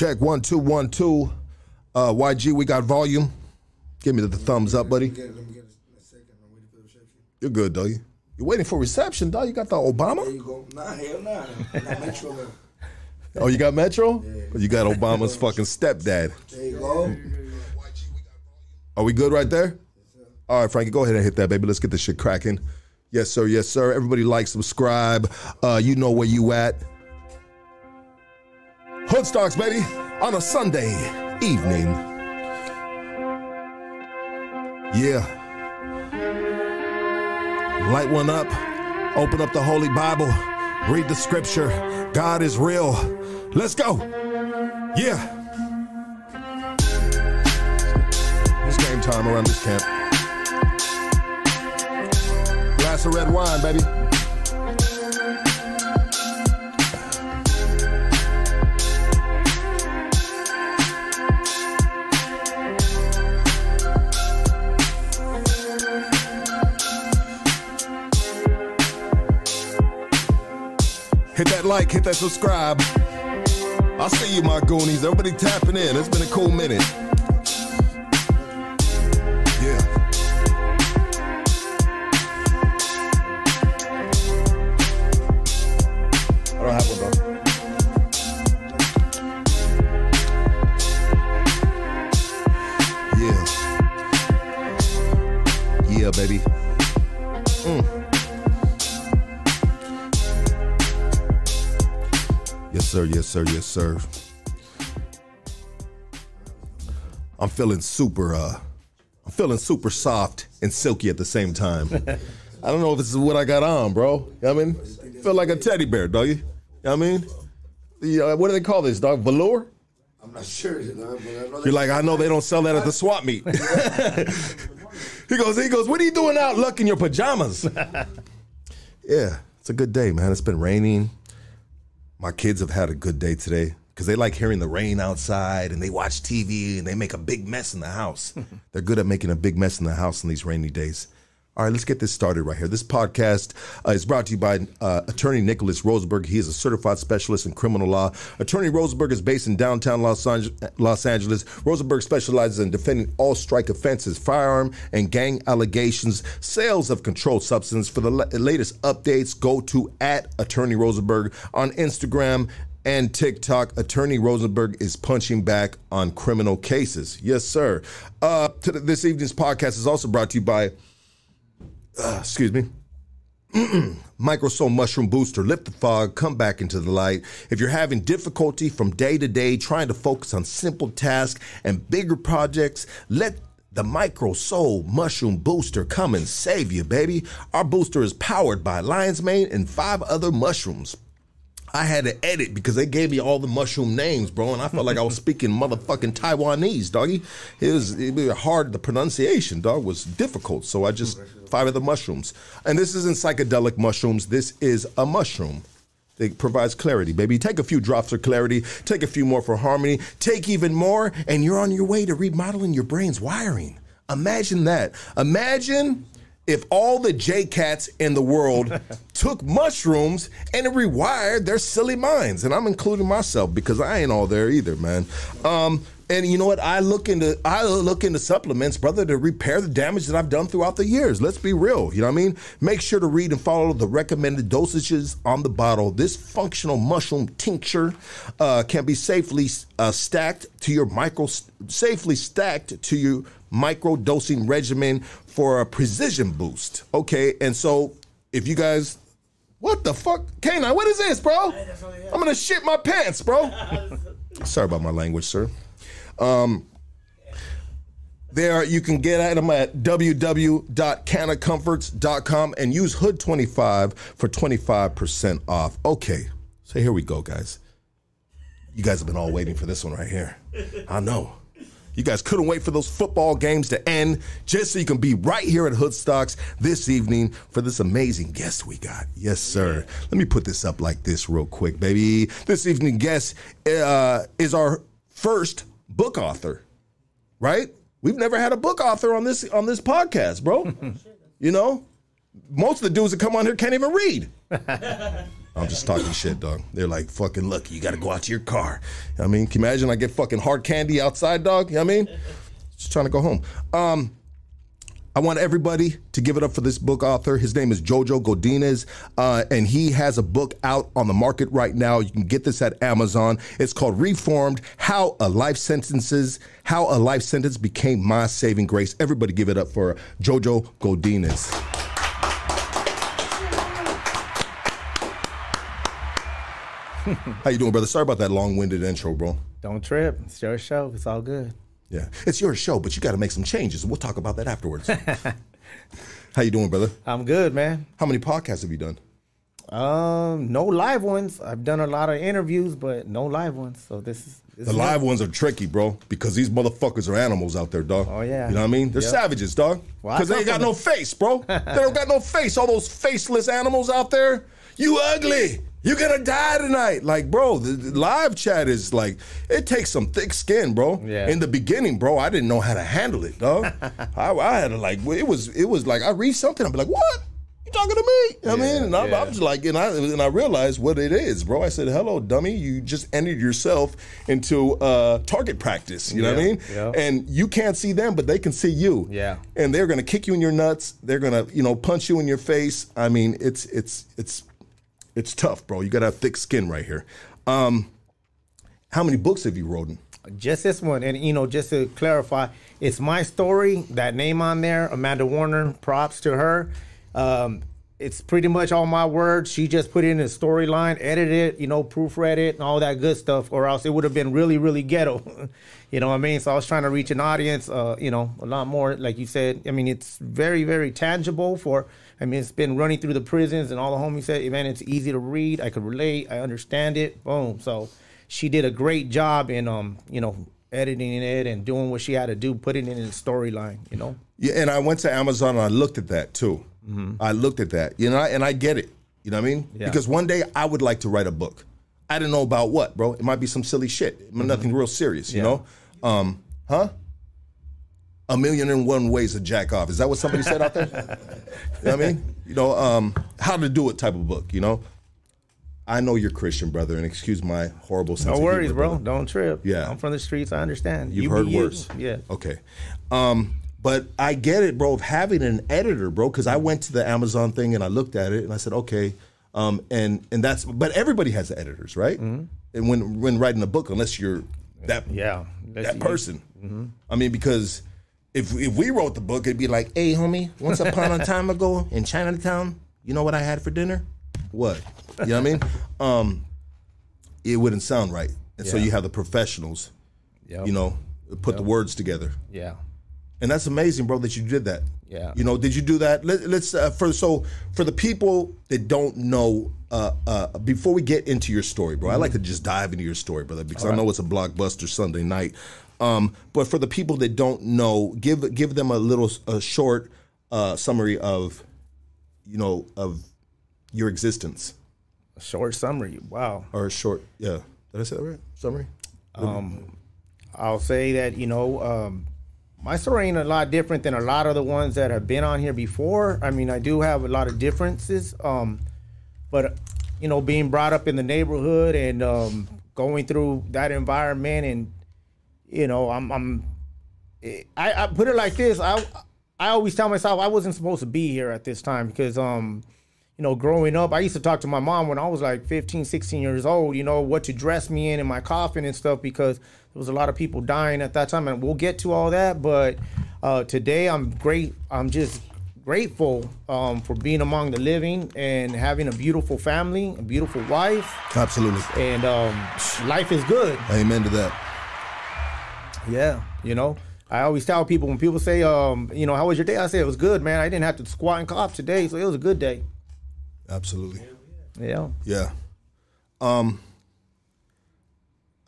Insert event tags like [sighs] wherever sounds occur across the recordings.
Check one two one two. Uh, YG, we got volume. Give me the, the thumbs up, buddy. Get it, let me get it in a second. I'm waiting for the reception. You're good, though. You're waiting for reception, dog. You got the There Obama? you go. Nah, hell nah. Metro. Oh, you got Metro? Yeah. You got Obama's fucking stepdad. There you go. Are we good right there? All right, Frankie, go ahead and hit that, baby. Let's get this shit cracking. Yes, sir. Yes, sir. Everybody like, subscribe. Uh, you know where you at. Hood Stocks, baby, on a Sunday evening. Yeah. Light one up. Open up the Holy Bible. Read the scripture. God is real. Let's go. Yeah. It's game time around this camp. Glass of red wine, baby. Hit that like, hit that subscribe. I'll see you, my goonies. Everybody tapping in. It's been a cool minute. Yes, sir. Yes, sir. I'm feeling super. uh I'm feeling super soft and silky at the same time. [laughs] I don't know if this is what I got on, bro. You know what I mean, feel like a teddy bear, dog. You know what I mean? The, uh, what do they call this, dog? Velour? I'm not sure. You know, but I know You're like, I know they don't sell that at the swap meet. [laughs] he goes, he goes, what are you doing out, luck in your pajamas? [laughs] yeah, it's a good day, man. It's been raining. My kids have had a good day today because they like hearing the rain outside and they watch TV and they make a big mess in the house. [laughs] They're good at making a big mess in the house on these rainy days. All right, let's get this started right here. This podcast uh, is brought to you by uh, Attorney Nicholas Rosenberg. He is a certified specialist in criminal law. Attorney Rosenberg is based in downtown Los, Ange- Los Angeles. Rosenberg specializes in defending all strike offenses, firearm and gang allegations, sales of controlled substance. For the la- latest updates, go to at Attorney Rosenberg on Instagram and TikTok. Attorney Rosenberg is punching back on criminal cases. Yes, sir. Uh, this evening's podcast is also brought to you by uh, excuse me. [clears throat] Microsoul Mushroom Booster. Lift the fog, come back into the light. If you're having difficulty from day to day trying to focus on simple tasks and bigger projects, let the Micro Soul Mushroom Booster come and save you, baby. Our booster is powered by lion's mane and five other mushrooms. I had to edit because they gave me all the mushroom names, bro, and I felt like I was [laughs] speaking motherfucking Taiwanese, doggy. It was, it was hard. The pronunciation, dog, was difficult. So I just five of the mushrooms, and this isn't psychedelic mushrooms. This is a mushroom. It provides clarity, baby. Take a few drops for clarity. Take a few more for harmony. Take even more, and you're on your way to remodeling your brain's wiring. Imagine that. Imagine if all the J cats in the world [laughs] took mushrooms and it rewired their silly minds, and I'm including myself because I ain't all there either, man. Um, and you know what? I look into I look into supplements, brother, to repair the damage that I've done throughout the years. Let's be real. You know what I mean? Make sure to read and follow the recommended dosages on the bottle. This functional mushroom tincture uh, can be safely uh, stacked to your micro safely stacked to your micro dosing regimen for a precision boost. Okay, and so if you guys, what the fuck, Canine, what is this, bro? I'm gonna shit my pants, bro. [laughs] Sorry about my language, sir. Um, there you can get at them at www.canacomforts.com and use hood25 for 25% off. Okay, so here we go, guys. You guys have been all waiting for this one right here. I know. You guys couldn't wait for those football games to end just so you can be right here at Hoodstocks this evening for this amazing guest we got. Yes, sir. Let me put this up like this real quick, baby. This evening guest uh, is our first book author, right? We've never had a book author on this on this podcast, bro. [laughs] you know, most of the dudes that come on here can't even read. [laughs] I'm just talking shit, dog. They're like, fucking, look, you got to go out to your car. I mean, can you imagine I get fucking hard candy outside, dog? You know what I mean? Just trying to go home. Um, I want everybody to give it up for this book author. His name is Jojo Godinez, uh, and he has a book out on the market right now. You can get this at Amazon. It's called Reformed: How a Life Sentences, How a Life Sentence Became My Saving Grace. Everybody, give it up for Jojo Godinez. How you doing, brother? Sorry about that long-winded intro, bro. Don't trip. It's your show. It's all good. Yeah, it's your show, but you got to make some changes. We'll talk about that afterwards. [laughs] How you doing, brother? I'm good, man. How many podcasts have you done? Um, no live ones. I've done a lot of interviews, but no live ones. So this is this The is live it. ones are tricky, bro, because these motherfuckers are animals out there, dog. Oh, yeah. You know what I mean? They're Yep. savages, dog. Well, Because they ain't got no face, bro. they don't got no face. All those faceless animals out there. You ugly. You're gonna die tonight. Like, bro, the, the live chat is like, it takes some thick skin, bro. Yeah. In the beginning, bro, I didn't know how to handle it, dog. [laughs] I, I had to like, it was, it was like, I read something, I'd be like, what? You talking to me? You know what I mean? And I, yeah. I'm just like, and I and I realized what it is, bro. I said, "Hello, dummy. You just entered yourself into uh, target practice. You know what I mean? yeah. And you can't see them, but they can see you. Yeah. And they're gonna kick you in your nuts. They're gonna, you know, punch you in your face. I mean, it's it's it's it's tough, bro. You gotta have thick skin right here. Um, how many books have you written? just this one. And you know, just to clarify, it's my story. That name on there, Amanda Warner. Props to her. Um, it's pretty much all my words. She just put in a storyline, edited it, you know, proofread it, and all that good stuff. Or else it would have been really, really ghetto. [laughs] you know what I mean? So I was trying to reach an audience, uh, you know, a lot more. Like you said, I mean, it's very, very tangible. For I mean, it's been running through the prisons, and all the homies said, man, it's easy to read. I could relate. I understand it. Boom. So she did a great job in, um, you know, editing it and doing what she had to do, putting it in the storyline. You know. Yeah, and I went to Amazon and I looked at that too. I looked at that, you know, and I get it. You know what I mean? Yeah. Because one day I would like to write a book. I didn't know about what, bro. It might be some silly shit, nothing real serious. You Yeah. know? Um, huh? A million and one ways to jack off. Is that what somebody said out there? [laughs] you know what I mean? You know, um, how to do it type of book. You know? I know you're Christian, brother, and excuse my horrible sense No of worries, humor, bro. brother. Don't trip. Yeah. I'm from the streets. I understand. You've You heard worse. Yeah. Okay. Um, but I get it, bro, of having an editor, bro, because I went to the Amazon thing and I looked at it and I said, okay. Um, and and that's but everybody has editors, right? And when when writing a book, unless you're that Mm-hmm. Yeah. That person. I mean, because if if we wrote the book, it'd be like, hey, homie, once upon a [laughs] time ago in Chinatown, you know what I had for dinner? What? You know what I mean? Um, it wouldn't sound right. And so you have the professionals, Yep. you know, put the words together. Yeah. And that's amazing, bro, that you did that. Yeah. You know, did you do that? Let, let's uh, for so for the people that don't know, uh, uh, before we get into your story, bro, I like to just dive into your story, brother, because I know it's a blockbuster Sunday night. Um, but for the people that don't know, give give them a little a short uh, summary of, you know, of your existence A short summary. Wow. or a short, yeah. Did I say that right? Summary. I'll say that you know um, my story ain't a lot different than a lot of the ones that have been on here before. I mean, I do have a lot of differences, um, but you know, being brought up in the neighborhood and um, going through that environment, and you know, I'm, I'm I, I put it like this. I I always tell myself I wasn't supposed to be here at this time because um you know growing up I used to talk to my mom when I was like 15 16 years old you know what to dress me in in my coffin and stuff because there was a lot of people dying at that time and we'll get to all that but uh, today I'm great I'm just grateful um, for being among the living and having a beautiful family a beautiful wife Absolutely. and um, life is good Amen to that. Yeah, you know, I always tell people when people say, um, you know, how was your day? I say it was good, man. I didn't have to squat and cough today, so it was a good day. Absolutely. Yeah. Yeah. Um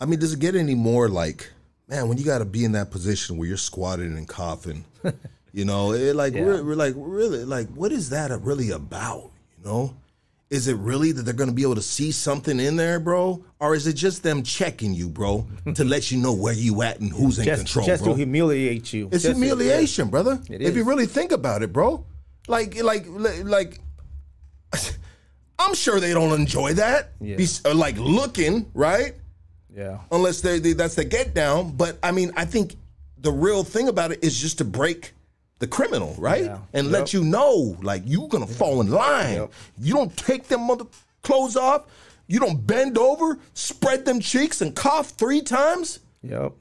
I mean, does it get any more like, man, when you got to be in that position where you're squatting and coughing, [laughs] you know, it like Yeah. we're, we're like really like what is that really about, you know? Is it really that they're going to be able to see something in there, bro? Or is it just them checking you, bro, to let you know where you at and who's in Just, control, just bro? to humiliate you. It's Just humiliation, brother. It if you really think about it, bro. Like, like, like, [laughs] I'm sure they don't enjoy that. Yeah. Be, uh, like looking, right? Yeah. Unless they, they that's the get down. But I mean, I think the real thing about it is just to break the criminal, right? Yeah. And Yep. let you know, like you gonna fall in line. Yep. You don't take them mother clothes off. You don't bend over, spread them cheeks, and cough three times. Yep.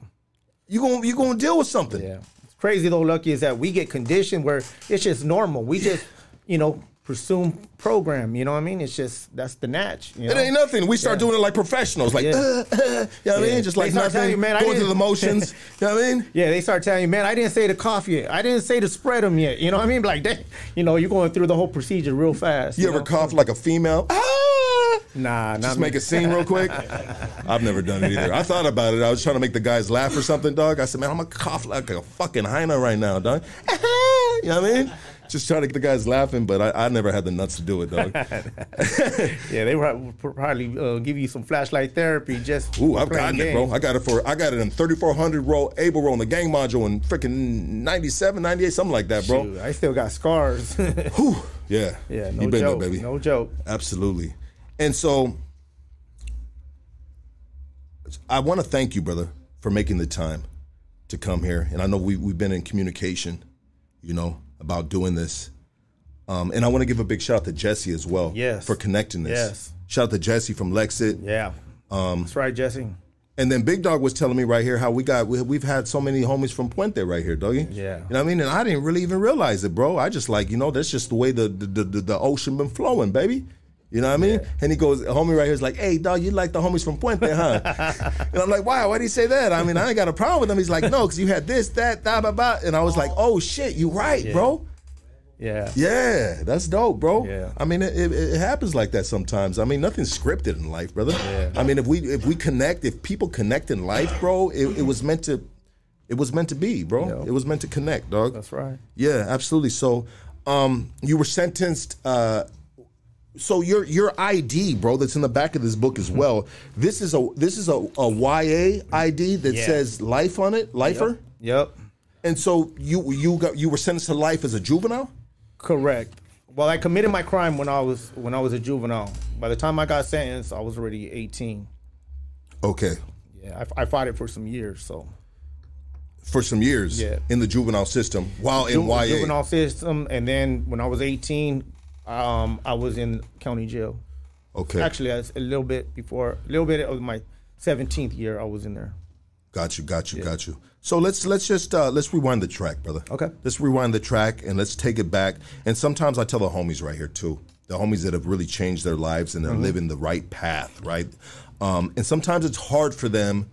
You gonna you gonna deal with something. Yeah. It's crazy though, Lucky, is that we get conditioned where it's just normal. We just, you know, presume program. You know what I mean? It's just that's the natch. You know? It ain't nothing. We start Yeah. doing it like professionals, like, Yeah. uh, uh, you know what I mean? Just like nothing, you, man, going through the motions. [laughs] you know what I mean? Yeah, they start telling you, man, I didn't say to cough yet. I didn't say to spread them yet. You know what I mean? Like, they, you know, you're going through the whole procedure real fast. You ever know? cough like a female? Ah! Nah, not Just me. make a scene real quick. [laughs] I've never done it either. I thought about it. I was trying to make the guys laugh or something, dog. I said, man, I'm gonna cough like a fucking hyena right now, dog. [laughs] you know what I mean? Just trying to get the guys laughing, but I, I never had the nuts to do it, dog. [laughs] Yeah, they would probably uh, give you some flashlight therapy just. Ooh, I've gotten it, bro. I got it for I got it in 3400 roll, able roll in the gang module in freaking 97, 98, something like that, bro. Shoot, I still got scars. [laughs] Whew. Yeah. yeah, no you been joke, there, baby. no joke. Absolutely. And so I want to thank you, brother, for making the time to come here. And I know we, we've been in communication, you know, about doing this. Um, and I want to give a big shout out to Jesse as well Yes. for connecting this. Yes. Shout out to Jesse from Lexit. Yeah, um, that's right, Jesse. And then Big Dog was telling me right here how we got we, we've had so many homies from Puente right here, doggy. Yeah. you know what I mean. And I didn't really even realize it, bro. I just like you know that's just the way the the, the, the ocean been flowing, baby. You know what I mean? And he goes, homie right here is like, hey, dog, you like the homies from Puente, huh? [laughs] and I'm like, wow, why did he say that? I mean, I ain't got a problem with him. He's like, no, because you had this, that, da, ba, ba. And I was like, oh, shit, you right, bro. Yeah, Yeah, that's dope, bro. Yeah. I mean, it, it, it happens like that sometimes. I mean, nothing's scripted in life, brother. Yeah. I mean, if we if we connect, if people connect in life, bro, it, it was meant to, it was meant to be, bro. Yeah. It was meant to connect, dog. that's right. Yeah, absolutely. So, um, you were sentenced. Uh, so your your ID, bro, that's in the back of this book as well. This is a this is a, a YA ID that Yeah. says life on it, lifer. Yep, And so you you got you were sentenced to life as a juvenile. correct. Well, I committed my crime when I was when I was a juvenile. By the time I got sentenced, I was already 18. Okay. Yeah, I, I fought it for some years. So for some years Yeah. in the juvenile system while in Ju- YA. juvenile system, and then when I was 18, um, I was in county jail. Okay, Actually, a little bit before, a little bit of my 17th year, I was in there. got you, got you, got you. So let's let's just uh, let's rewind the track, brother. Okay. Let's rewind the track and let's take it back. And sometimes I tell the homies right here too, the homies that have really changed their lives and they're Mm-hmm. living the right path, right? Um, and sometimes it's hard for them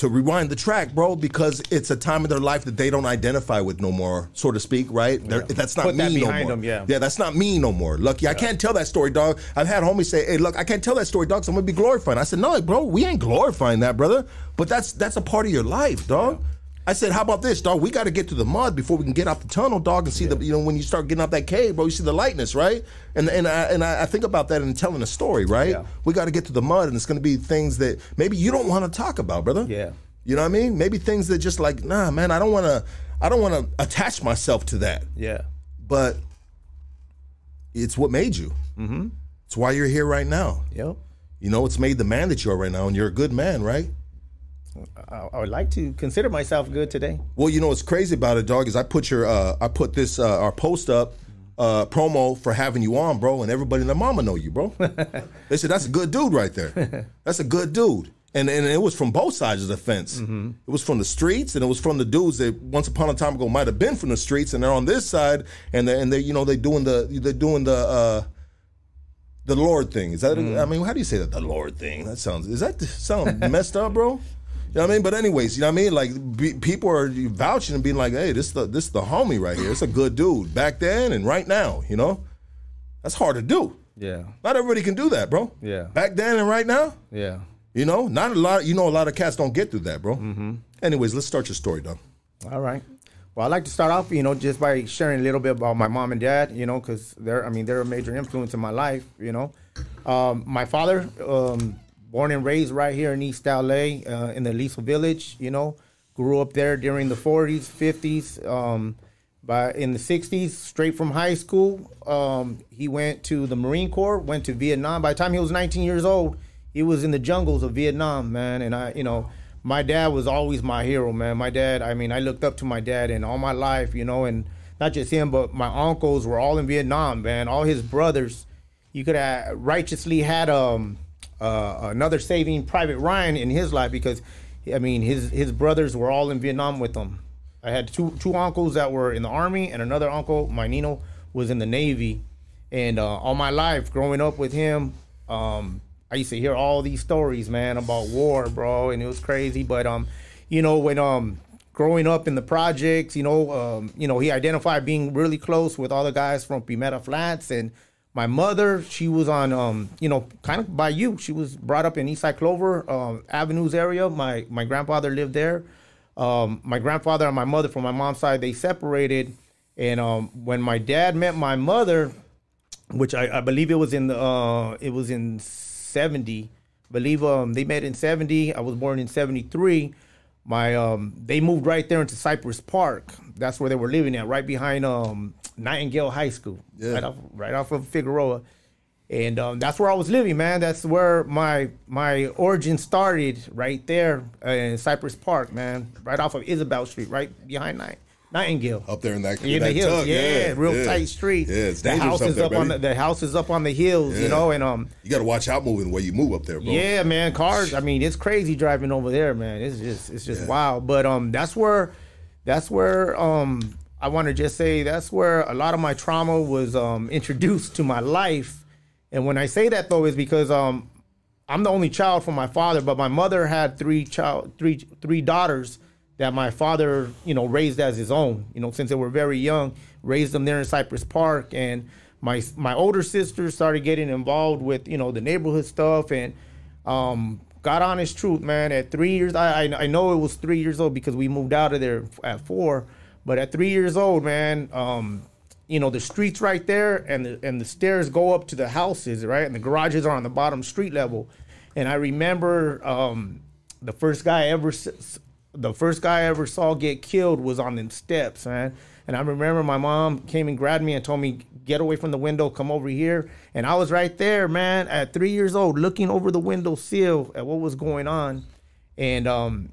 to rewind the track, bro, because it's a time of their life that they don't identify with no more, so to speak, right? They're- That's not Put me that no more. them, yeah. yeah, that's not me no more. Lucky, I can't tell that story, dog. I've had homies say, "Hey, look, I can't tell that story, dog. So I'm gonna be glorifying." I said, "No, bro, we ain't glorifying that, brother. But that's that's a part of your life, dog." I said, "How about this, dog? We got to get to the mud before we can get out the tunnel, dog, and see the you know when you start getting out that cave, bro, you see the lightness, right? And and I, and I think about that in telling a story, right? Yeah. We got to get to the mud, and it's gonna be things that maybe you don't want to talk about, brother. Yeah. You know what I mean? Maybe things that just like, nah, man, I don't want to, I don't want to attach myself to that Yeah. but it's what made you. Mm-hmm. It's why you're here right now. Yep. You know, it's made the man that you are right now, and you're a good man, right? I, I would like to consider myself good today. Well, you know what's crazy about it, dog, is I put your, uh, I put this, uh, our post up, uh, promo for having you on, bro, and everybody and their mama know you, bro. [laughs] they said that's a good dude right there. That's a good dude. And, and it was from both sides of the fence. It was from the streets, and it was from the dudes that once upon a time ago might have been from the streets, and they're on this side, and they and they you know they doing the they're doing the uh, the Lord thing. Is that? I mean, how do you say that? The Lord thing. That sounds. Is that sound [laughs] messed up, bro? You know what I mean? But anyways, you know what I mean? Like be, people are vouching and being like, "Hey, this the this the homie right here. It's a good dude back then and right now." You know, that's hard to do. Yeah. Not everybody can do that, bro. Yeah. Back then and right now, Yeah. you know, not a lot. You know, a lot of cats don't get through that, bro. Mm-hmm. Anyways, let's start your story, dog. All right. Well, I'd like to start off, you know, just by sharing a little bit about my mom and dad, you know, because they're, I mean, they're a major influence in my life, you know. Um, my father, um, born and raised right here in East LA, uh, in the Aliso Village, you know, grew up there during the 40s, 50s. Um, By in the '60s, straight from high school, um, he went to the Marine Corps, went to Vietnam. By the time he was 19 years old, he was in the jungles of Vietnam, man. And I, you know, my dad was always my hero, man. My dad, I mean, I looked up to my dad, and all my life, you know, and not just him, but my uncles were all in Vietnam, man. All his brothers, you could have righteously had um uh, another saving Private Ryan in his life because, I mean, his his brothers were all in Vietnam with him. I had two two uncles that were in the army, and another uncle, my Nino, was in the Navy. And uh, all my life, growing up with him, um, I used to hear all these stories, man, about war, bro, and it was crazy. But um, you know, when um growing up in the projects, you know, um, you know, he identified being really close with all the guys from Primera Flats and my mother, she was on, um, you know, kind of by you. She was brought up in Eastside Clover um, Avenues area. My my grandfather lived there. Um, my grandfather and my mother, from my mom's side, they separated. And um, when my dad met my mother, which I, I believe it was in the uh, it was in seventy. I believe um, they met in seventy. I was born in seventy three. My um, they moved right there into Cypress Park. That's where they were living at, right behind um, Nightingale High School, Yeah. right off right off of Figueroa, and um, that's where I was living, man. That's where my my origin started, right there uh, in Cypress Park, man, right off of Isabel Street, right behind Night Nightingale. Up there in that, In that the hills, tug, yeah, real yeah. tight street. Yeah, it's the house up is there, up on the, the house is up on the hills, you know, and um, You got to watch out moving the way you move up there, bro. yeah, man, cars. I mean, it's crazy driving over there, man. It's just it's just Yeah. wild. But um, that's where that's where um, I want to just say that's where a lot of my trauma was um [laughs] introduced to my life. And when I say that though, is because um, I'm the only child from my father, but my mother had three child three three daughters that my father you know raised as his own. You know, since they were very young, raised them there in Cypress Park, and my my older sister started getting involved with you know the neighborhood stuff and um God honest truth, man. At three years, I, I I know it was three years old because we moved out of there at four. But at three years old, man, um, you know the streets right there, and the and the stairs go up to the houses, right, and the garages are on the bottom street level. And I remember um, the first guy I ever, the first guy I ever saw get killed was on them steps, man. And I remember my mom came and grabbed me and told me, "Get away from the window, come over here." And I was right there, man, at three years old, looking over the window sill at what was going on. And um,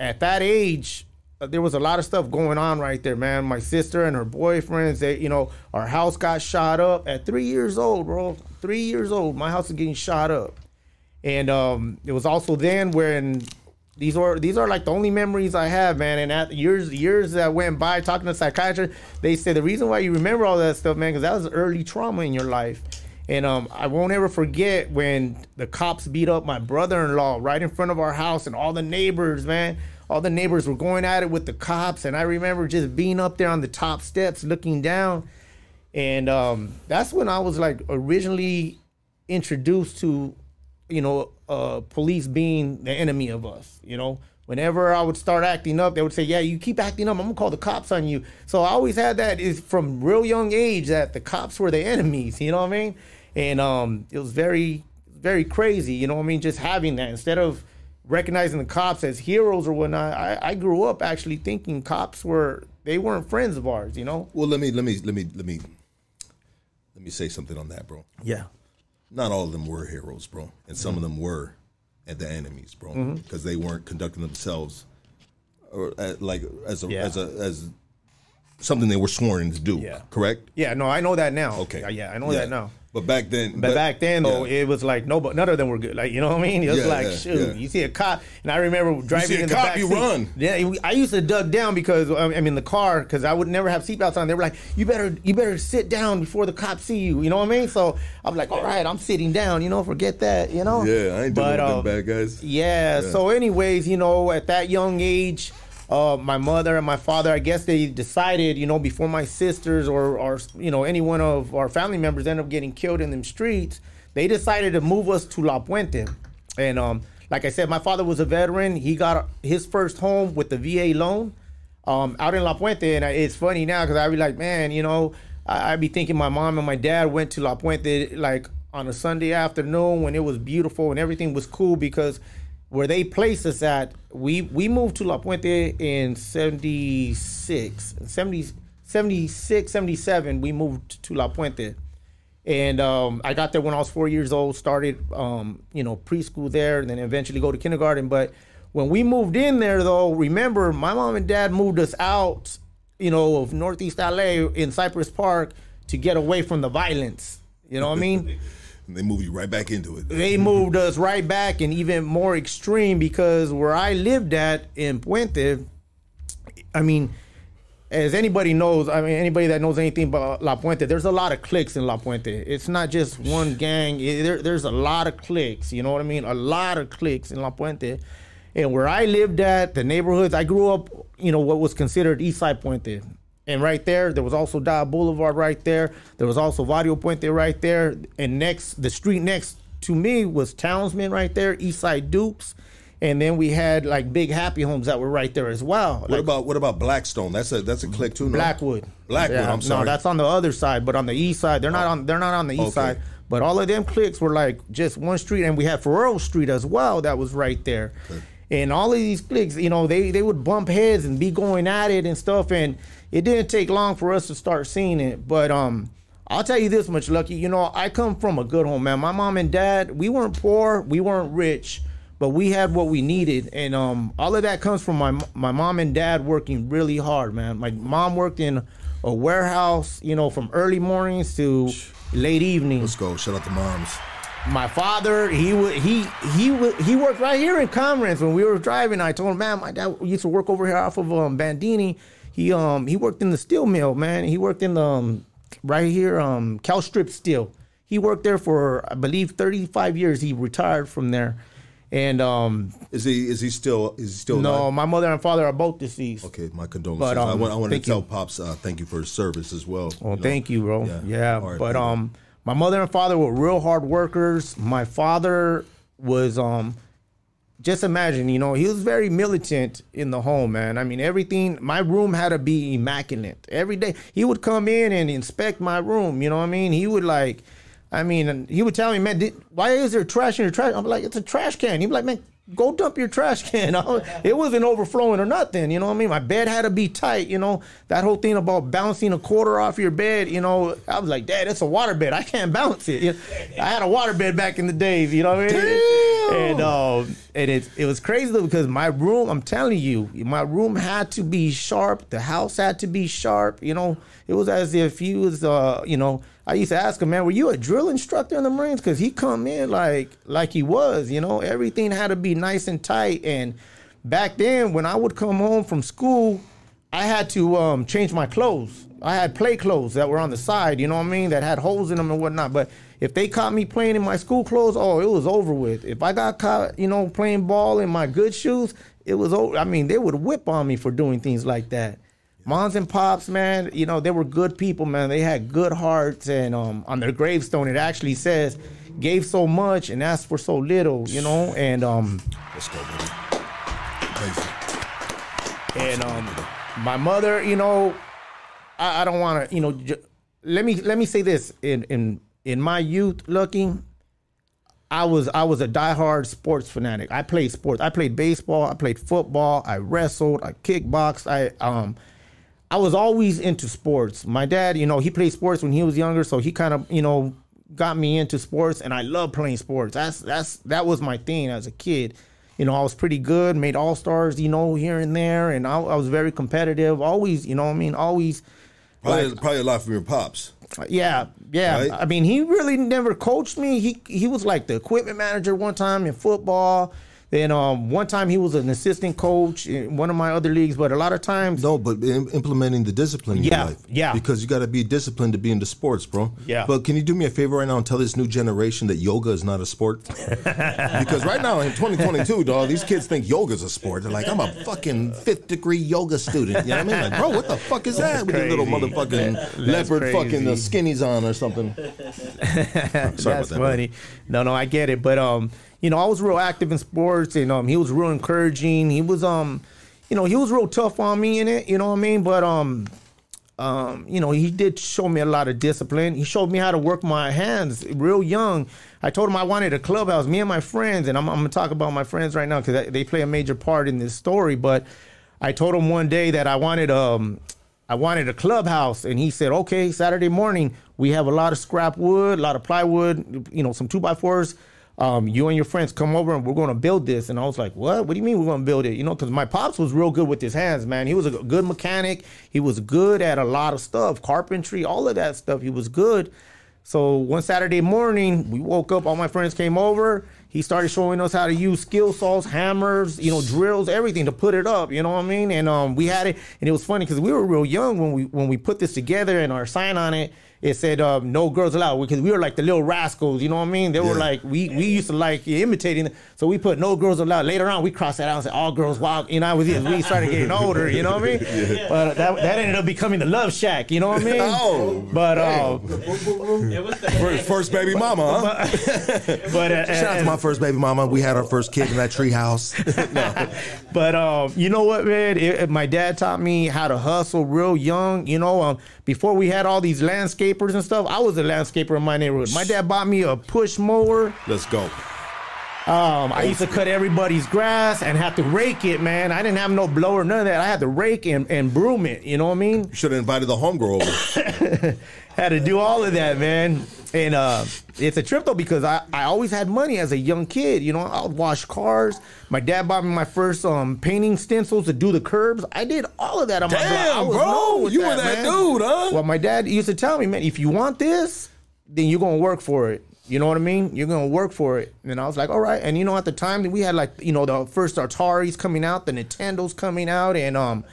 at that age, there was a lot of stuff going on right there, man. My sister and her boyfriends, they, you know, our house got shot up at three years old, bro. Three years old, my house is getting shot up. And um, it was also then when these are these are like the only memories I have, man. And at years years that went by talking to psychiatrists, they said the reason why you remember all that stuff, man, because that was early trauma in your life. And um, I won't ever forget when the cops beat up my brother-in-law right in front of our house, and all the neighbors, man, all the neighbors were going at it with the cops. And I remember just being up there on the top steps, looking down, and um, that's when I was like originally introduced to, you know, uh, police being the enemy of us. You know, whenever I would start acting up, they would say, "Yeah, you keep acting up, I'm gonna call the cops on you." So I always had that is from real young age that the cops were the enemies. You know what I mean? And um, it was very, very crazy. You know what I mean? Just having that instead of recognizing the cops as heroes or whatnot. I, I grew up actually thinking cops were they weren't friends of ours. You know? Well, let me let me let me let me let me say something on that, bro. Yeah. Not all of them were heroes, bro, and some of them were at the enemies, bro, Mm-hmm. because they weren't conducting themselves or uh, like as a Yeah. as a as something they were sworn to do. Yeah. Correct. Yeah, no, I know that now. Okay. Yeah, yeah, I know that now. But back then, But, back then, though, yeah. it was like no, but none of them were good. Like you know what I mean? It was Yeah, like yeah, shoot, yeah. you see a cop, and I remember driving see a in the cop, back you seat. run. Yeah, I used to duck down because um, I'm in the car because I would never have seatbelts on. They were like, "You better, you better sit down before the cops see you." You know what I mean? So I'm like, "All right, I'm sitting down." You know, forget that. You know? yeah, I ain't doing But, them bad guys. Yeah, So, anyways, you know, at that young age, uh, my mother and my father, I guess they decided, you know, before my sisters or, or you know, any one of our family members end up getting killed in them streets, they decided to move us to La Puente. And um, like I said, my father was a veteran. He got his first home with the VA loan um, out in La Puente. And it's funny now because I'd be like, man, you know, I, I be thinking my mom and my dad went to La Puente like on a Sunday afternoon when it was beautiful and everything was cool because where they placed us at, we we moved to La Puente in 76, 70, 76, 77, we moved to La Puente. And um, I got there when I was four years old, started, um, you know, preschool there, and then eventually go to kindergarten. But when we moved in there, though, remember, my mom and dad moved us out, you know, of Northeast LA in Cypress Park to get away from the violence. You know what I mean? [laughs] They move you right back into it. they moved us right back and even more extreme because where I lived at in Puente, I mean, as anybody knows, I mean, anybody that knows anything about La Puente, there's a lot of cliques in La Puente. It's not just one gang. It- there, there's a lot of cliques. You know what I mean? A lot of cliques in La Puente. And where I lived at, the neighborhoods, I grew up, you know, what was considered East Side Puente. And right there, there was also Dial Boulevard right there. There was also Vario Puente right there. And next, the street next to me was Townsman right there, East Side Dukes. And then we had like big happy homes that were right there as well. What Like about what about Blackstone? That's a that's a click too. No? Blackwood. Blackwood, I'm sorry. No, that's on the other side, but on the east side, they're not oh. on. They're not on the east Okay. side. But all of them cliques were like just one street, and we had Ferrero Street as well. That was right there. And all of these cliques, you know, they they would bump heads and be going at it and stuff. And it didn't take long for us to start seeing it. But um, I'll tell you this much, Lucky. You know, I come from a good home, man. My mom and dad, we weren't poor, we weren't rich, but we had what we needed, and um, all of that comes from my my mom and dad working really hard, man. My mom worked in a warehouse, you know, from early mornings to late evenings Let's go. Shout out to moms. my father he would he he would he worked right here in Commerce when we were driving. I told him, man, my dad used to work over here off of um, Bandini. He um he worked in the steel mill, man. He worked in the um, right here um Cal Strip Steel. He worked there for I believe 35 years. He retired from there, and um Is he is he still is he still no, alive? my mother and father are both deceased. Okay, my condolences. But, um, I want I want to tell you. pops uh, thank you for his service as well. Well, thank you, bro. Yeah. Yeah, right, but you. um, my mother and father were real hard workers. My father was um, just imagine, you know, he was very militant in the home, man. I mean, everything. My room had to be immaculate every day. He would come in and inspect my room. You know what I mean? He would like. I mean, he would tell me, man, did, why is there trash in your trash? I'm like, it's a trash can. He'd be like, man, go dump your trash can. [laughs] it wasn't overflowing or nothing. You know what I mean? My bed had to be tight. You know that whole thing about bouncing a quarter off your bed. You know, I was like, Dad, it's a water bed. I can't bounce it. You [laughs] know, I had a water bed back in the days. You know what I mean? Damn. And um, and it it was crazy though because my room. I'm telling you, my room had to be sharp. The house had to be sharp. You know, it was as if he was. Uh, you know. I used to ask him, man, were you a drill instructor in the Marines? Because he come in like like he was, you know. Everything had to be nice and tight. And back then, when I would come home from school, I had to um, change my clothes. I had play clothes that were on the side, you know what I mean, that had holes in them and whatnot. But if they caught me playing in my school clothes, oh, it was over with. If I got caught, you know, playing ball in my good shoes, it was over. I mean, they would whip on me for doing things like that. Moms and pops, man, you know, they were good people, man. They had good hearts. And um, on their gravestone, it actually says, gave so much and asked for so little, you know? And um, Let's go, buddy. Amazing. and um, my mother, you know, I, I don't want to, you know, j- let me let me say this in in in my youth, looking, I was I was a diehard sports fanatic. I played sports. I played baseball. I played football. I wrestled. I kickboxed. I um. I was always into sports. My dad, you know, he played sports when he was younger, so he kind of, you know, got me into sports, and I love playing sports. That's that's that was my thing as a kid. You know, I was pretty good, made all stars, you know, here and there, and I, I was very competitive. Always, you know, what I mean, always. Probably, probably a lot from your pops. Yeah, yeah. Right? I mean, he really never coached me. He he was like the equipment manager one time in football. Then um, one time he was an assistant coach in one of my other leagues. But a lot of times, No, but im- implementing the discipline in Yeah, your life. yeah. Because you got to be disciplined to be into sports, bro. Yeah. But can you do me a favor right now and tell this new generation that yoga is not a sport? [laughs] because right now in 2022, dog, these kids think yoga's a sport. They're like, I'm a fucking fifth degree yoga student. You know what I mean? Like, bro, what the fuck is that? With your little crazy. motherfucking leopard fucking uh, skinnies on or something. [laughs] Sorry that's about that. funny. No, no, I get it. But um, you know, I was real active in sports, and um, he was real encouraging. He was um, you know, he was real tough on me in it. You know what I mean? But um, um, you know, he did show me a lot of discipline. He showed me how to work my hands real young. I told him I wanted a clubhouse, me and my friends, and I'm, I'm gonna talk about my friends right now because they play a major part in this story. But I told him one day that I wanted um, I wanted a clubhouse, and he said, "Okay, Saturday morning we have a lot of scrap wood, a lot of plywood, you know, some two by fours. Um, you and your friends come over, and we're going to build this." And I was like, "What? What do you mean we're going to build it?" You know, because my pops was real good with his hands, man. He was a good mechanic. He was good at a lot of stuff, carpentry, all of that stuff. He was good. So one Saturday morning, we woke up. All my friends came over. He started showing us how to use skill saws, hammers, you know, drills, everything to put it up. You know what I mean? And um, we had it, and it was funny because we were real young when we when we put this together, and our sign on it it said um, "No girls allowed" because we were like the little rascals. You know what I mean? They were like we we used to like imitating. So we put "No girls allowed." Later on, we crossed that out and said "All girls wild." You know, was it, we started getting [laughs] older. You know what I mean? But that that ended up becoming the Love Shack. You know what I mean? Oh, But uh, It was the First, first baby mama, huh? [laughs] but uh, Shout out to my first baby mama. We had our first kid in that tree house. [laughs] But um, you know what, man? It, it- my dad taught me how to hustle real young. You know, um, before we had all these landscapers and stuff, I was a landscaper in my neighborhood. My dad bought me a push mower. Let's go. Um, I used to cut everybody's grass and have to rake it, man. I didn't have no blower, none of that. I had to rake and, and broom it. You know what I mean? You should have invited the homegirl over. [laughs] had to do all of that, man. And uh, it's a trip though because I, I always had money as a young kid. You know, I would wash cars. My dad bought me my first um, painting stencils to do the curbs. I did all of that on my block. Damn, bro. You were that dude, huh? Well, my dad used to tell me, man, if you want this, then you're gonna work for it. You know what I mean? You're gonna work for it. And I was like, all right. And you know, at the time we had like, you know, the first Ataris coming out, the Nintendo's coming out, and um,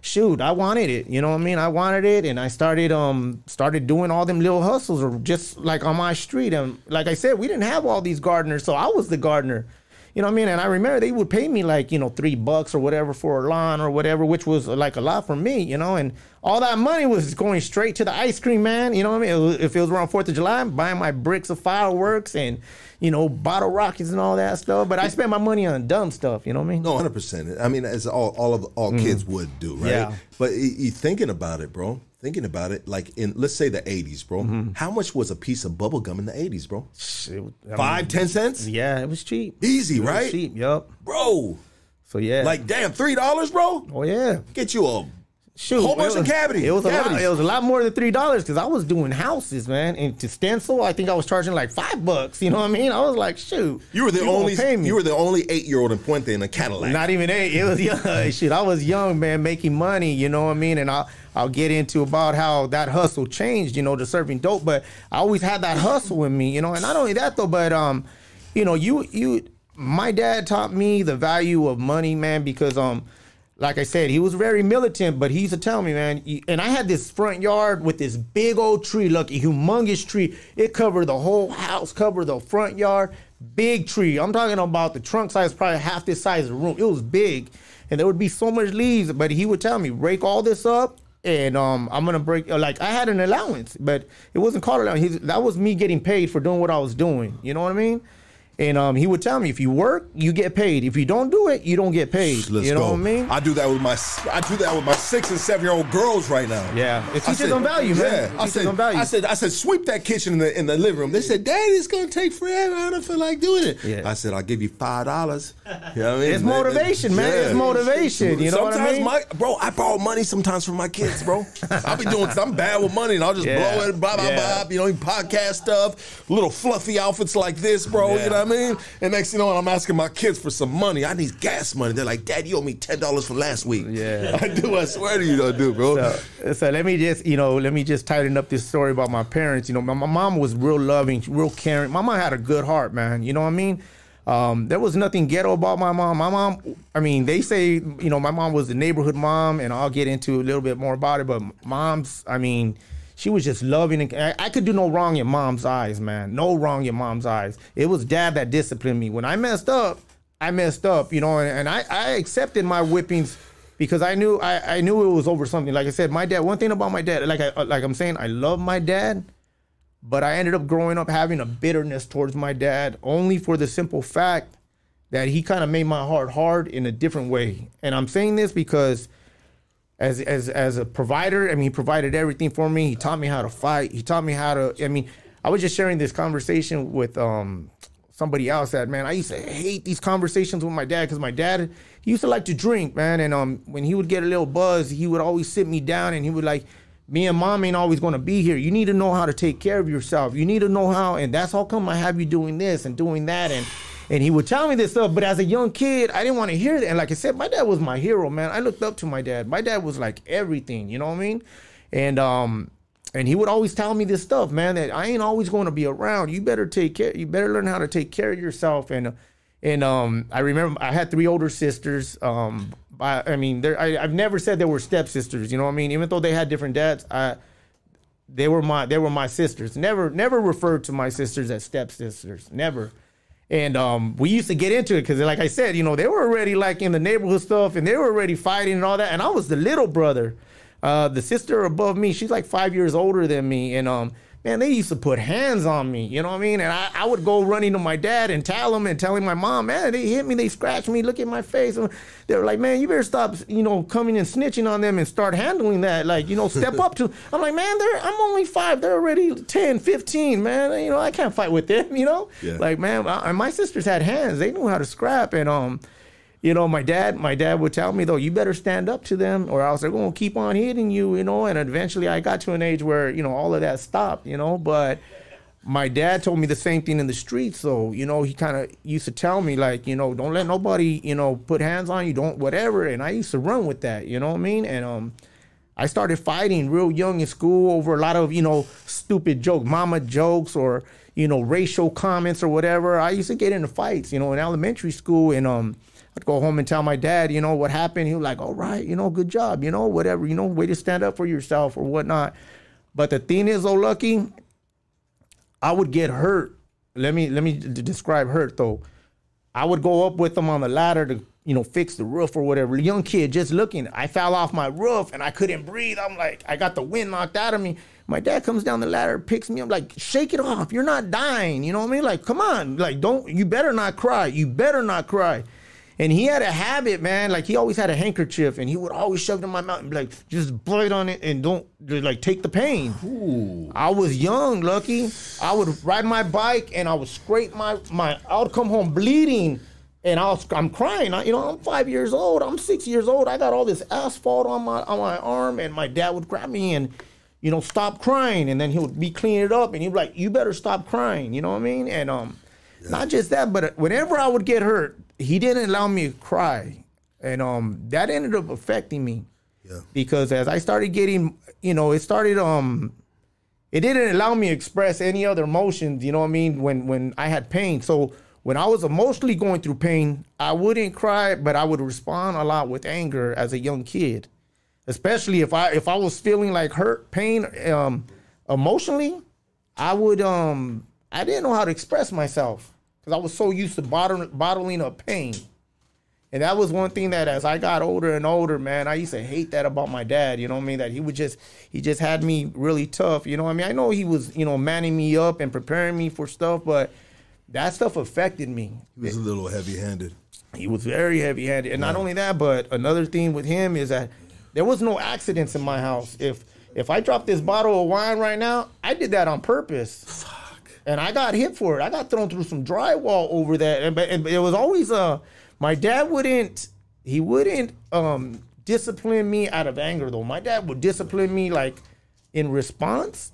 shoot, I wanted it. You know what I mean? I wanted it, and I started um started doing all them little hustles, or just like on my street. And like I said, we didn't have all these gardeners, so I was the gardener. You know what I mean? And I remember they would pay me like, you know, three bucks or whatever for a lawn or whatever, which was like a lot for me, you know, and all that money was going straight to the ice cream man. You know what I mean? If it was around 4th of July, I'm buying my bricks of fireworks and, you know, bottle rockets and all that stuff. But I spent my money on dumb stuff, you know what I mean? No, hundred percent. I mean, as all all of all mm-hmm. kids would do, right? Yeah. But you thinking about it, bro. Thinking about it, like in let's say the '80s, bro. Mm-hmm. How much was a piece of bubble gum in the '80s, bro? It I mean, Five, ten cents, Yeah, it was cheap. easy, It right, cheap, yup. bro? So yeah. Like, damn, three dollars, bro. oh yeah. Get you a Shoot, Whole bunch of cavity- It was a lot. It was a lot more than three dollars because I was doing houses, man. And to stencil, I think I was charging like five bucks. You know what I mean? I was like, shoot. You were the gonna only you were the only eight year old in Puente in a Cadillac. Not even eight. It was [laughs] young. Shit, I was young, man, making money. You know what I mean? And I'll I'll get into about how that hustle changed. You know, to serving dope, but I always had that hustle in me. You know, and not only that though, but um, you know, you you, my dad taught me the value of money, man, because um. Like I said, he was very militant, but he used to tell me, man. And I had this front yard with this big old tree, look, a humongous tree. It covered the whole house, covered the front yard, big tree. I'm talking about the trunk size, probably half this size of the room. It was big, and there would be so much leaves. But he would tell me, break all this up, and um, I'm gonna break. Like I had an allowance, but it wasn't called allowance. He, that was me getting paid for doing what I was doing. You know what I mean? And um, he would tell me, if you work, you get paid. If you don't do it, you don't get paid. Let's you know go. what I mean? I do that with my I do that with my six and seven year old girls right now. Yeah. It I teaches them value, man. Yeah, It I said, them value. I said, I said, sweep that kitchen in the in the living room. They said, Daddy, it's gonna take forever. I don't feel like doing it. Yeah. I said, I'll give you five dollars. You know what I mean? It's motivation, man. It's motivation. You know what I sometimes mean? my bro, I borrow money sometimes from my kids, bro. I'll be doing. I'm bad with money, and I'll just Yeah. blow it. Blah blah Yeah. blah. You know, podcast stuff, little fluffy outfits like this, bro. Yeah. You know what I mean? And next, you know, I'm asking my kids for some money. I need gas money. They're like, Dad, you owe me ten dollars from last week. Yeah. [laughs] I do. I swear to you, I do, bro. So, so let me just, you know, let me just tighten up this story about my parents. You know, my, my mom was real loving, real caring. My mom had a good heart, man. You know what I mean? Um, there was nothing ghetto about my mom. My mom, I mean, they say, you know, my mom was the neighborhood mom, and I'll get into a little bit more about it. But mom's, I mean, she was just loving. And I, I could do no wrong in mom's eyes, man. No wrong in mom's eyes. It was dad that disciplined me. When I messed up, I messed up, you know, and, and I, I accepted my whippings because I knew I, I knew it was over something. Like I said, my dad. One thing about my dad, like I uh, like I'm saying, I love my dad, but I ended up growing up having a bitterness towards my dad only for the simple fact that he kind of made my heart hard in a different way. And I'm saying this because as as as a provider, I mean, he provided everything for me. He taught me how to fight. He taught me how to. I mean, I was just sharing this conversation with um somebody else that man, I used to hate these conversations with my dad because my dad he used to like to drink, man, and um when he would get a little buzz, he would always sit me down and he would like. Me and mom ain't always gonna be here. You need to know how to take care of yourself. You need to know how, and that's how come I have you doing this and doing that, and and he would tell me this stuff. But as a young kid, I didn't want to hear that. And like I said, my dad was my hero, man. I looked up to my dad. My dad was like everything, you know what I mean? And um, and he would always tell me this stuff, man. That I ain't always going to be around. You better take care. You better learn how to take care of yourself. And and um, I remember I had three older sisters. Um, I, I mean, I, I've never said they were stepsisters. You know what I mean? Even though they had different dads, I they were my they were my sisters. Never never referred to my sisters as stepsisters. Never. And um, we used to get into it because, like I said, you know, they were already like in the neighborhood stuff, and they were already fighting and all that. And I was the little brother. Uh, the sister above me, she's like five years older than me, and um, man, they used to put hands on me. You know what I mean? And I, I would go running to my dad and tell him and telling my mom, man, they hit me, they scratched me, look at my face. And they were like, man, you better stop, you know, coming and snitching on them and start handling that. Like, you know, step up to. [laughs] I'm like, man, they're I'm only five. They're already 10, 15, man. You know, I can't fight with them. You know, Yeah. like man, I, my sisters had hands. They knew how to scrap and um you know, my dad, my dad would tell me though, you better stand up to them, or else they're going to keep on hitting you, you know. And eventually, I got to an age where you know all of that stopped, you know. But my dad told me the same thing in the streets, so you know he kind of used to tell me like, you know, don't let nobody, you know, put hands on you, don't whatever. And I used to run with that, you know what I mean? And um, I started fighting real young in school over a lot of you know stupid jokes, mama jokes, or you know racial comments or whatever. I used to get into fights, you know, in elementary school, and um, I'd go home and tell my dad, you know, what happened. He was like, "All right, you know, good job, you know, whatever, you know, way to stand up for yourself or whatnot." But the thing is, oh, lucky, I would get hurt. Let me let me describe hurt though. I would go up with them on the ladder to, you know, fix the roof or whatever. Young kid just looking. I fell off my roof and I couldn't breathe. I'm like, I got the wind knocked out of me. My dad comes down the ladder, picks me up, like, shake it off. You're not dying. You know what I mean? Like, come on. Like, don't, you better not cry. You better not cry. And he had a habit, man. Like, he always had a handkerchief and he would always shove it in my mouth and be like, just blow on it and don't, just, like, take the pain. Ooh. I was young, lucky. I would ride my bike and I would scrape my my. I would come home bleeding, and I was I'm crying. I, you know, I'm five years old. I'm six years old. I got all this asphalt on my on my arm, and my dad would grab me and, you know, stop crying, and then he would be cleaning it up, and he'd be like, "You better stop crying." You know what I mean? And um, not just that, but whenever I would get hurt, he didn't allow me to cry, and um, that ended up affecting me Yeah. because as I started getting, you know, it started um it didn't allow me to express any other emotions, you know what I mean, when when I had pain. So when I was emotionally going through pain, I wouldn't cry, but I would respond a lot with anger as a young kid. Especially if I if I was feeling like hurt, pain um emotionally, I would um I didn't know how to express myself cuz I was so used to bottling bottling up pain. And that was one thing that as I got older and older, man, I used to hate that about my dad. You know what I mean? That he would just he just had me really tough. You know what I mean? I know he was, you know, manning me up and preparing me for stuff, but that stuff affected me. He was a little heavy handed. He was very heavy handed. And not only that, but another thing with him is that there was no accidents in my house. If if I dropped this bottle of wine right now, I did that on purpose. And I got hit for it. I got thrown through some drywall over that. And it was always uh my dad wouldn't he wouldn't um discipline me out of anger though. My dad would discipline me like in response.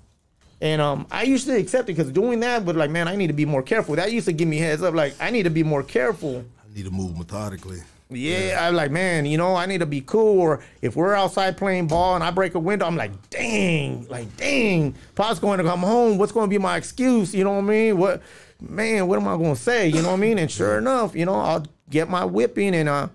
And um, I used to accept it because doing that would like, man, I need to be more careful. That used to give me heads up, like I need to be more careful. I need to move methodically. Yeah, I'm like, man, you know, I need to be cool. Or if we're outside playing ball and I break a window, I'm like, dang, like, dang, Pop's going to come home. What's going to be my excuse? You know what I mean? What, man, what am I going to say? You know what I mean? And sure enough, you know, I'll get my whipping and uh,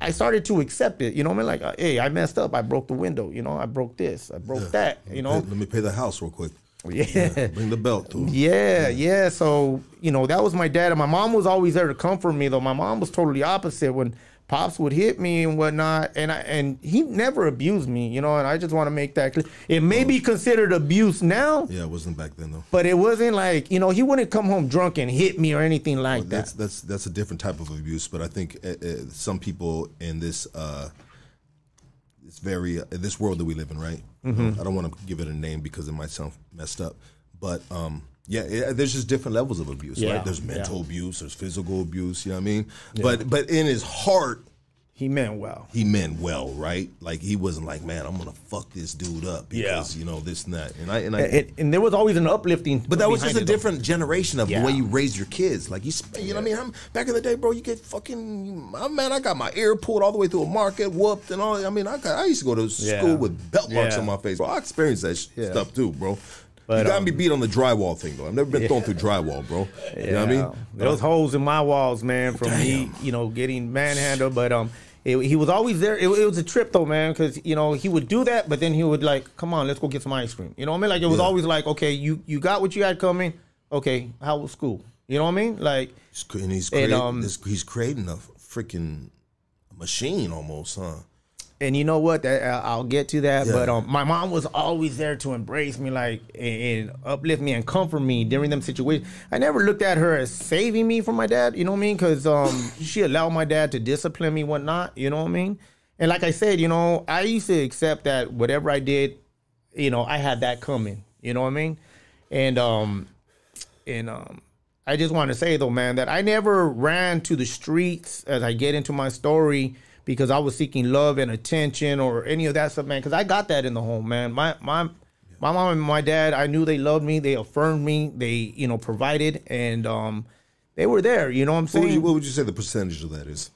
I started to accept it. You know what I mean? Like, uh, hey, I messed up. I broke the window. You know, I broke this. I broke that. You know, let me pay the house real quick. yeah. Bring the belt to him. Yeah, yeah. So you know that was my dad, and my mom was always there to comfort me. Though my mom was totally opposite when pops would hit me and whatnot, and I and he never abused me. You know, and I just want to make that clear. It may be considered abuse now, Yeah, it wasn't back then though. but it wasn't like you know he wouldn't come home drunk and hit me or anything like that. That's that's that's a different type of abuse, but I think uh, uh, some people in this uh, it's very uh, this world that we live in, right? Mm-hmm. I don't want to give it a name because it might sound messed up, but um, Yeah, yeah, there's just different levels of abuse, Yeah, right? There's mental yeah. abuse, there's physical abuse. You know what I mean? But but in his heart, He meant well. he meant well, right? Like he wasn't like, man, I'm gonna fuck this dude up because you know this and that. And I and I. And, and there was always an uplifting. but that was just a it, though. different generation of Yeah. the way you raise your kids. Like you, sp- you know what I mean? I'm, back in the day, bro, you get fucking, oh, man, I got my ear pulled all the way through a market, whooped, and all. I mean, I got, I used to go to Yeah. school with belt marks Yeah. on my face. Bro, I experienced that sh- Yeah. stuff too, bro. But, you got um, me beat on the drywall thing though. I've never been thrown through drywall, bro. You know what I mean? Those holes in my walls, man, from me, you know, getting manhandled. But um, it, he was always there. It, it was a trip though, man, because you know he would do that, but then he would like, come on, let's go get some ice cream. You know what I mean? Like it was Yeah. always like, okay, you you got what you had coming. Okay, how was school? You know what I mean? Like, and he's And, um, he's creating a freaking machine almost, huh? And you know what? That I- I'll get to that. Yeah. But um, my mom was always there to embrace me, like and, and uplift me and comfort me during them situations. I never looked at her as saving me from my dad. You know what I mean? Because um, [laughs] she allowed my dad to discipline me, whatnot. You know what I mean? And like I said, you know, I used to accept that whatever I did, you know, I had that coming. You know what I mean? And um, and um, I just want to say though, man, that I never ran to the streets as I get into my story because I was seeking love and attention or any of that stuff, man. Because I got that in the home, man. My my my mom and my dad, I knew they loved me, they affirmed me, they you know provided, and um, they were there. You know what I'm What saying? would, you, what would you say the percentage of that is?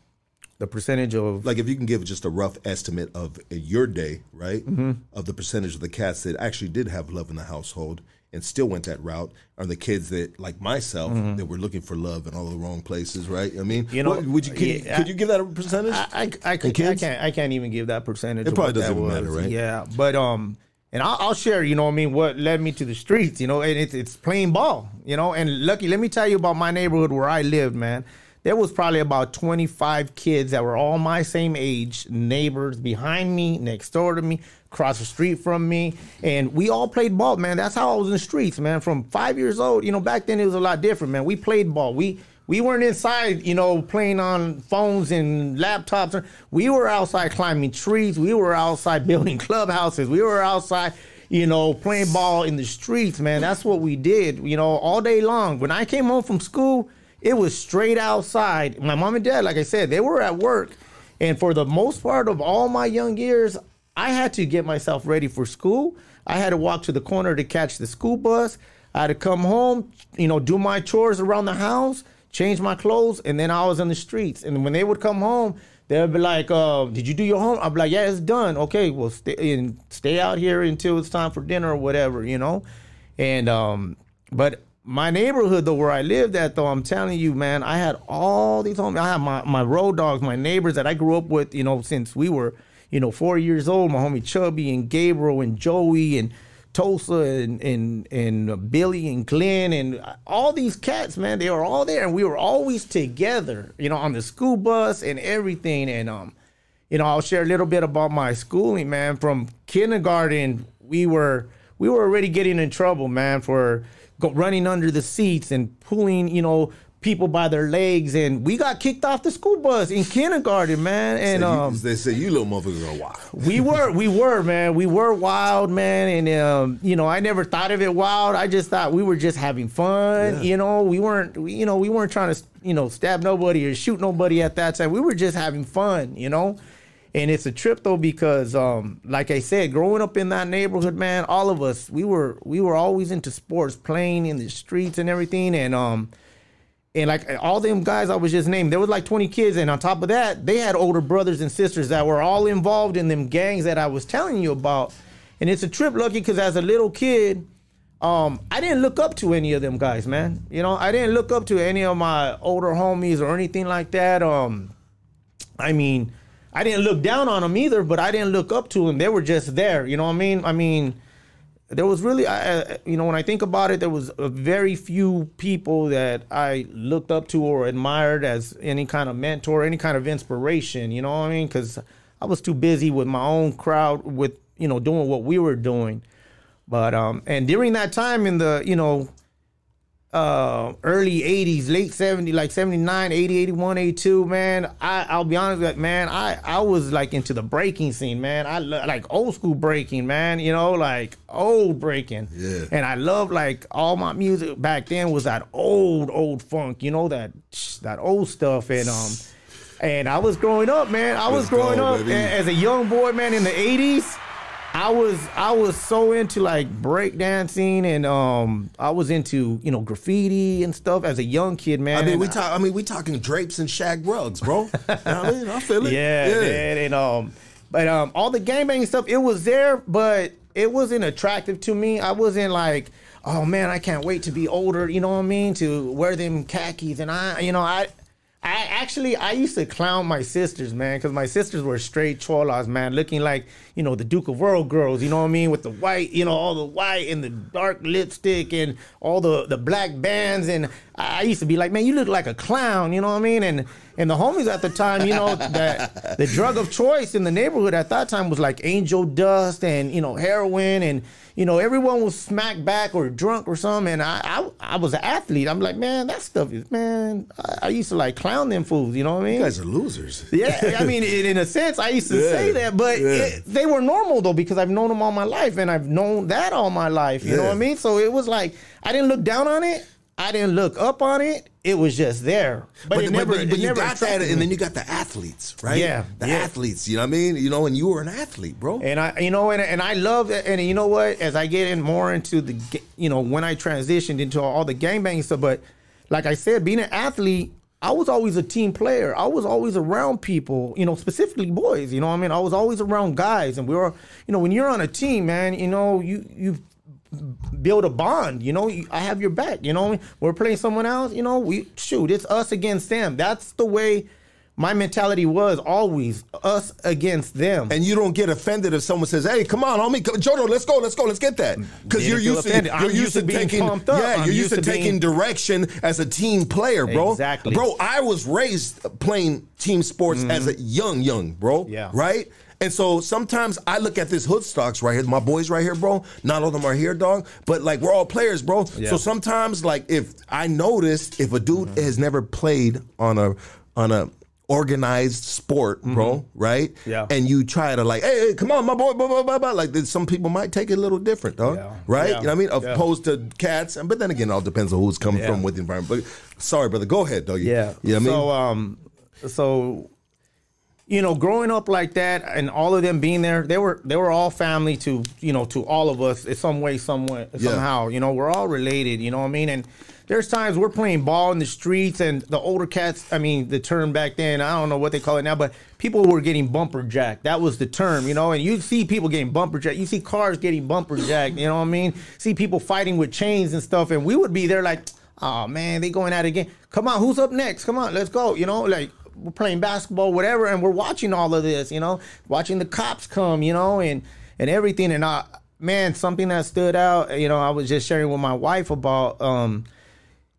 the percentage of Like if you can give just a rough estimate of your day, right? Mm-hmm. Of the percentage of the cats that actually did have love in the household and still went that route, are the kids that, like myself, that were looking for love in all the wrong places, right? I mean, Mm-hmm. You know, what- would you could, yeah, could you give that a percentage? I, I, I, could, I can't I can't even give that percentage. It probably doesn't even matter, right? Yeah, but um, and I'll, I'll share. You know, what I mean, what led me to the streets. You know, and it's it's playing ball. You know, and lucky. Let me tell you about my neighborhood where I lived, man. There was probably about 25 kids that were all my same age, neighbors behind me, next door to me, across the street from me. And we all played ball, man. That's how I was in the streets, man. From five years old, you know, back then it was a lot different, man. We played ball. We we weren't inside, you know, playing on phones and laptops. We were outside climbing trees. We were outside [laughs] building clubhouses. We were outside, you know, playing ball in the streets, man. That's what we did, you know, all day long. When I came home from school, it was straight outside. My mom and dad, like I said, they were at work. And for the most part of all my young years, I had to get myself ready for school. I had to walk to the corner to catch the school bus. I had to come home, you know, do my chores around the house, change my clothes, and then I was in the streets. And when they would come home, they'd be like, uh, "Did you do your home?" I'd be like, "Yeah, it's done. Okay, well, stay and stay out here until it's time for dinner or whatever, you know." And um, but my neighborhood though, where I lived at though, I'm telling you, man, I had all these homies. I had my my road dogs, my neighbors that I grew up with, you know, since we were, you know, four years old. My homie Chubby and Gabriel and Joey and Tulsa and and and Billy and Glenn and all these cats, man, they were all there, and we were always together, you know, on the school bus and everything. And um, you know, I'll share a little bit about my schooling, man. From kindergarten, we were we were already getting in trouble, man, for go, running under the seats and pulling, you know, people by their legs, and we got kicked off the school bus in kindergarten, man. And They- um, they say you little motherfuckers are wild. [laughs] we were we were man. We were wild man. And um you know i never thought of it wild. I just thought we were just having fun Yeah. you know. We weren't we, you know we weren't trying to you know stab nobody or shoot nobody at that time. We were just having fun you know. And it's a trip though because um like i said growing up in that neighborhood man all of us we were we were always into sports playing in the streets and everything. And um and like all them guys I was just named, there was like 20 kids, and on top of that, they had older brothers and sisters that were all involved in them gangs that I was telling you about. And it's a trip, lucky, because as a little kid, um, I didn't look up to any of them guys, man. You know, I didn't look up to any of my older homies or anything like that. Um, I mean, I didn't look down on them either, but I didn't look up to them. They were just there. You know what I mean? I mean, there was really, you know, when I think about it, there was very few people that I looked up to or admired as any kind of mentor, any kind of inspiration. You know what I mean? Because I was too busy with my own crowd, with you know, doing what we were doing. But um, and during that time in the, you know, uh, early 80s, late 70s, like 79, 80, 81, 82, man. I, I'll be honest with you, man, I, I was like into the breaking scene, man. I lo- like old school breaking, man, you know, like old breaking. Yeah. And I love like all my music back then was that old, old funk, you know, that that old stuff. And um and I was growing up, man. I was Let's go, growing up baby. as a young boy, man, in the 80s. I was I was so into like breakdancing and um I was into, you know, graffiti and stuff as a young kid, man. I mean, we talk. I mean, we talking drapes and shag rugs, bro. you know what I mean, I feel it. [laughs] Yeah, man, and um, but um, all the gangbanging stuff, it was there, but it wasn't attractive to me. I wasn't like, oh man, I can't wait to be older. You know what I mean? To wear them khakis, and I, you know, I. I actually I used to clown my sisters, man, because my sisters were straight cholas, man, looking like you know the Duke of World girls, you know what I mean, with the white, you know, all the white and the dark lipstick and all the the black bands, and I used to be like, man, you look like a clown, you know what I mean, and and the homies at the time, you know, [laughs] that the drug of choice in the neighborhood at that time was like angel dust and you know heroin. And you know everyone was smacked back or drunk or something. And I I, I was an athlete. I'm like man that stuff is man I, I used to like clown them fools you know what I mean? You guys are losers. yeah, I mean, in, in a sense, I used to [laughs] Yeah, say that, but yeah. it, they were normal though because I've known them all my life, and I've known that all my life. You know what I mean? So it was like I didn't look down on it, I didn't look up on it. It was just there. But, But, never, but, but you got that, attracted and then you got the athletes, right? Yeah, the yeah. athletes. You know what I mean? You know, and you were an athlete, bro. And I, you know, and, and I love it. And you know what? As I get in more into the, you know, when I transitioned into all the gangbanging stuff, but like I said, being an athlete, I was always a team player. I was always around people, you know, specifically boys. You know, I mean, I was always around guys, and we were, you know, when you're on a team, man, you know, you you build a bond. You know, I have your back. You know, we're playing someone else. You know, we shoot. It's us against them. That's the way my mentality was always us against them. and you don't get offended if someone says, "Hey, come on, homie, come, Jojo, let's go, let's go, let's get that." Because you're used to you're used to being taking pumped up. yeah, I'm you're used, to, taking direction as a team player, bro. Exactly. bro. I was raised playing team sports as a young, young, bro. Mm-hmm. Yeah. right. And so sometimes I look at this hood stocks right here, my boys right here, bro. Not all of them are here, dog. But like we're all players, bro. Yeah. So sometimes, like if I notice if a dude Mm-hmm. has never played on a on a organized sport, bro, right? Mm-hmm. Yeah. And you try to like, hey, hey, come on, my boy, blah, blah, blah, blah. Like some people might take it a little different, dog. Yeah. Right? Yeah. You know what I mean? Yeah. Opposed to cats. And but then again, it all depends on who's coming from with the environment. But sorry, brother, go ahead, dog. Yeah. You know what I mean? So um so you know, growing up like that and all of them being there, they were they were all family to, you know, to all of us in some way, some way, somehow. You know, we're all related, you know what I mean? And there's times we're playing ball in the streets and the older cats, I mean, the term back then, I don't know what they call it now, but people were getting bumper jacked. That was the term, you know, and you see people getting bumper jacked. You see cars getting bumper jacked, you know what I mean? See people fighting with chains and stuff, and we would be there like, oh man, they going at it again. Come on, who's up next? Come on, let's go. You know, like we're playing basketball, whatever, and we're watching all of this, you know, watching the cops come, you know, and and everything. And I, man, something that stood out, you know, I was just sharing with my wife about, um,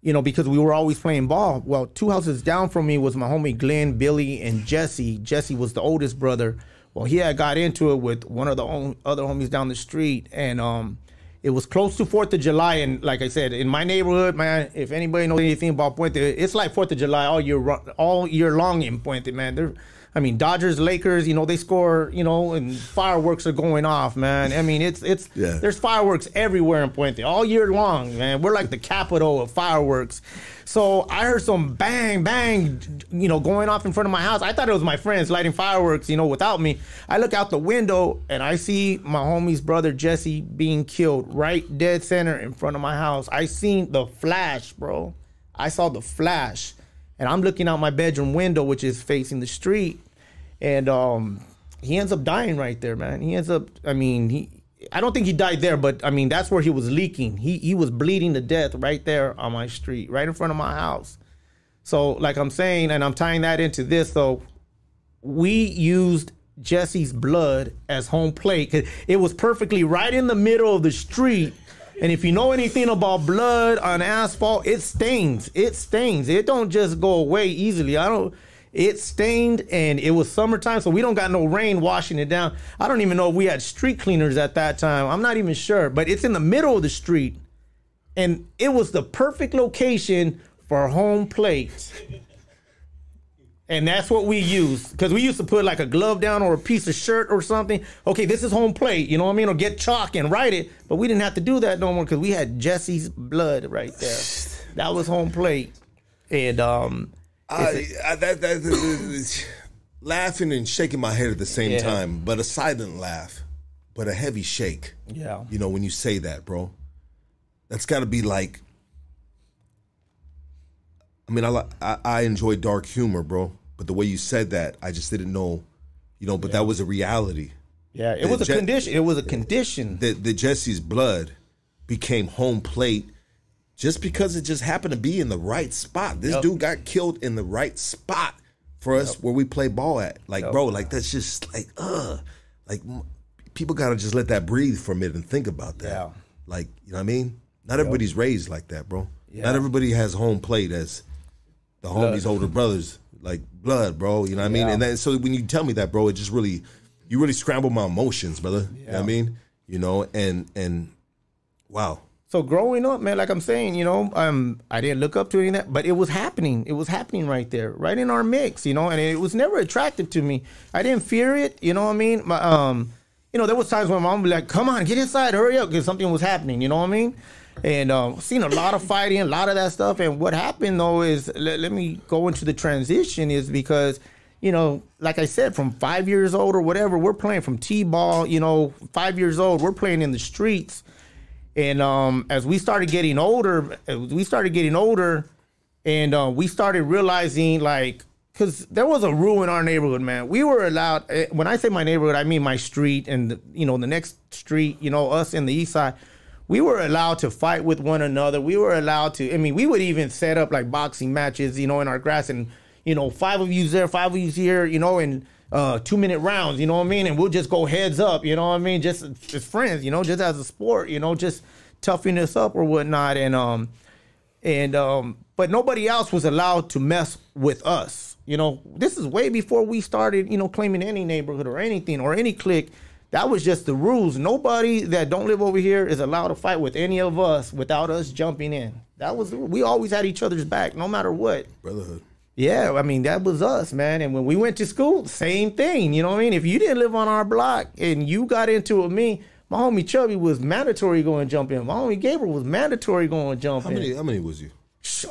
you know, because we were always playing ball. Well, two houses down from me was my homie Glenn, Billy, and Jesse. Jesse was the oldest brother. Well, he had got into it with one of the other homies down the street, and um, it was close to Fourth of July. And like I said, in my neighborhood, man, if anybody knows anything about Puente, it's like Fourth of July all year all year long in Puente, man. I mean, Dodgers, Lakers, you know, they score, you know, and fireworks are going off, man. I mean, it's it's Yeah. there's fireworks everywhere in Puente all year long, man. We're like the capital of fireworks. So I heard some bang, bang, you know, going off in front of my house. I thought it was my friends lighting fireworks, you know, without me. I look out the window and I see my homie's brother Jesse being killed right dead center in front of my house. I seen the flash, bro. I saw the flash. And I'm looking out my bedroom window, which is facing the street. And um he ends up dying right there, man. He ends up I mean, he I don't think he died there, but I mean that's where he was leaking. He he was bleeding to death right there on my street, right in front of my house. So like I'm saying, and I'm tying that into this though, we used Jesse's blood as home plate it was perfectly right in the middle of the street. And if you know anything about blood on asphalt, it stains. It stains. It don't just go away easily. I don't. It stained, and it was summertime, so we don't got no rain washing it down. I don't even know if we had street cleaners at that time. I'm not even sure, but it's in the middle of the street and it was the perfect location for home plate. And that's what we used because we used to put like a glove down or a piece of shirt or something. Okay, this is home plate, you know what I mean? Or get chalk and write it. But we didn't have to do that no more because we had Jesse's blood right there. [sighs] That was home plate. And um, I, I, that, that, that- laughing and shaking my head at the same Yeah. time, but a silent laugh, but a heavy shake. yeah, You know, when you say that, bro, that's got to be like. I mean, I, I I enjoy dark humor, bro, but the way you said that, I just didn't know, you know. But that was a reality. yeah, it was a Je- condition. It was a condition. That that Jesse's blood became home plate just because it just happened to be in the right spot. This Yep. dude got killed in the right spot for us where we play ball at. Like, bro, like that's just like, uh, like m- people gotta just let that breathe for a minute and think about that. Yeah. Like, you know what I mean? Not everybody's raised like that, bro. Yeah. Not everybody has home plate as the homies' older brothers, like blood, bro. You know what I mean? And then so when you tell me that, bro, it just really, you really scramble my emotions, brother. You know what I mean? You know, and and wow. So growing up, man, like I'm saying, you know, um, I didn't look up to any of that, but it was happening. It was happening right there, right in our mix, you know, and it was never attractive to me. I didn't fear it, you know what I mean? My, um, you know, there was times when my mom would be like, "Come on, get inside, hurry up," because something was happening. You know what I mean? And um, seen a lot of fighting, a lot of that stuff. And what happened though is, let, let me go into the transition, is because you know, like I said, from five years old or whatever, we're playing from t-ball. You know, five years old, we're playing in the streets. And um, as we started getting older, we started getting older, and uh, we started realizing like, because there was a rule in our neighborhood, man. We were allowed. eh, When I say my neighborhood, I mean my street and you know the next street. You know us in the east side. We were allowed to fight with one another. We were allowed to. I mean, we would even set up like boxing matches, you know, in our grass, and you know, five of you there, five of you here, you know, and uh, two minute rounds, you know what I mean? And we'll just go heads up, you know what I mean? Just as friends, you know, just as a sport, you know, just toughing us up or whatnot. And um, and um, but nobody else was allowed to mess with us. You know, this is way before we started, you know, claiming any neighborhood or anything or any clique. That was just the rules. Nobody that don't live over here is allowed to fight with any of us without us jumping in. That was we always had each other's back, no matter what. Brotherhood. Yeah, I mean that was us, man. And when we went to school, same thing. You know what I mean? If you didn't live on our block and you got into it with me, my homie Chubby was mandatory going to jump in. My homie Gabriel was mandatory going to jump How in. many how many was you?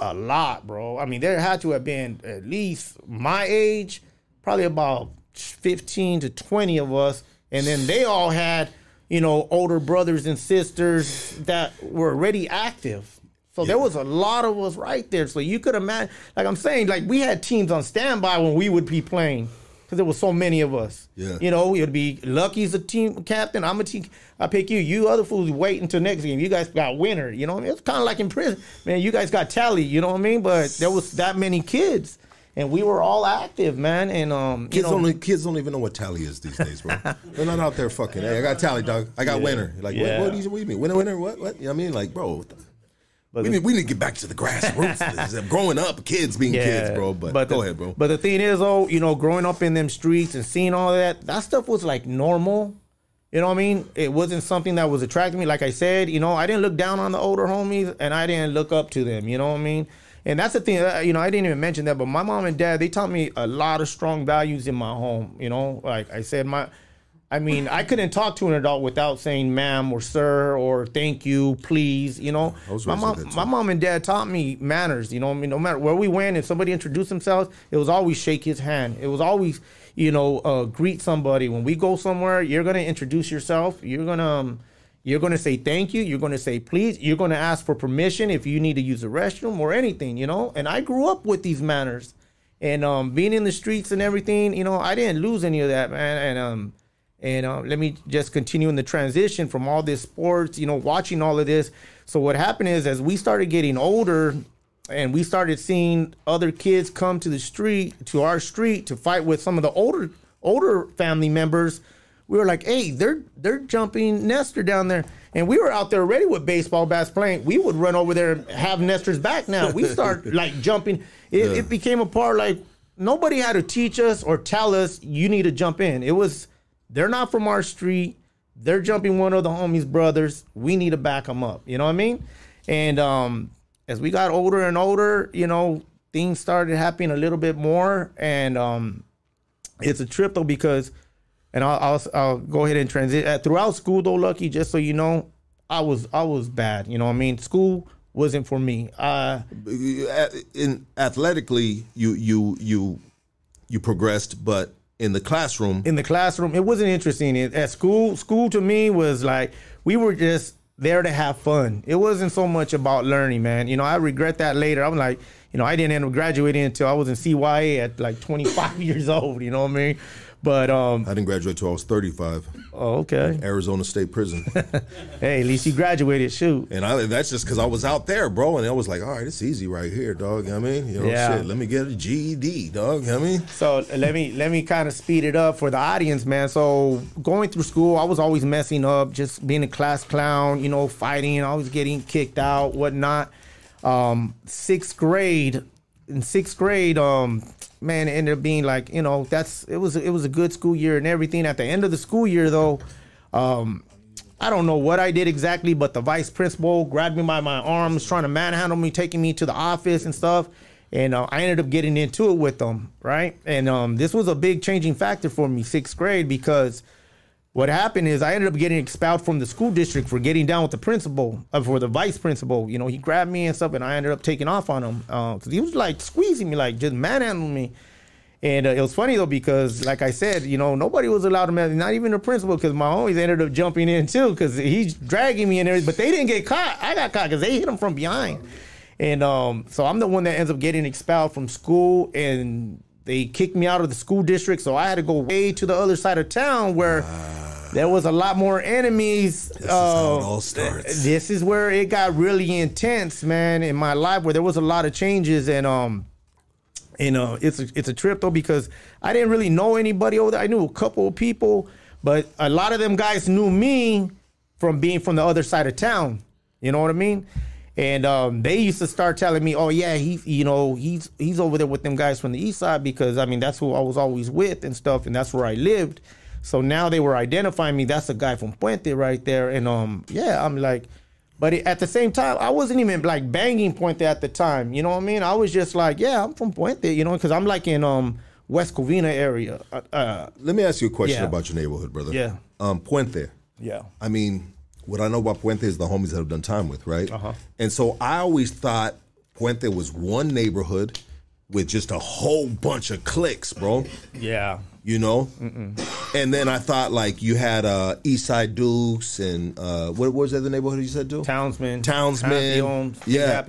A lot, bro. I mean, there had to have been at least my age, probably about fifteen to twenty of us, and then they all had, you know, older brothers and sisters that were already active. So there was a lot of us right there. So you could imagine, like I'm saying, like we had teams on standby when we would be playing because there was so many of us. Yeah. You know, it'd be Lucky's a team captain. I'm a team. I pick you. You other fools wait until next game. You guys got winner. You know what I mean? It's kind of like in prison, man. You guys got tally. You know what I mean? But there was that many kids, and we were all active, man. And um, you Kids know, don't kids don't even know what tally is these days, bro. They're not out there fucking. Hey, I got tally, dog. I got winner. Like, Yeah. what, what, do you, what do you mean? Winner, winner, what? What? You know what I mean? Like, bro, what the- But we the- need we need to get back to the grassroots. [laughs] Growing up, kids being kids, bro. But, go the, ahead, bro. But the thing is, though, you know, growing up in them streets and seeing all that, that stuff was like normal. You know what I mean? It wasn't something that was attracting me. Like I said, you know, I didn't look down on the older homies, and I didn't look up to them. You know what I mean? And that's the thing. uh, You know, I didn't even mention that, but my mom and dad they taught me a lot of strong values in my home. You know, like I said, my. I mean, I couldn't talk to an adult without saying ma'am or sir or thank you, please. You know, my mom, my mom and dad taught me manners. You know, I mean, no matter where we went, if somebody introduced themselves, it was always shake his hand. It was always, you know, uh, greet somebody. When we go somewhere, you're gonna introduce yourself. You're gonna, um, you're gonna say thank you. You're gonna say please. You're gonna ask for permission if you need to use the restroom or anything. You know, and I grew up with these manners, and um, being in the streets and everything. You know, I didn't lose any of that, man. And um, and uh, let me just continue in the transition from all this sports, you know, watching all of this. So what happened is, as we started getting older, and we started seeing other kids come to the street, to our street, to fight with some of the older older family members, we were like, "Hey, they're they're jumping Nestor down there." And we were out there already with baseball bats playing. We would run over there and have Nestor's back. Now we start [laughs] like jumping. It, it became a part like nobody had to teach us or tell us you need to jump in. It was they're not from our street. They're jumping one of the homies' brothers. We need to back them up. You know what I mean? And um, as we got older and older, you know, things started happening a little bit more. And um, it's a trip though because, and I'll I'll, I'll go ahead and transit uh, throughout school though. Lucky, just so you know, I was I was bad. You know, what I mean, school wasn't for me. Uh, in athletically, you you you you progressed, but in the classroom, in the classroom, it wasn't interesting. It- At school, school to me was like we were just there to have fun. It wasn't so much about learning, man. You know, I regret that later. I'm like, you know, I didn't end up graduating until I was in CYA at like 25 [laughs] years old. You know what I mean? But um, I didn't graduate till I was 35. oh, okay. Arizona State Prison, [laughs] Hey, at least you graduated. Shoot. and I that's just because I was out there, bro. And I was like, all right, it's easy right here, dog. You know what I mean, you know, Yeah. shit. Let me get a GED, dog. You know what I mean, So let me let me kind of speed it up for the audience, man. So going through school, I was always messing up, just being a class clown, you know, fighting, always getting kicked out, whatnot. Um, sixth grade, in sixth grade, um, man, it ended up being like, you know, that's it was it was a good school year and everything. At the end of the school year, though, um, I don't know what I did exactly, but the vice principal grabbed me by my arms, trying to manhandle me, taking me to the office and stuff. And uh, I ended up getting into it with them, right? And um, this was a big changing factor for me, sixth grade, because what happened is I ended up getting expelled from the school district for getting down with the principal, uh, for the vice principal. You know, he grabbed me and stuff, and I ended up taking off on him because he was like squeezing me, like just manhandling me. And uh, it was funny though because, like I said, you know, nobody was allowed to mess, not even the principal, because my homies ended up jumping in too, because he's dragging me and everything. But they didn't get caught. I got caught because they hit him from behind. And um, so I'm the one that ends up getting expelled from school, and they kicked me out of the school district. So I had to go way to the other side of town where there was a lot more enemies. This is how it all starts. This is where it got really intense, man, in my life, where there was a lot of changes, and um, and uh, it's a, it's a trip though because I didn't really know anybody over there. I knew a couple of people, but a lot of them guys knew me from being from the other side of town. You know what I mean? And um, they used to start telling me, "Oh yeah, he, you know, he's he's over there with them guys from the east side because I mean that's who I was always with and stuff, and that's where I lived." So now they were identifying me. That's a guy from Puente right there, and um, yeah, I'm like, but at the same time, I wasn't even like banging Puente at the time. You know what I mean? I was just like, yeah, I'm from Puente, you know, because I'm like in um West Covina area. Uh, uh, let me ask you a question Yeah. about your neighborhood, brother. Yeah. Um, Puente. yeah. I mean, what I know about Puente is the homies that I've done time with, right? Uh-huh. And so I always thought Puente was one neighborhood with just a whole bunch of cliques, bro. Yeah. You know, and then I thought like you had uh, East Side Dukes and uh, what, what was the other neighborhood you said, too? Townsman. Townsman. Happy homes. Yeah.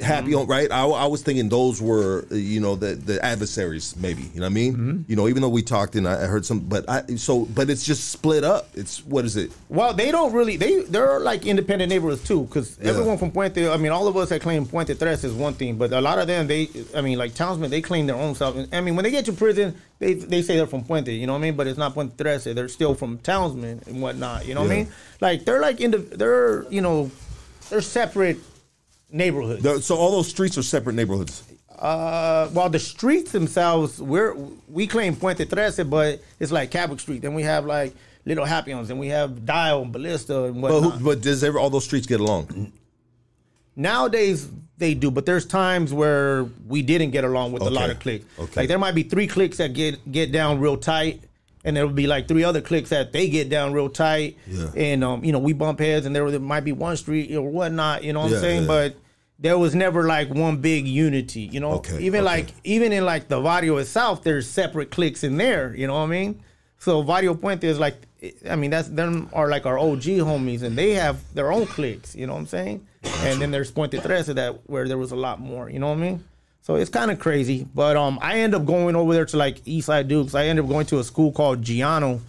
Happy. Happy Home, right? I, I was thinking those were, you know, the the adversaries, maybe. You know what I mean? Mm-hmm. You know, even though we talked and I, I heard some, but I so, but it's just split up. It's what is it? Well, they don't really. They they're like independent neighborhoods too, because Yeah. everyone from Puente. I mean, all of us that claim Puente Tres is one thing, but a lot of them, they, I mean, like townsmen, they claim their own stuff. I mean, when they get to prison, they they say they're from Puente. You know what I mean? But it's not Puente Tres. They're still from townsmen and whatnot. You know what I mean? Like they're like in the, they're you know they're separate neighborhoods. The- so all those streets are separate neighborhoods. Uh, well, the streets themselves, we're we claim Puente Trece, but it's like Cabot Street. Then we have like Little Happy Homes, and we have Dial and Ballista and But whatnot. who, but does ever all those streets get along? Nowadays they do, but there's times where we didn't get along with a lot of cliques. Okay. Like there might be three cliques that get get down real tight, and there would be like three other cliques that they get down real tight. Yeah. And um, you know, we bump heads, and there, there might be one street or whatnot. You know what Yeah, I'm saying? yeah. But there was never like one big unity. You know, Okay, even okay. like even in like the barrio itself, there's separate cliques in there. You know what I mean? So Barrio Puente is like, I mean, that's them are like our OG homies, and they have their own cliques. You know what I'm saying? And then there's Puente Trece that where there was a lot more. You know what I mean? So it's kind of crazy. But um, I end up going over there to like Eastside Dukes. I end up going to a school called Giano,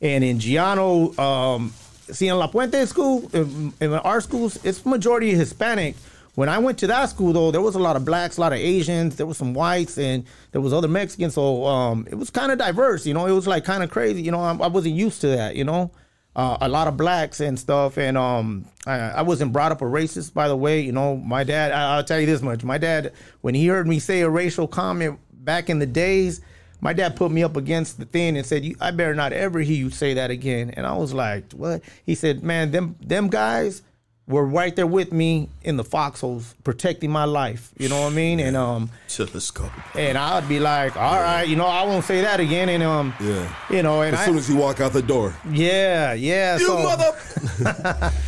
and in Giano, um, see in La Puente school, in, in our schools, it's majority Hispanic. When I went to that school, though, there was a lot of blacks, a lot of Asians, there was some whites, and there was other Mexicans. So um, it was kind of diverse, you know. It was like kind of crazy, you know. I, I wasn't used to that, you know. Uh, a lot of blacks and stuff, and um, I, I wasn't brought up a racist, by the way. You know, my dad. I, I'll tell you this much: my dad, when he heard me say a racial comment back in the days, my dad put me up against the thing and said, "I better not ever hear you say that again." And I was like, "What?" He said, "Man, them them guys." Were right there with me in the foxholes, protecting my life. You know what I mean? And um, To the scope. and I'd be like, all right, you know, I won't say that again. And um, Yeah. you know, and As I, soon as you walk out the door, yeah, yeah. you so, mother. [laughs]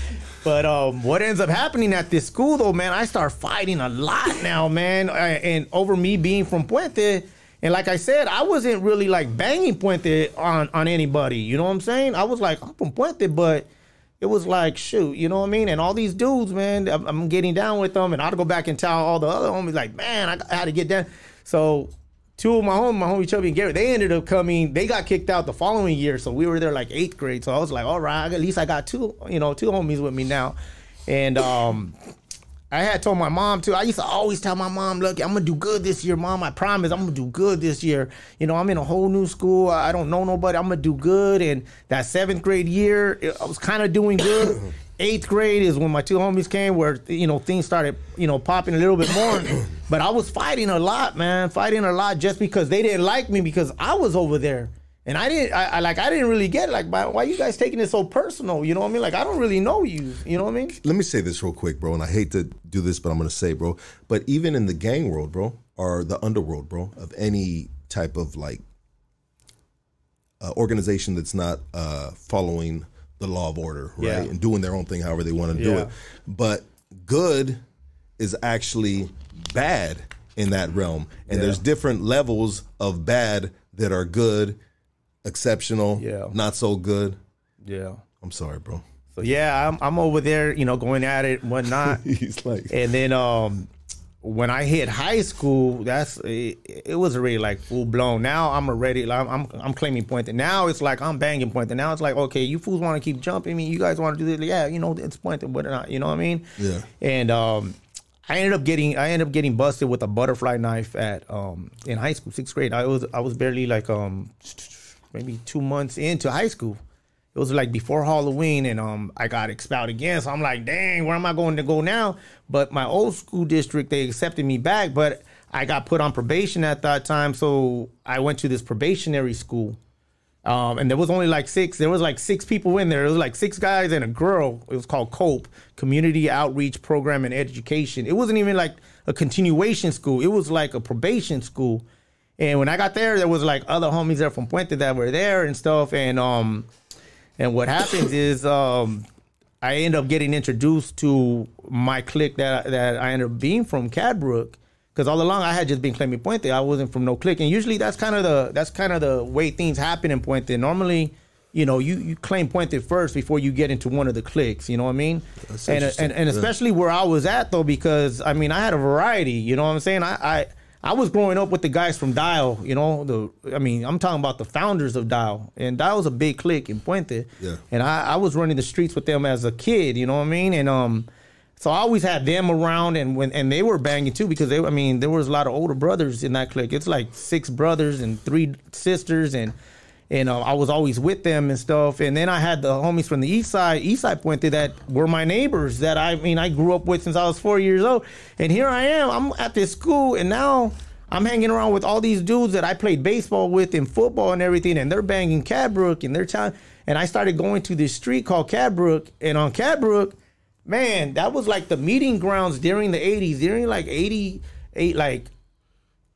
But um, what ends up happening at this school, though, man, I start fighting a lot now, man, Uh, and over me being from Puente. And like I said, I wasn't really like banging Puente on on anybody. You know what I'm saying? I was like, I'm from Puente, but it was like, shoot, you know what I mean? And all these dudes, man, I'm, getting down with them, and I'd go back and tell all the other homies, like, man, I, I had to get down. So two of my homies, my homie Chubby and Gary, they ended up coming. They got kicked out the following year, so we were there like eighth grade. So I was like, all right, at least I got two, you know, two homies with me now. And um, I had told my mom too. I used to always tell my mom, "Look, I'm gonna do good this year, mom. I promise, I'm gonna do good this year. You know, I'm in a whole new school. I don't know nobody. I'm gonna do good." And that seventh grade year, I was kind of doing good. [coughs] Eighth grade is when my two homies came, where you know things started, you know, popping a little bit more. [coughs] but I was fighting a lot, man, fighting a lot just because they didn't like me because I was over there. And I didn't, I, I like, I didn't really get it. Like, why, why you guys taking it so personal? You know what I mean? Like, I don't really know you. You know what I mean? Let me say this real quick, bro, and I hate to do this, but I'm gonna say, bro. But even in the gang world, bro, or the underworld, bro, of any type of like uh, organization that's not uh, following the law of order, right, Yeah. and doing their own thing, however they want to do Yeah. it. But good is actually bad in that realm, and there's different levels of bad that are good, exceptional, Yeah. not so good. Yeah. I'm sorry, bro. So yeah, I'm I'm over there, you know, going at it and whatnot. [laughs] He's like, [laughs] and then um when I hit high school, that's it, it was already like full blown. Now I'm already like, I'm I'm claiming Puente. Now it's like I'm banging Puente. Now it's like okay, you fools want to keep jumping me. You guys want to do this? Yeah, you know it's Puente, but not. You know what I mean? Yeah. And um, I ended up getting I ended up getting busted with a butterfly knife at um in high school, sixth grade. I was I was barely like um maybe two months into high school. It was like before Halloween, and um, I got expelled again. So I'm like, dang, where am I going to go now? But my old school district, they accepted me back, but I got put on probation at that time. So I went to this probationary school. Um, and there was only like six. There was like six people in there. It was like six guys and a girl. It was called COPE, Community Outreach Program and Education. It wasn't even like a continuation school. It was like a probation school. And when I got there, there was like other homies there from Puente that were there and stuff. And um, and what happens [laughs] is um, I end up getting introduced to my clique that that I ended up being from Cadbrook. Because all along I had just been claiming Puente. I wasn't from no clique, and usually that's kind of the that's kind of the way things happen in Puente. Normally, you know, you, you claim Puente first before you get into one of the cliques. You know what I mean? That's And, and and especially where I was at though, because I mean I had a variety. You know what I'm saying? I I, I was growing up with the guys from Dial. You know the I mean I'm talking about the founders of Dial, and Dial's a big clique in Puente. Yeah. And I, I was running the streets with them as a kid. You know what I mean? And um. So I always had them around, and when and they were banging too because they, I mean, there was a lot of older brothers in that clique. It's like six brothers and three sisters, and and uh, I was always with them and stuff. And then I had the homies from the east side, east side Puente, that were my neighbors that I mean I grew up with since I was four years old. And here I am, I'm at this school, and now I'm hanging around with all these dudes that I played baseball with and football and everything, and they're banging Cadbrook and they're telling. And I started going to this street called Cadbrook, and on Cadbrook man, that was like the meeting grounds during the 80s, during like 88, like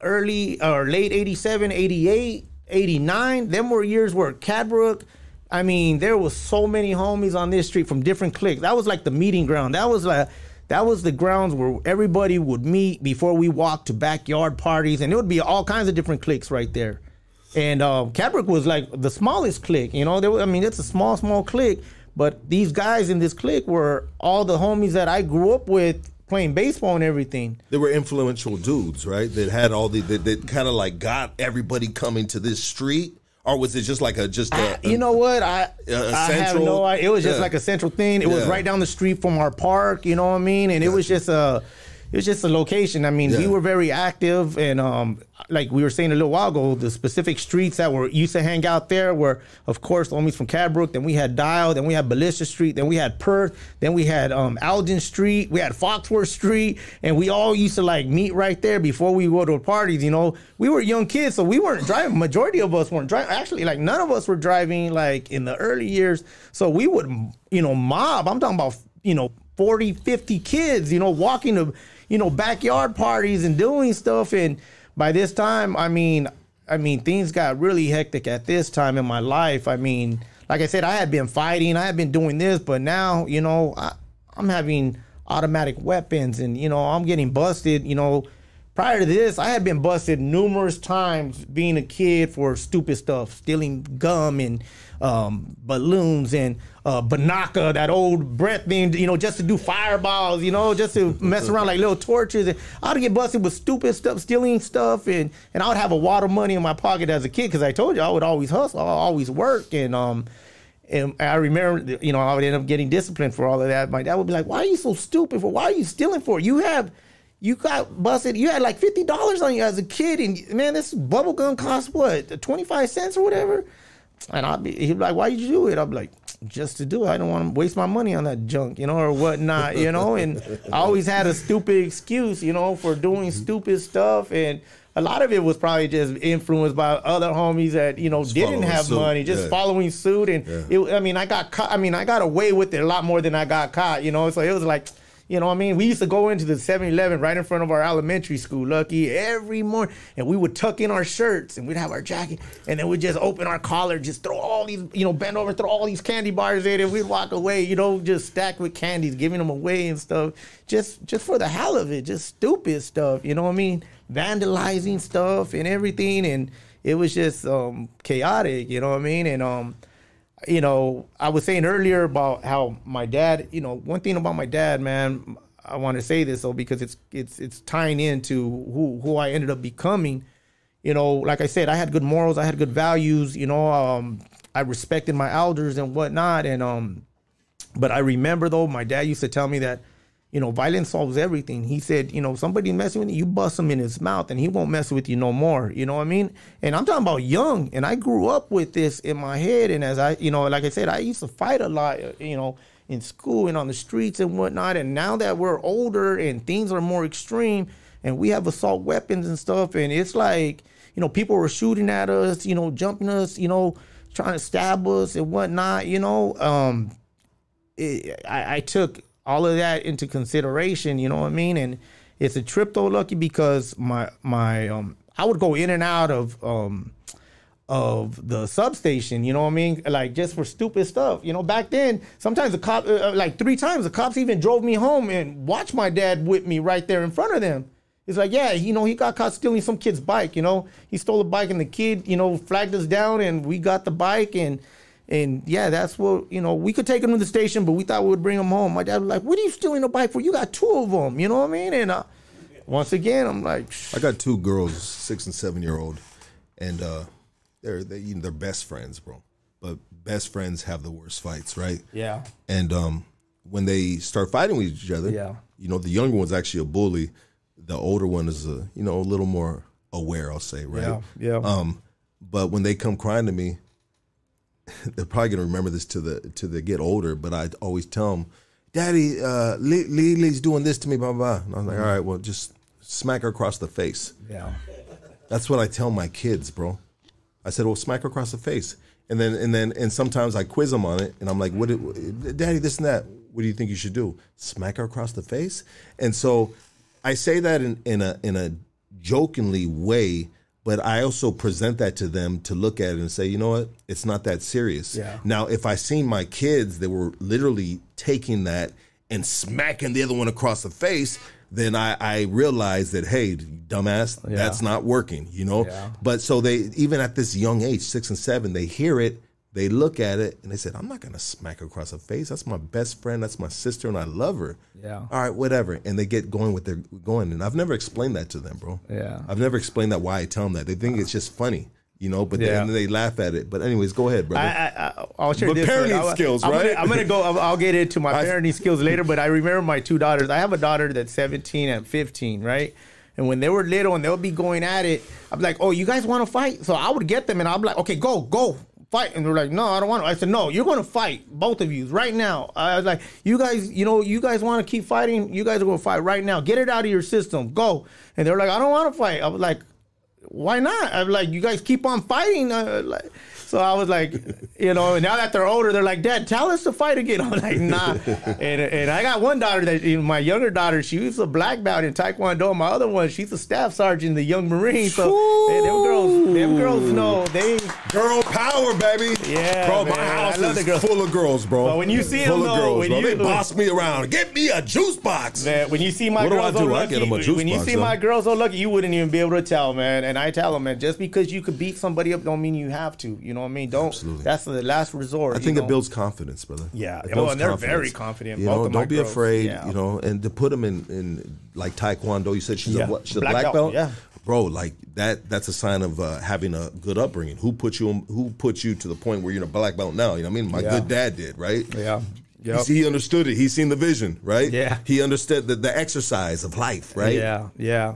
early or late 87, 88, 89. Them were years where Cadbrook, I mean, there was so many homies on this street from different cliques. That was like the meeting ground. That was like, that was the grounds where everybody would meet before we walked to backyard parties, and it would be all kinds of different cliques right there. And um, Cadbrook was like the smallest clique, you know. There, I mean, it's a small, small clique, but these guys in this clique were all the homies that I grew up with playing baseball and everything. They were influential dudes, right? That had all the that, that kind of like got everybody coming to this street, or was it just like a just a, you know what? I a I have no idea. It was just yeah. like a central thing. It was right down the street from our park. You know what I mean? And it was just a. It was just a location. I mean, we were very active, and um, like we were saying a little while ago, the specific streets that were used to hang out there were, of course, the homies from Cadbrook. Then we had Dial. Then we had Ballista Street. Then we had Perth. Then we had um, Alden Street. We had Foxworth Street, and we all used to like meet right there before we go to parties. You know, we were young kids, so we weren't driving. Majority of us weren't driving. Actually, like none of us were driving like in the early years. So we would, you know, mob. I'm talking about, you know, 40, 50 kids, you know, walking to, you know, backyard parties and doing stuff. And by this time, I mean, I mean, things got really hectic at this time in my life. I mean, like I said, I had been fighting, I had been doing this, but now, you know, I, I'm having automatic weapons and, you know, I'm getting busted, you know. Prior to this, I had been busted numerous times being a kid for stupid stuff, stealing gum and um, balloons and uh, Binaca, that old breath thing, you know, just to do fireballs, you know, just to mess around like little torches. And I'd get busted with stupid stuff, stealing stuff, and and I would have a wad of money in my pocket as a kid because I told you I would always hustle, I always work, and um, and I remember, you know, I would end up getting disciplined for all of that. My dad would be like, "Why are you so stupid? For why are you stealing for? You have." You got busted. You had like fifty dollars on you as a kid, and man, this bubble gum costs what twenty five cents or whatever. And I'd be, he'd be like, "Why did you do it?" I'd be like, "Just to do it. I don't want to waste my money on that junk, you know, or whatnot, you know." [laughs] And I always had a stupid excuse, you know, for doing mm-hmm. stupid stuff, and a lot of it was probably just influenced by other homies that you know didn't have suit. money, just Yeah. following suit. And it, I mean, I got caught. I mean, I got away with it a lot more than I got caught, you know. So it was like. You know what I mean? We used to go into the 7-Eleven right in front of our elementary school, Lucky, every morning. And we would tuck in our shirts and we'd have our jacket. And then we'd just open our collar, just throw all these, you know, bend over, throw all these candy bars in. And we'd walk away, you know, just stacked with candies, giving them away and stuff. Just just for the hell of it. Just stupid stuff. You know what I mean? Vandalizing stuff and everything. And it was just um, chaotic, you know what I mean? And um, you know, I was saying earlier about how my dad, you know, one thing about my dad, man, I want to say this though because it's it's it's tying into who who I ended up becoming. You know, like I said, I had good morals, I had good values, you know, um I respected my elders and whatnot and um but I remember though my dad used to tell me that you know, violence solves everything. He said, you know, somebody messing with you, you bust him in his mouth and he won't mess with you no more. You know what I mean? And I'm talking about young. And I grew up with this in my head. And as I, you know, like I said, I used to fight a lot, you know, in school and on the streets and whatnot. And now that we're older and things are more extreme and we have assault weapons and stuff, and it's like, you know, people were shooting at us, you know, jumping us, you know, trying to stab us and whatnot, you know. Um, it, I, I took all of that into consideration. You know what I mean? And it's a trip though, lucky because my my um I would go in and out of um of the substation. You know what I mean? Like just for stupid stuff. You know, back then sometimes the cop uh, like three times the cops even drove me home and watched my dad whip me right there in front of them. It's like, yeah, you know, he got caught stealing some kid's bike. You know, he stole a bike and the kid, you know, flagged us down and we got the bike and. And yeah, that's what you know. We could take them to the station, but we thought we would bring them home. My dad was like, "What are you stealing a bike for? You got two of them." You know what I mean? And uh, once again, I'm like, I got two girls, six and seven year old, and uh, they're they you know, they're best friends, bro. But best friends have the worst fights, right? yeah, And um, when they start fighting with each other, Yeah. you know, the younger one's actually a bully. The older one is a you know a little more aware, I'll say, right? yeah, yeah. Um, but when they come crying to me, [laughs] they're probably gonna remember this to the to the get older. But I always tell them, "Daddy, uh, Li- Lily's doing this to me, blah blah." blah. And I'm like, "All right, well, just smack her across the face." yeah, That's what I tell my kids, bro. I said, "Well, smack her across the face," and then and then and sometimes I quiz them on it, and I'm like, "What, did, Daddy? This and that. What do you think you should do? Smack her across the face?" And so I say that in in a in a jokingly way, but I also present that to them to look at it and say, "You know what? It's not that serious." Yeah. Now, if I seen my kids that were literally taking that and smacking the other one across the face, then I, I realized that, hey, dumbass, that's not working, you know? Yeah. But so they, even at this young age, six and seven, they hear it, they look at it, and they said, I'm not going to smack her across the face. That's my best friend. That's my sister, and I love her. Yeah. All right, whatever. And they get going with their going. And I've never explained that to them, bro. Yeah. I've never explained that why I tell them that. They think uh-huh. it's just funny, you know, but Yeah. then they laugh at it. But, anyways, go ahead, brother. I, I, I, I'll share But this. parenting I'll- skills, I'm right? Gonna, I'm gonna go. I'll, I'll get into my [laughs] I- parenting skills later. But I remember my two daughters. I have a daughter that's 17 and 15, right? And when they were little and they'll be going at it, I'm like, "Oh, you guys want to fight?" So I would get them and I'm like, "Okay, go, go." Fight and they're like, no, I don't want to. I said, no, you're going to fight, both of you, right now. I was like, you guys, you know, you guys want to keep fighting. You guys are going to fight right now. Get it out of your system. Go. And they're like, I don't want to fight. I was like, why not? I'm like, you guys keep on fighting. Uh, like, so I was like, you know, now that they're older, they're like, Dad, tell us to fight again. [laughs] I'm like, nah. and and I got one daughter that you know, my younger daughter, she was a black belt in Taekwondo. My other one, she's a staff sergeant in the Young Marines. So they, them girls, them girls know they. Girl power, baby. Yeah, bro. My man. house is the full of girls, bro. But when you see full them, of though, girls, when bro, you- they boss me around. Get me a juice box. Man, when you see my What do girls oh, I do? so I lucky, get 'em a juice when you box, see though. my girls oh, so lucky, you wouldn't even be able to tell, man. And I tell them, man, just because you could beat somebody up, don't mean you have to. You know what I mean? Don't. Absolutely. That's the last resort. I think know? it builds confidence, brother. Yeah. It Oh, and they're very confident, You know, don't be girls. afraid. Yeah. You know, and to put them in, in like Taekwondo. You said she's Yeah. a what? She's a Black black, belt, yeah. Bro, like that. That's a sign of uh, having a good upbringing. Who put you? Who put you to the point where you're a black belt now? You know what I mean? My Yeah. good dad did, right? Yeah. He- Yep. He understood it. He seen the vision, right? Yeah. He understood the, the exercise of life, right? Yeah, yeah.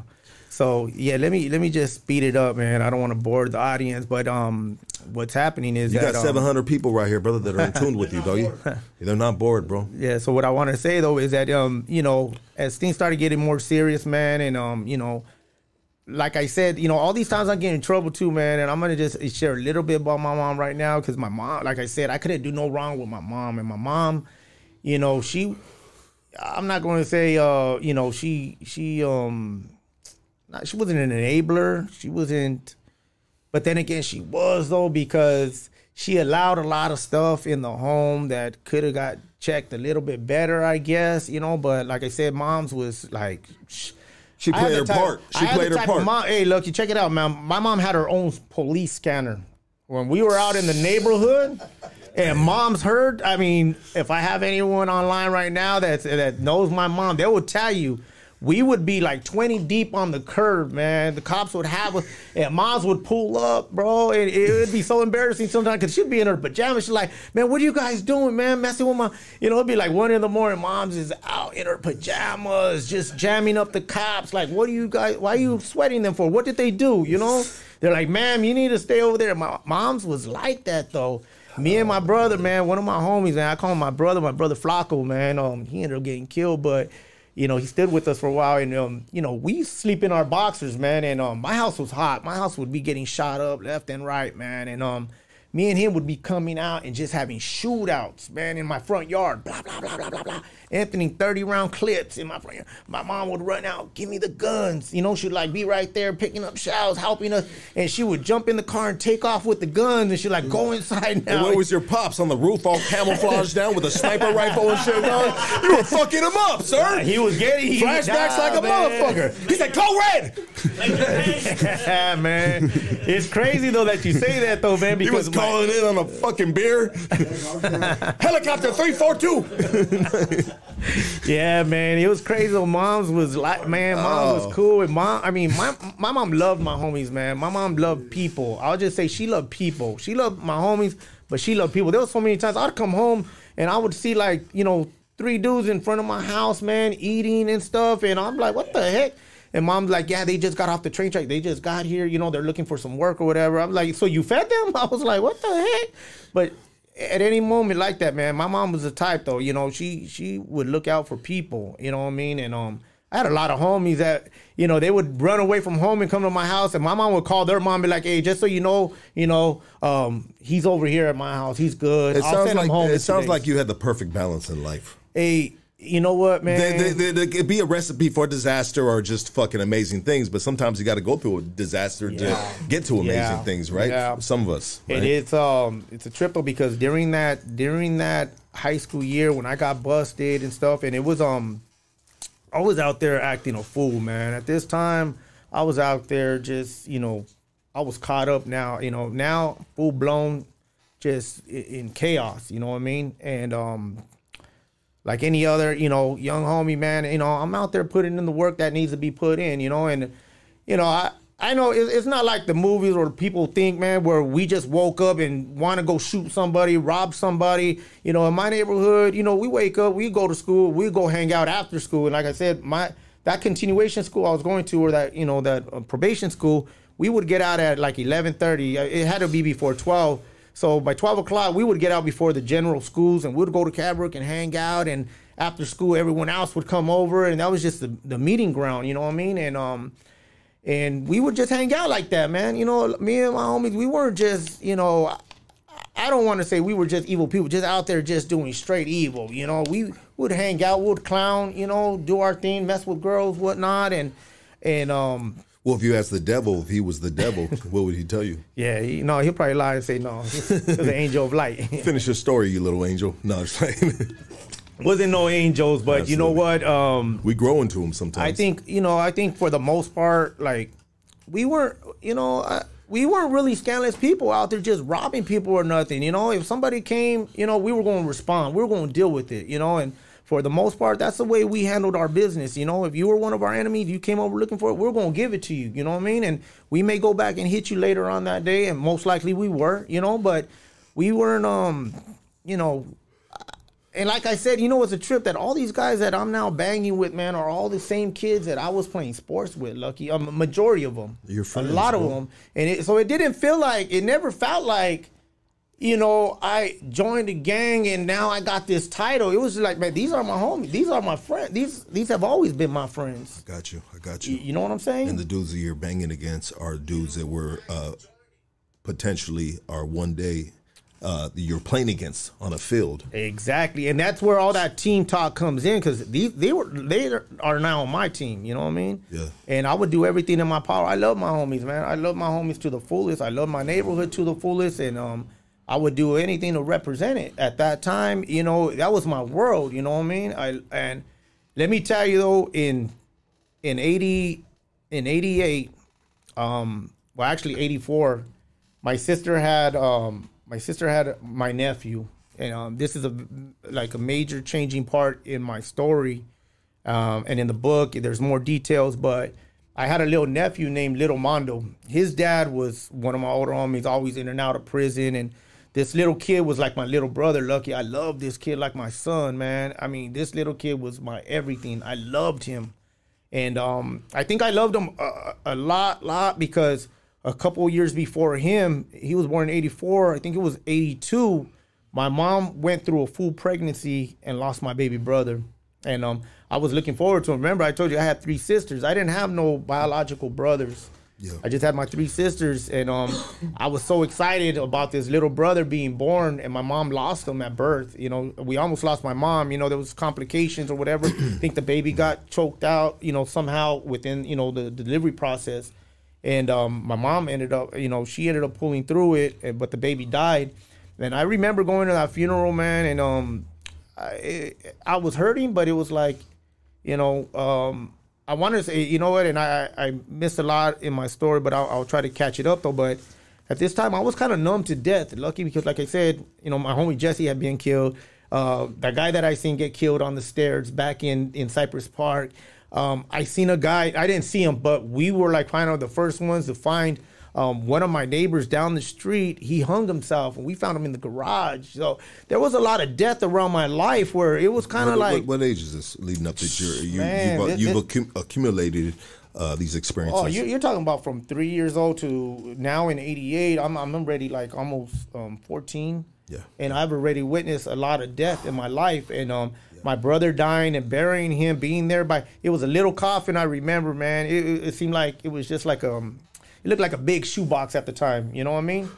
So yeah, let me let me just speed it up, man. I don't want to bore the audience, but um, what's happening is You that got um, 700 people right here, brother, that are in tune with you, don't you? [laughs] They're not bored, bro. Yeah. So what I want to say though is that um, you know, as things started getting more serious, man, and um, you know, like I said, you know, all these times I get in trouble too, man, and I'm gonna just share a little bit about my mom right now because my mom, like I said, I couldn't do no wrong with my mom, and my mom, you know, she, I'm not going to say, uh, you know, she she um, not, she wasn't an enabler, she wasn't, but then again, she was though because she allowed a lot of stuff in the home that could have got checked a little bit better, I guess, you know. But like I said, mom's was like. sh- She played her type- part. She played her part. Mom, hey, look, you check it out, man. My mom had her own police scanner. When we were out in the neighborhood, and moms heard. I mean, if I have anyone online right now that that knows my mom, they will tell you. We would be like 20 deep on the curb, man. The cops would have us, and moms would pull up, bro. And it would be so embarrassing sometimes because she'd be in her pajamas. She's like, man, what are you guys doing, man? Messing with my, you know, it'd be like one in the morning. Mom's is out in her pajamas, just jamming up the cops. Like, what are you guys, why are you sweating them for? What did they do? You know? They're like, ma'am, you need to stay over there. My mom's was like that, though. Me and my brother, man, one of my homies, man, I call him my brother, my brother Flacco, man. Um, he ended up getting killed, but you know, he stood with us for a while, and um, you know, we sleep in our boxers, man. And um, my house was hot. My house would be getting shot up left and right, man. And um, me and him would be coming out and just having shootouts, man, in my front yard. Blah blah blah blah blah blah. Anthony, thirty round clips in my yard. My mom would run out, give me the guns. You know, she'd like be right there picking up shells, helping us, and she would jump in the car and take off with the guns, and she'd like go inside now. And where was your pops on the roof, all camouflaged down with a sniper rifle and shit? Dog? You were fucking him up, sir. he was getting he, Flashbacks like a man. motherfucker. He said, "Go red." yeah, [laughs] man. It's crazy though that you say that though, man. He Because was my- calling in on a fucking beer. [laughs] Helicopter three four two. [laughs] yeah, man, it was crazy. Mom's was like, man, mom Oh. was cool. And mom, I mean, my my mom loved my homies, man. My mom loved people. I'll just say she loved people. She loved my homies, but she loved people. There was so many times I'd come home and I would see like you know three dudes in front of my house, man, eating and stuff, and I'm like, what the heck? And mom's like, yeah, they just got off the train track. They just got here. You know, they're looking for some work or whatever. I'm like, so you fed them? [laughs] I was like, what the heck? But at any moment like that, man, my mom was the type though. You know, she she would look out for people. You know what I mean? And um, I had a lot of homies that you know they would run away from home and come to my house, and my mom would call their mom and be like, "Hey, just so you know, you know, um, he's over here at my house. He's good. It I'll sounds send him like home it sounds like you had the perfect balance in life. Hey, you know what, man? They, they, they, could be a recipe for disaster or just fucking amazing things, but sometimes you got to go through a disaster Yeah. to get to amazing Yeah. things, right? Yeah. Some of us. And right? it's um it's a triple because during that during that high school year when I got busted and stuff, and it was um I was out there acting a fool, man. At this time, I was out there just you know I was caught up now, you know now full blown, just in chaos. You know what I mean? And um like any other, you know, young homie, man, you know, I'm out there putting in the work that needs to be put in, you know, and you know, I I know it's not like the movies or people think, man, where we just woke up and want to go shoot somebody, rob somebody. You know, in my neighborhood, you know, we wake up, we go to school, we go hang out after school, and like I said, my that continuation school I was going to, or that you know that uh, probation school, we would get out at like 11:30. It had to be before 12. So by 12 o'clock, we would get out before the general schools and we'd go to Cadbrook and hang out. And after school, everyone else would come over. And that was just the, the meeting ground, you know what I mean? And, um, and we would just hang out like that, man. You know, me and my homies, we weren't just, you know, I- I don't want to say we were just evil people, just out there just doing straight evil. You know, we would hang out, would clown, you know, do our thing, mess with girls, whatnot, and and um, Well, if you ask the devil if he was the devil, [laughs] what would he tell you? yeah, he, no, he'll probably lie and say no, he's the [laughs] angel of light. [laughs] Finish your story, you little angel. No, it's like Wasn't no angels, but you know what? Um, we grow into him sometimes. I think you know. I think for the most part, like we weren't, you know, uh, we weren't really scandalous people out there just robbing people or nothing. You know, if somebody came, you know, we were going to respond. We were going to deal with it. You know, and for the most part, that's the way we handled our business. You know, if you were one of our enemies, you came over looking for it, we're going to give it to you. You know what I mean? And we may go back and hit you later on that day, and most likely we were. You know, but we weren't, um, you know, and like I said, you know, it's a trip that all these guys that I'm now banging with, man, are all the same kids that I was playing sports with. Lucky, a majority of them, Your friends, a lot of them, and it, so it didn't feel like it never felt like, you know, I joined a gang and now I got this title. It was like, man, these are my homies, these are my friends. These these have always been my friends. I got you. I got You, you. know what I'm saying? And the dudes that you're banging against are dudes that were uh, potentially are one day uh, you're playing against on a field. Exactly, and that's where all that team talk comes in because these they were they are now on my team. You know what I mean? Yeah. And I would do everything in my power. I love my homies, man. I love my homies to the fullest. I love my neighborhood to the fullest, and um, I would do anything to represent it. At that time, you know, that was my world. You know what I mean? I and let me tell you though, in in eighty in eighty eight, um, well actually eighty four, my sister had um my sister had my nephew, and um, this is a like a major changing part in my story, um, and in the book there's more details. But I had a little nephew named Little Mondo. His dad was one of my older homies, always in and out of prison, and this little kid was like my little brother. Lucky, I loved this kid like my son, man. I mean, this little kid was my everything. I loved him and um, I think I loved him a, a lot, a lot because a couple years before him, he was born in '84. I think it was '82. My mom went through a full pregnancy and lost my baby brother, and um, I was looking forward to. Him. Remember, I told you I had three sisters. I didn't have no biological brothers. Yeah. I just had my three sisters, and um, [coughs] I was so excited about this little brother being born, and my mom lost him at birth. You know, we almost lost my mom. You know, there was complications or whatever. [coughs] I think the baby got choked out. You know, somehow within you know the delivery process, and um, my mom ended up, you know, she ended up pulling through it, but the baby died. And I remember going to that funeral, man, and um, I, I was hurting, but it was like, you know, um, I wanted to say, you know what, and I, I missed a lot in my story, but I'll, I'll try to catch it up though. But at this time, I was kind of numb to death. Lucky because, like I said, you know, my homie Jesse had been killed. Uh, that guy that I seen get killed on the stairs back in in Cypress Park. Um, I seen a guy. I didn't see him, but we were like kind of the first ones to find um, one of my neighbors down the street. He hung himself, and we found him in the garage. So there was a lot of death around my life where it was kind of like. what, what age is this leading up to you're, you, Man, you've, uh, this- you've this- accum- accumulated uh, these experiences? Oh, you're, you're talking about from three years old to now in '88. I'm I'm already like almost um, 14. Yeah. And I've already witnessed a lot of death in my life, and um, my brother dying and burying him, being there by it was a little coffin. I remember, man. It, it, it seemed like it was just like um, it looked like a big shoebox at the time. You know what I mean?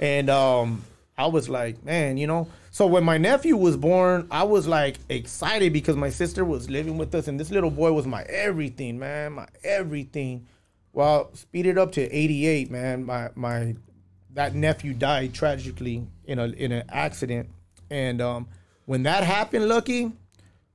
And um, I was like, man, you know. So when my nephew was born, I was like excited because my sister was living with us, and this little boy was my everything, man, my everything. Well, speed it up to 88, man. My my that nephew died tragically in a in an accident, and um, when that happened, Lucky,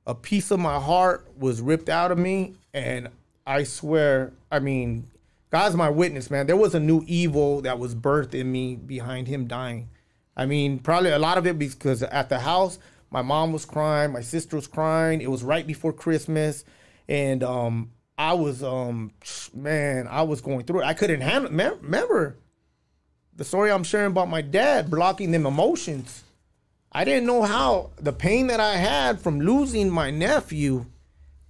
a piece of my heart was ripped out of me, and I swear, I mean, God's my witness, man. There was a new evil that was birthed in me behind him dying. I mean, probably a lot of it because at the house, my mom was crying, my sister was crying. It was right before Christmas, and um, I was, um, man, I was going through it. I couldn't handle. mem- Remember the story I'm sharing about my dad blocking them emotions. I didn't know how the pain that I had from losing my nephew.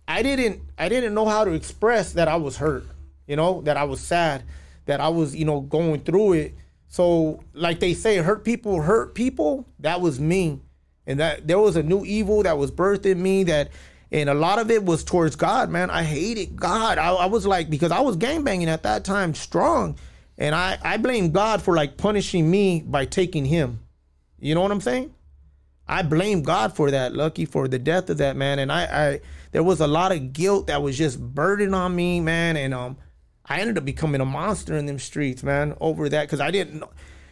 I didn't I didn't know how to express that I was hurt, you know, that I was sad, that I was, you know, going through it. So, like they say, hurt people hurt people. That was me. And that there was a new evil that was birthed in me that and a lot of it was towards God, man. I hated God. I, I was like because I was gangbanging at that time, strong, and I I blame God for like punishing me by taking him. You know what I'm saying? I blame God for that, Lucky, for the death of that man. And I, I there was a lot of guilt that was just burdened on me, man. And um, I ended up becoming a monster in them streets, man, over that because I didn't. know.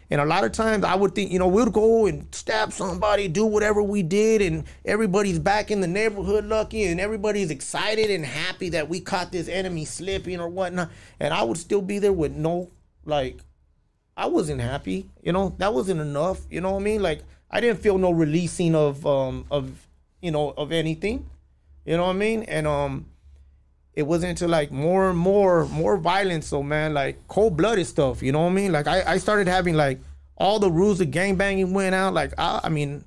And a lot of times I would think, you know, we'd go and stab somebody, do whatever we did, and everybody's back in the neighborhood, Lucky, and everybody's excited and happy that we caught this enemy slipping or whatnot. And I would still be there with no, like, I wasn't happy. You know, that wasn't enough. You know what I mean? Like I didn't feel no releasing of um of you know of anything. You know what I mean? And um it wasn't like more and more more violence so man like cold blooded stuff you know what i mean like I, I started having like all the rules of gang banging went out like i, I mean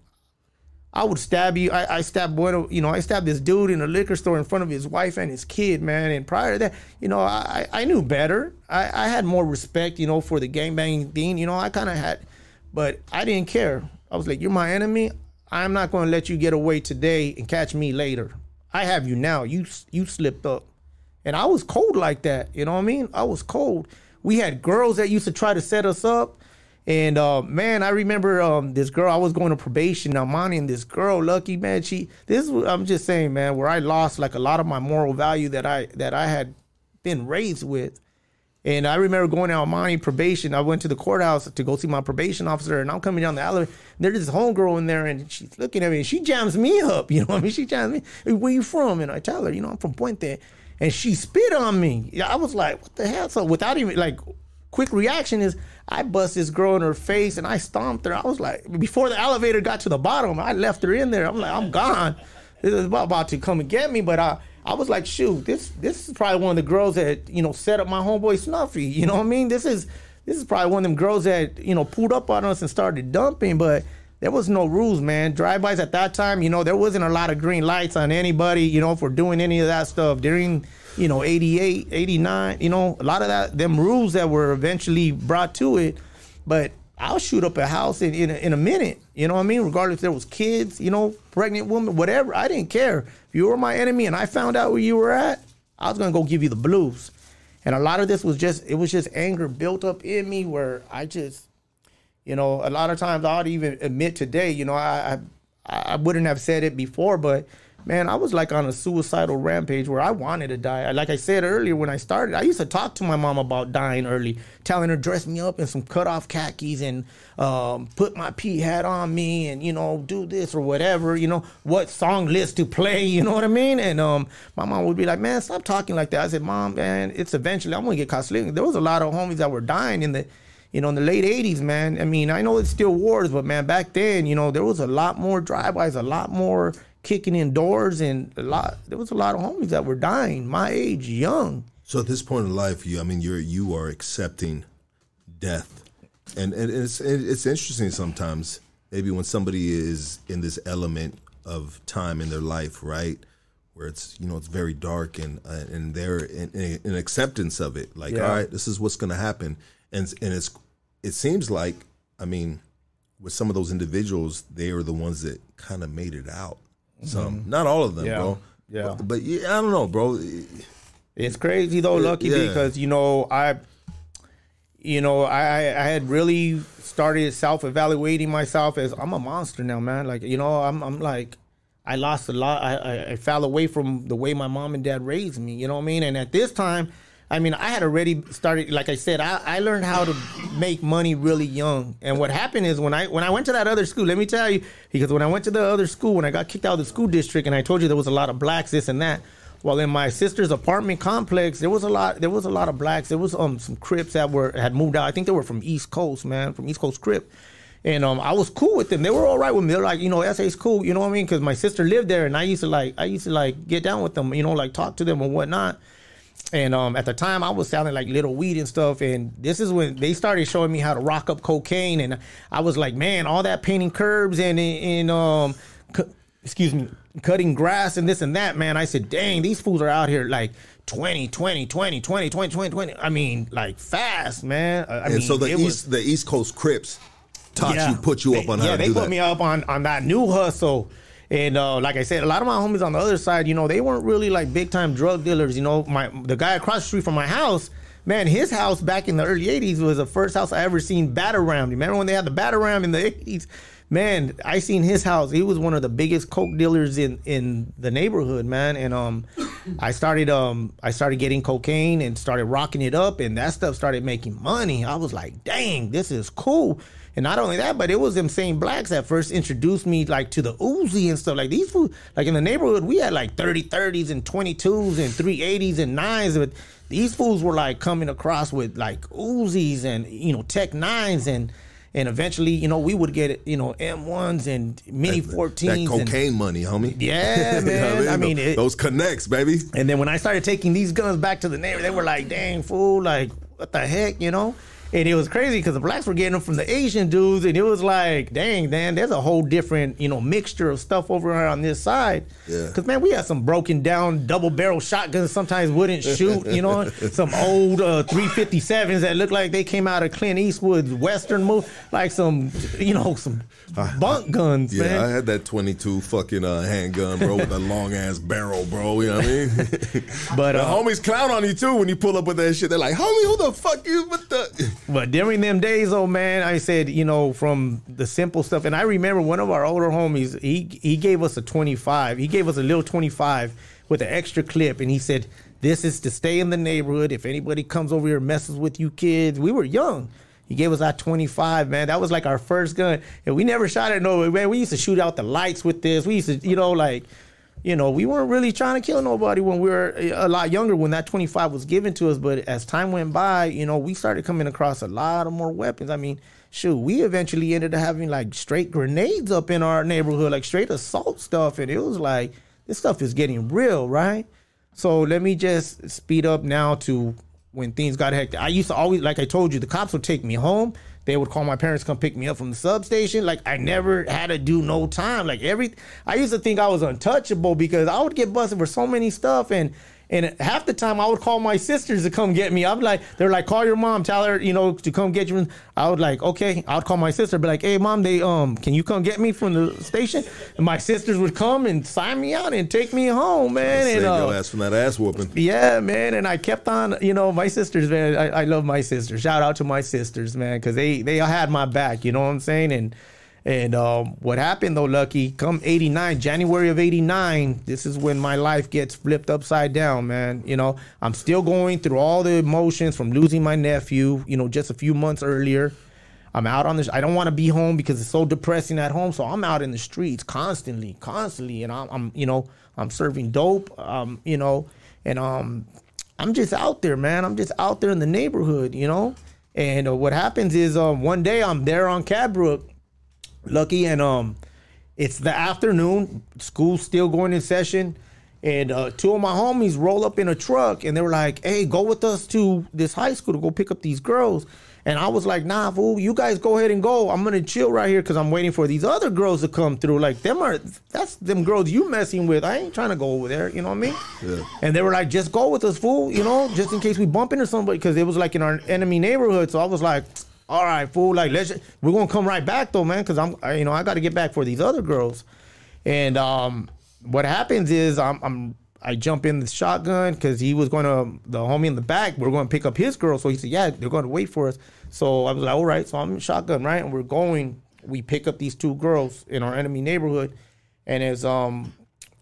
I would stab you. I, I stabbed one, you know, I stabbed this dude in a liquor store in front of his wife and his kid, man. And prior to that, you know, I, I knew better. I, I had more respect, you know, for the gangbanging thing. You know, I kind of had, but I didn't care. I was like, you're my enemy. I'm not going to let you get away today and catch me later. I have you now. You you slipped up, and I was cold like that. You know what I mean? I was cold. We had girls that used to try to set us up. And uh, man, I remember um, this girl. I was going to probation Monty, and this girl, Lucky, man. She, this, is- I'm just saying, man, where I lost like a lot of my moral value that I that I had been raised with. And I remember going to Monty probation. I went to the courthouse to go see my probation officer, and I'm coming down the alley. There's this homegirl in there, and she's looking at me, and she jams me up. [laughs] You know what I mean? She jams me. "Hey, Where you from? And I tell her, you know, I'm from Puente. And she spit on me. I was like, what the hell? So without even like, quick reaction is I bust this girl in her face and I stomped her. I was like, before the elevator got to the bottom, I left her in there. I'm like, I'm gone. This is about, to come and get me, but I. I was like, shoot, this this is probably one of the girls that you know set up my homeboy Snuffy. You know what I mean? This is this is probably one of them girls that you know pulled up on us and started dumping. But there was no rules, man. Drive-bys at that time, you know, there wasn't a lot of green lights on anybody, you know, for doing any of that stuff during you know 88, 89. You know, a lot of that them rules that were eventually brought to it. But I'll shoot up a house in in a, in a minute. You know what I mean? Regardless if there was kids, you know, pregnant woman, whatever. I didn't care. If you were my enemy and I found out where you were at, I was gonna go give you the blues. And a lot of this was just it was just anger built up in me where I just, you know, a lot of times I'd even admit today, you know, I I, I wouldn't have said it before, but man, I was like on a suicidal rampage where I wanted to die. Like I said earlier when I started, I used to talk to my mom about dying early, telling her dress me up in some cut off khakis and um, put my pea hat on me and you know do this or whatever. You know what song list to play. [laughs] You know what I mean? And um, my mom would be like, "Man, stop talking like that." I said, "Mom, man, it's eventually I'm gonna get caught sleeping." There was a lot of homies that were dying in the you know, in the late '80s, man. I mean, I know it's still wars, but man, back then, you know, there was a lot more drive-bys, a lot more kicking in doors, and a lot. There was a lot of homies that were dying, my age, young. So at this point in life, you I mean you're you are accepting death, and and it's it's interesting sometimes. Maybe when somebody is in this element of time in their life, right, where it's you know it's very dark and uh, and they're in, in, in acceptance of it. Like, Yeah. all right, this is what's going to happen, and and it's it seems like I mean, with some of those individuals, they are the ones that kind of made it out. Some, not all of them, Mm-hmm. Yeah. bro. Yeah. But, but yeah, I don't know, bro. It's crazy though, Lucky, yeah. because you know I, you know I I I had really started self evaluating myself as I'm a monster now, man. Like you know I'm I'm like I lost a lot. I, I I fell away from the way my mom and dad raised me. You know what I mean? And at this time. I mean, I had already started. Like I said, I, I learned how to make money really young. And what happened is when I when I went to that other school, let me tell you, because when I went to the other school, when I got kicked out of the school district, and I told you there was a lot of blacks, this and that. Well, in my sister's apartment complex, there was a lot. There was a lot of blacks. There was um some Crips that were had moved out. I think they were from East Coast, man, from East Coast Crip. And um, I was cool with them. They were all right with me. They're like, you know, SA's cool. You know what I mean? Because my sister lived there, and I used to like, I used to like get down with them. You know, like talk to them and whatnot. And um, at the time, I was selling like little weed and stuff. And this is when they started showing me how to rock up cocaine. And I was like, man, all that painting curbs and and um, cu- excuse me, cutting grass and this and that, man. I said, dang, these fools are out here like 20, 20, 20, 20, 20, 20, 20. I mean, like fast, man. I And mean, so the east was- the East Coast Crips taught yeah. you, put you up They- on yeah, how to they put me up on on that new hustle. And uh, like I said, a lot of my homies on the other side, you know, they weren't really like big time drug dealers. You know, my the guy across the street from my house, man, his house back in the early '80s was the first house I ever seen Batarang. You remember when they had the Batarang in the '80s? Man, I seen his house. He was one of the biggest coke dealers in in the neighborhood, man. And um, I started um, I started getting cocaine and started rocking it up, and that stuff started making money. I was like, dang, this is cool. And not only that, but it was them same blacks that first introduced me like to the Uzi and stuff. Like these fools, like in the neighborhood, we had like 30 30s and 22s and 380s and 9s. But these fools were like coming across with like Uzis and, you know, Tec 9s and, and eventually, you know, we would get, you know, M1s and Mini 14s. That and- cocaine money, homie. Yeah, [laughs] You know what man. I mean, Those- it- those connects, baby. and then when I started taking these guns back to the neighbor, they were like, "Dang fool! Like, what the heck?" You know. And it was crazy because the blacks were getting them from the Asian dudes, and it was like, "Dang, man, there's a whole different, you know, mixture of stuff over here on this side." Yeah. Because man, we had some broken down double barrel shotguns. Sometimes wouldn't shoot. You know, [laughs] some old uh, 357s that looked like they came out of Clint Eastwood's western movie, like some, you know, some bunk guns, Yeah, man. I had that 22 fucking uh, handgun, bro, with a long ass barrel, bro. You know what I mean? [laughs] But the uh, homies clown on you too when you pull up with that shit. They're like, homie, who the fuck you? What the? But during them days, oh man, I said, you know, from the simple stuff, and I remember one of our older homies, he he gave us a 25. He gave us a little 25 with an extra clip, and he said, "This is to stay in the neighborhood. If anybody comes over here messes with you kids, we were young." He gave us that 25, man. That was like our first gun. And we never shot at nobody, man. We used to shoot out the lights with this. We used to, you know, like, you know, we weren't really trying to kill nobody when we were uh, a lot younger when that 25 was given to us. But as time went by, you know, we started coming across a lot of more weapons. I mean, shoot, we eventually ended up having like straight grenades up in our neighborhood, like straight assault stuff. And it was like, this stuff is getting real, right? So let me just speed up now to when things got hectic. I used to always, like I told you, the cops would take me home. They would call my parents come pick me up from the substation. Like I never had to do no time. Like every, I used to think I was untouchable because I would get busted for so many stuff and. And half the time I would call my sisters to come get me. I'm like, they're like, call your mom, tell her, you know, to come get you. I would like, okay. I would call my sister, be like, hey mom, they um, can you come get me from the station? And my sisters would come and sign me out and take me home, man. Save and uh, your ass from that ass whooping. yeah, man, and I kept on, you know, my sisters, man. I, I love my sisters. Shout out to my sisters, man, because they they had my back. You know what I'm saying? And and um, what happened though, Lucky? Come '89, January of '89, this is when my life gets flipped upside down, man. You know, I'm still going through all the emotions from losing my nephew. You know, just a few months earlier. I'm out on this. I don't want to be home because it's so depressing at home. So I'm out in the streets constantly, constantly, and I'm, I'm you know, I'm serving dope. Um, you know, and um, I'm just out there, man. I'm just out there in the neighborhood, you know. And uh, what happens is, um, one day I'm there on Cadbrook, Lucky, and um, it's the afternoon. School's still going in session, and uh, two of my homies roll up in a truck, and they were like, "Hey, go with us to this high school to go pick up these girls." And I was like, "Nah, fool, you guys go ahead and go. I'm gonna chill right here because I'm waiting for these other girls to come through. Like them are that's them girls you messing with. I ain't trying to go over there. You know what I mean?" Yeah. And they were like, "Just go with us, fool. You know, just in case we bump into somebody because it was like in our enemy neighborhood." So I was like, "All right, fool. Like let's we're gonna come right back though, man, because I'm I, you know I got to get back for these other girls." And um, what happens is I'm, I'm I jump in the shotgun because he was going to the homie in the back. We're going to pick up his girl, so he said, "Yeah, they're going to wait for us." So I was like, "All right." So I'm in shotgun, right, and we're going. We pick up these two girls in our enemy neighborhood, and as um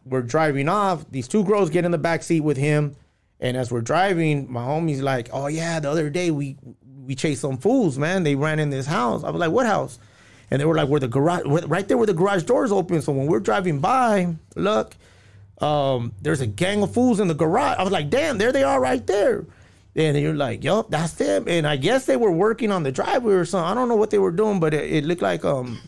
we're driving off, these two girls get in the back seat with him, and as we're driving, my homie's like, "Oh yeah, the other day we we chased some fools, man. They ran in this house." I was like, "What house?" And they were like, "Where the garage, right there where the garage doors open." So when we're driving by, look, um, there's a gang of fools in the garage. I was like, "Damn, there they are, right there." And you're like, "Yup, that's them." And I guess they were working on the driveway or something. I don't know what they were doing, but it, it looked like um,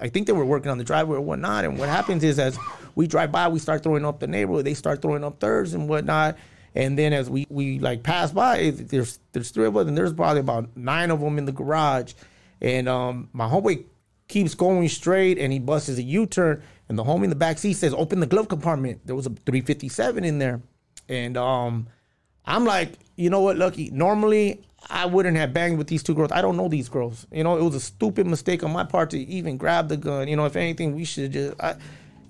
I think they were working on the driveway or whatnot. And what happens is, as we drive by, we start throwing up the neighborhood. They start throwing up theirs and whatnot. And then as we we like pass by, there's there's three of us, and there's probably about nine of them in the garage. And um, my homeboy keeps going straight, and he busts a U-turn. And the homie in the back seat says, "Open the glove compartment." There was a 357 in there, and um, I'm like, you know what, Lucky? Normally, I wouldn't have banged with these two girls. I don't know these girls. You know, it was a stupid mistake on my part to even grab the gun. You know, if anything, we should just. I,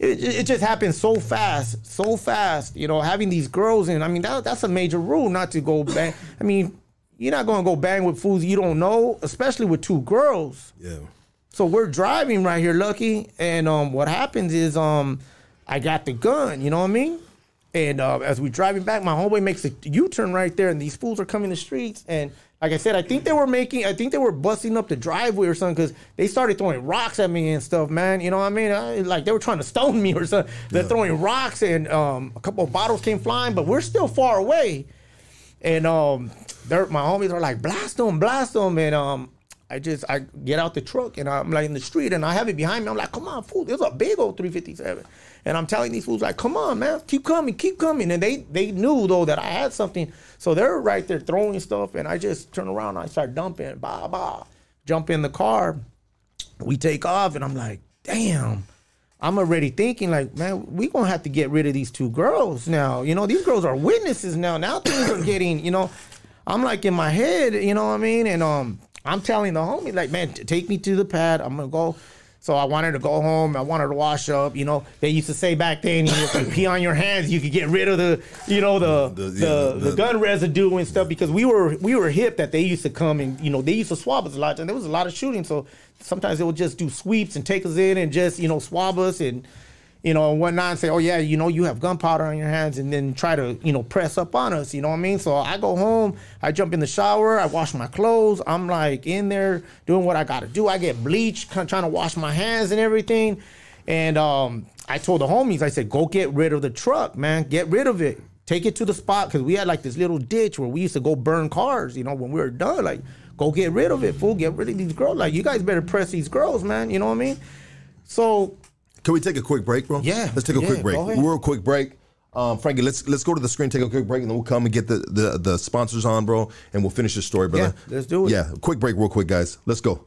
it, it just happened so fast, so fast. You know, having these girls, and I mean that, that's a major rule not to go bang. I mean, you're not gonna go bang with fools you don't know, especially with two girls. Yeah. So we're driving right here, Lucky, and um, what happens is um, I got the gun. You know what I mean? And uh, as we're driving back, my homeboy makes a U-turn right there, and these fools are coming the streets. And like I said, I think they were making, I think they were busting up the driveway or something because they started throwing rocks at me and stuff, man. You know what I mean? I, like they were trying to stone me or something. They're throwing rocks, and um, a couple of bottles came flying, but we're still far away. And um, they're, my homies are like, blast them, blast them. And um, I just, I get out the truck and I'm like in the street and I have it behind me. I'm like, come on, fool, there's a big old 357. And I'm telling these fools like, come on, man, keep coming, keep coming. And they they knew though that I had something. So they're right there throwing stuff. And I just turn around I start dumping, bah, bah, jump in the car. We take off and I'm like, damn. I'm already thinking like, man, we gonna have to get rid of these two girls now. You know, these girls are witnesses now. Now things are getting, you know, I'm like in my head, you know what I mean? And um, I'm telling the homie like, man, take me to the pad. I'm gonna go. So I wanted to go home. I wanted to wash up. You know, they used to say back then, you could pee on your hands. You could get rid of the, you know, the The- the, yeah, the, the- gun residue and stuff because we were we were hip that they used to come and you know they used to swab us a lot and there was a lot of shooting. So sometimes they would just do sweeps and take us in and just you know swab us and you know, and whatnot, and say, oh, yeah, you know, you have gunpowder on your hands, and then try to, you know, press up on us, you know what I mean? So I go home, I jump in the shower, I wash my clothes, I'm like in there doing what I gotta do. I get bleach, trying to wash my hands and everything. And um, I told the homies, I said, go get rid of the truck, man, get rid of it. Take it to the spot, because we had like this little ditch where we used to go burn cars, you know, when we were done. Like, go get rid of it, fool, get rid of these girls. Like, you guys better press these girls, man, you know what I mean? So Can we take a quick break, bro? Yeah, Let's take a yeah, quick break. Real quick break. Um, Frankie, let's let's go to the screen, take a quick break, and then we'll come and get the, the, the sponsors on, bro, and we'll finish the story, brother. Yeah, let's do it. Yeah, quick break, real quick, guys. Let's go.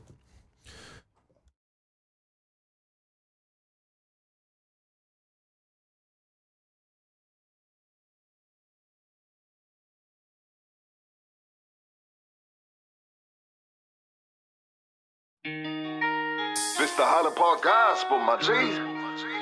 Park Gospel, my G.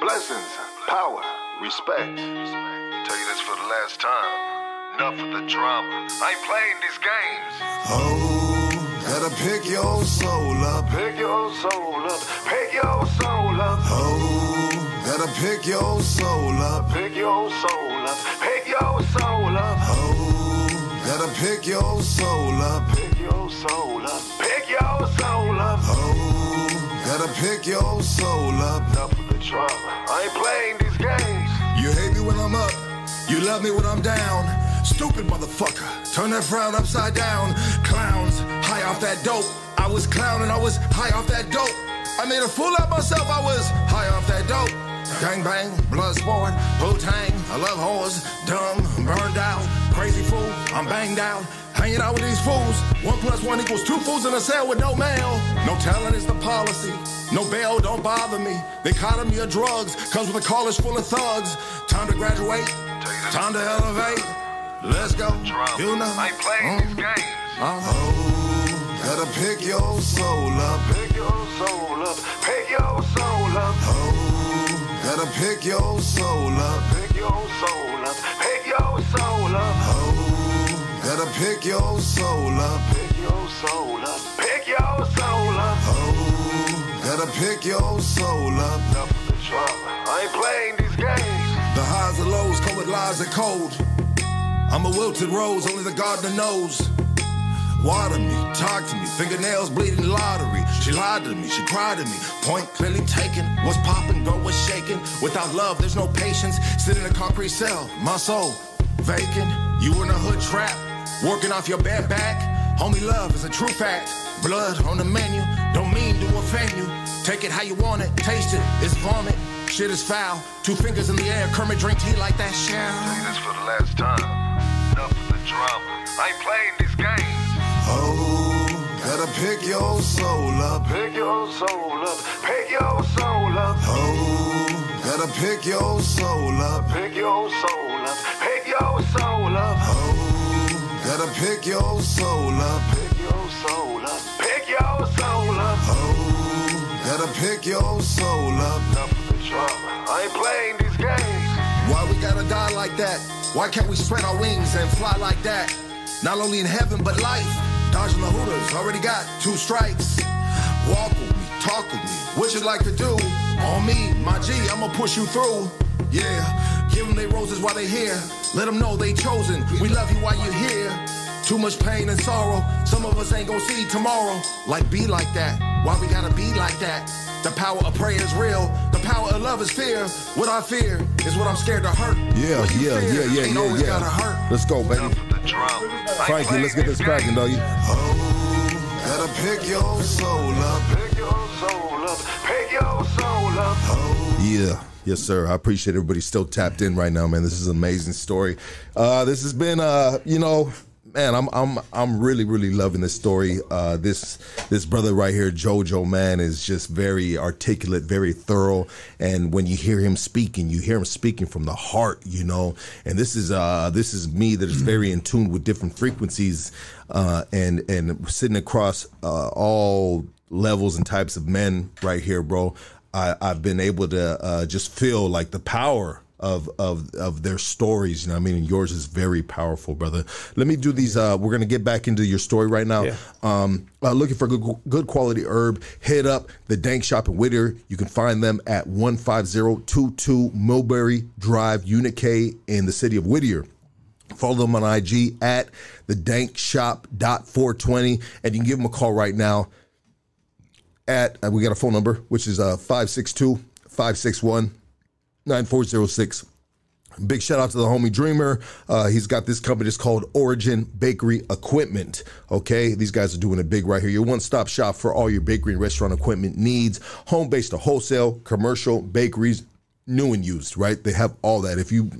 Blessings, power, respect. Tell you this for the last time. Enough of the drama. I ain't playing these games. Oh, gotta pick your soul up. Pick your soul up. Pick your soul up. Oh, gotta pick your soul up. Pick your soul up. Pick your soul up. Oh, gotta pick your soul up. Pick your soul up. Pick your soul up. Oh, gotta pick your soul up. Enough of the drama. I ain't playing these games. You hate me when I'm up, you love me when I'm down. Stupid motherfucker, turn that frown upside down. Clowns, high off that dope. I was clowning, I was high off that dope. I made a fool of myself, I was high off that dope. Gang bang, blood sport, Wu Tang, I love whores, dumb, burned out, crazy fool, I'm banged out. Hanging out with these fools. One plus one equals two fools in a cell with no mail. No talent is the policy. No bail, don't bother me. The economy of drugs comes with a college full of thugs. Time to graduate. Time to elevate. Let's go. You know. I ain't playing these games. Oh, gotta pick your soul up. Pick your soul up. Pick your soul up. Oh, gotta pick your soul up. Pick your soul up. Pick your soul up. Oh, gotta pick your soul up. Pick your soul up. Pick your soul up. Oh, gotta pick your soul up. Enough of the drama. I ain't playing these games. The highs and lows come with lies and cold. I'm a wilted rose, only the gardener knows. Water me, talk to me, fingernails bleeding lottery. She lied to me, she cried to me. Point clearly taken. What's popping, girl, what's shaking? Without love, there's no patience. Sit in a concrete cell, my soul vacant. You in a hood trap, working off your bad back. Homie, love is a true fact. Blood on the menu, don't mean to offend you. Take it how you want it, taste it, it's vomit. Shit is foul. Two fingers in the air, Kermit drink tea like that shell. Say this for the last time. Enough of the drama. I ain't playing these games. Oh, gotta pick your soul up. Pick your soul up. Pick your soul up. Oh, gotta pick your soul up. Pick your soul up. Pick your soul up. Oh, gotta pick your soul up. Pick your soul up. Pick your soul up. Oh, gotta pick your soul up. Enough of the drama. I I ain't playing these games. Why we gotta die like that? Why can't we spread our wings and fly like that? Not only in heaven, but life. Dodging the hooters, already got two strikes. Walk with me, talk with me. What you like to do? On me, my G, I'ma push you through. Yeah, give them their roses while they're here. Let them know they chosen. We love you while you're here. Too much pain and sorrow. Some of us ain't gonna see tomorrow. Like be like that. Why we gotta be like that? The power of prayer is real. The power of love is fear. What I fear is what I'm scared to hurt. Yeah, What you yeah, fear yeah, yeah, ain't yeah, yeah. gotta hurt. Let's go, baby. Enough of the drama. I ain't Frankie, let's get this cracking, games. doggy. Oh, gotta pick your soul up. Pick your soul up. Pick your soul up. Oh. Yeah. Yes, sir. I appreciate everybody still tapped in right now, man. This is an amazing story. Uh, this has been, uh, you know, man, I'm I'm I'm really really loving this story. Uh, this this brother right here, Jojo, man, is just very articulate, very thorough, and when you hear him speaking, you hear him speaking from the heart, you know. And this is uh, this is me that is very in tune with different frequencies, uh, and and sitting across uh, all levels and types of men right here, bro. I, I've been able to uh, just feel like the power of of of their stories. You know, what I mean, yours is very powerful, brother. Let me do these. Uh, we're gonna get back into your story right now. Yeah. Um, uh, looking for good, good quality herb, hit up the Dank Shop in Whittier. You can find them at one five zero two two Mulberry Drive, Unit K, in the city of Whittier. Follow them on IG at the Dank Shop dot four twenty, and you can give them a call right now at uh, we got a phone number which is uh 562 561 9406 big shout out to the homie dreamer. Uh, he's got this company it's called origin bakery equipment. Okay these guys are doing it big right here. Your one-stop shop for all your bakery and restaurant equipment needs. Home-based to wholesale commercial bakeries new and used right? They have all that. If you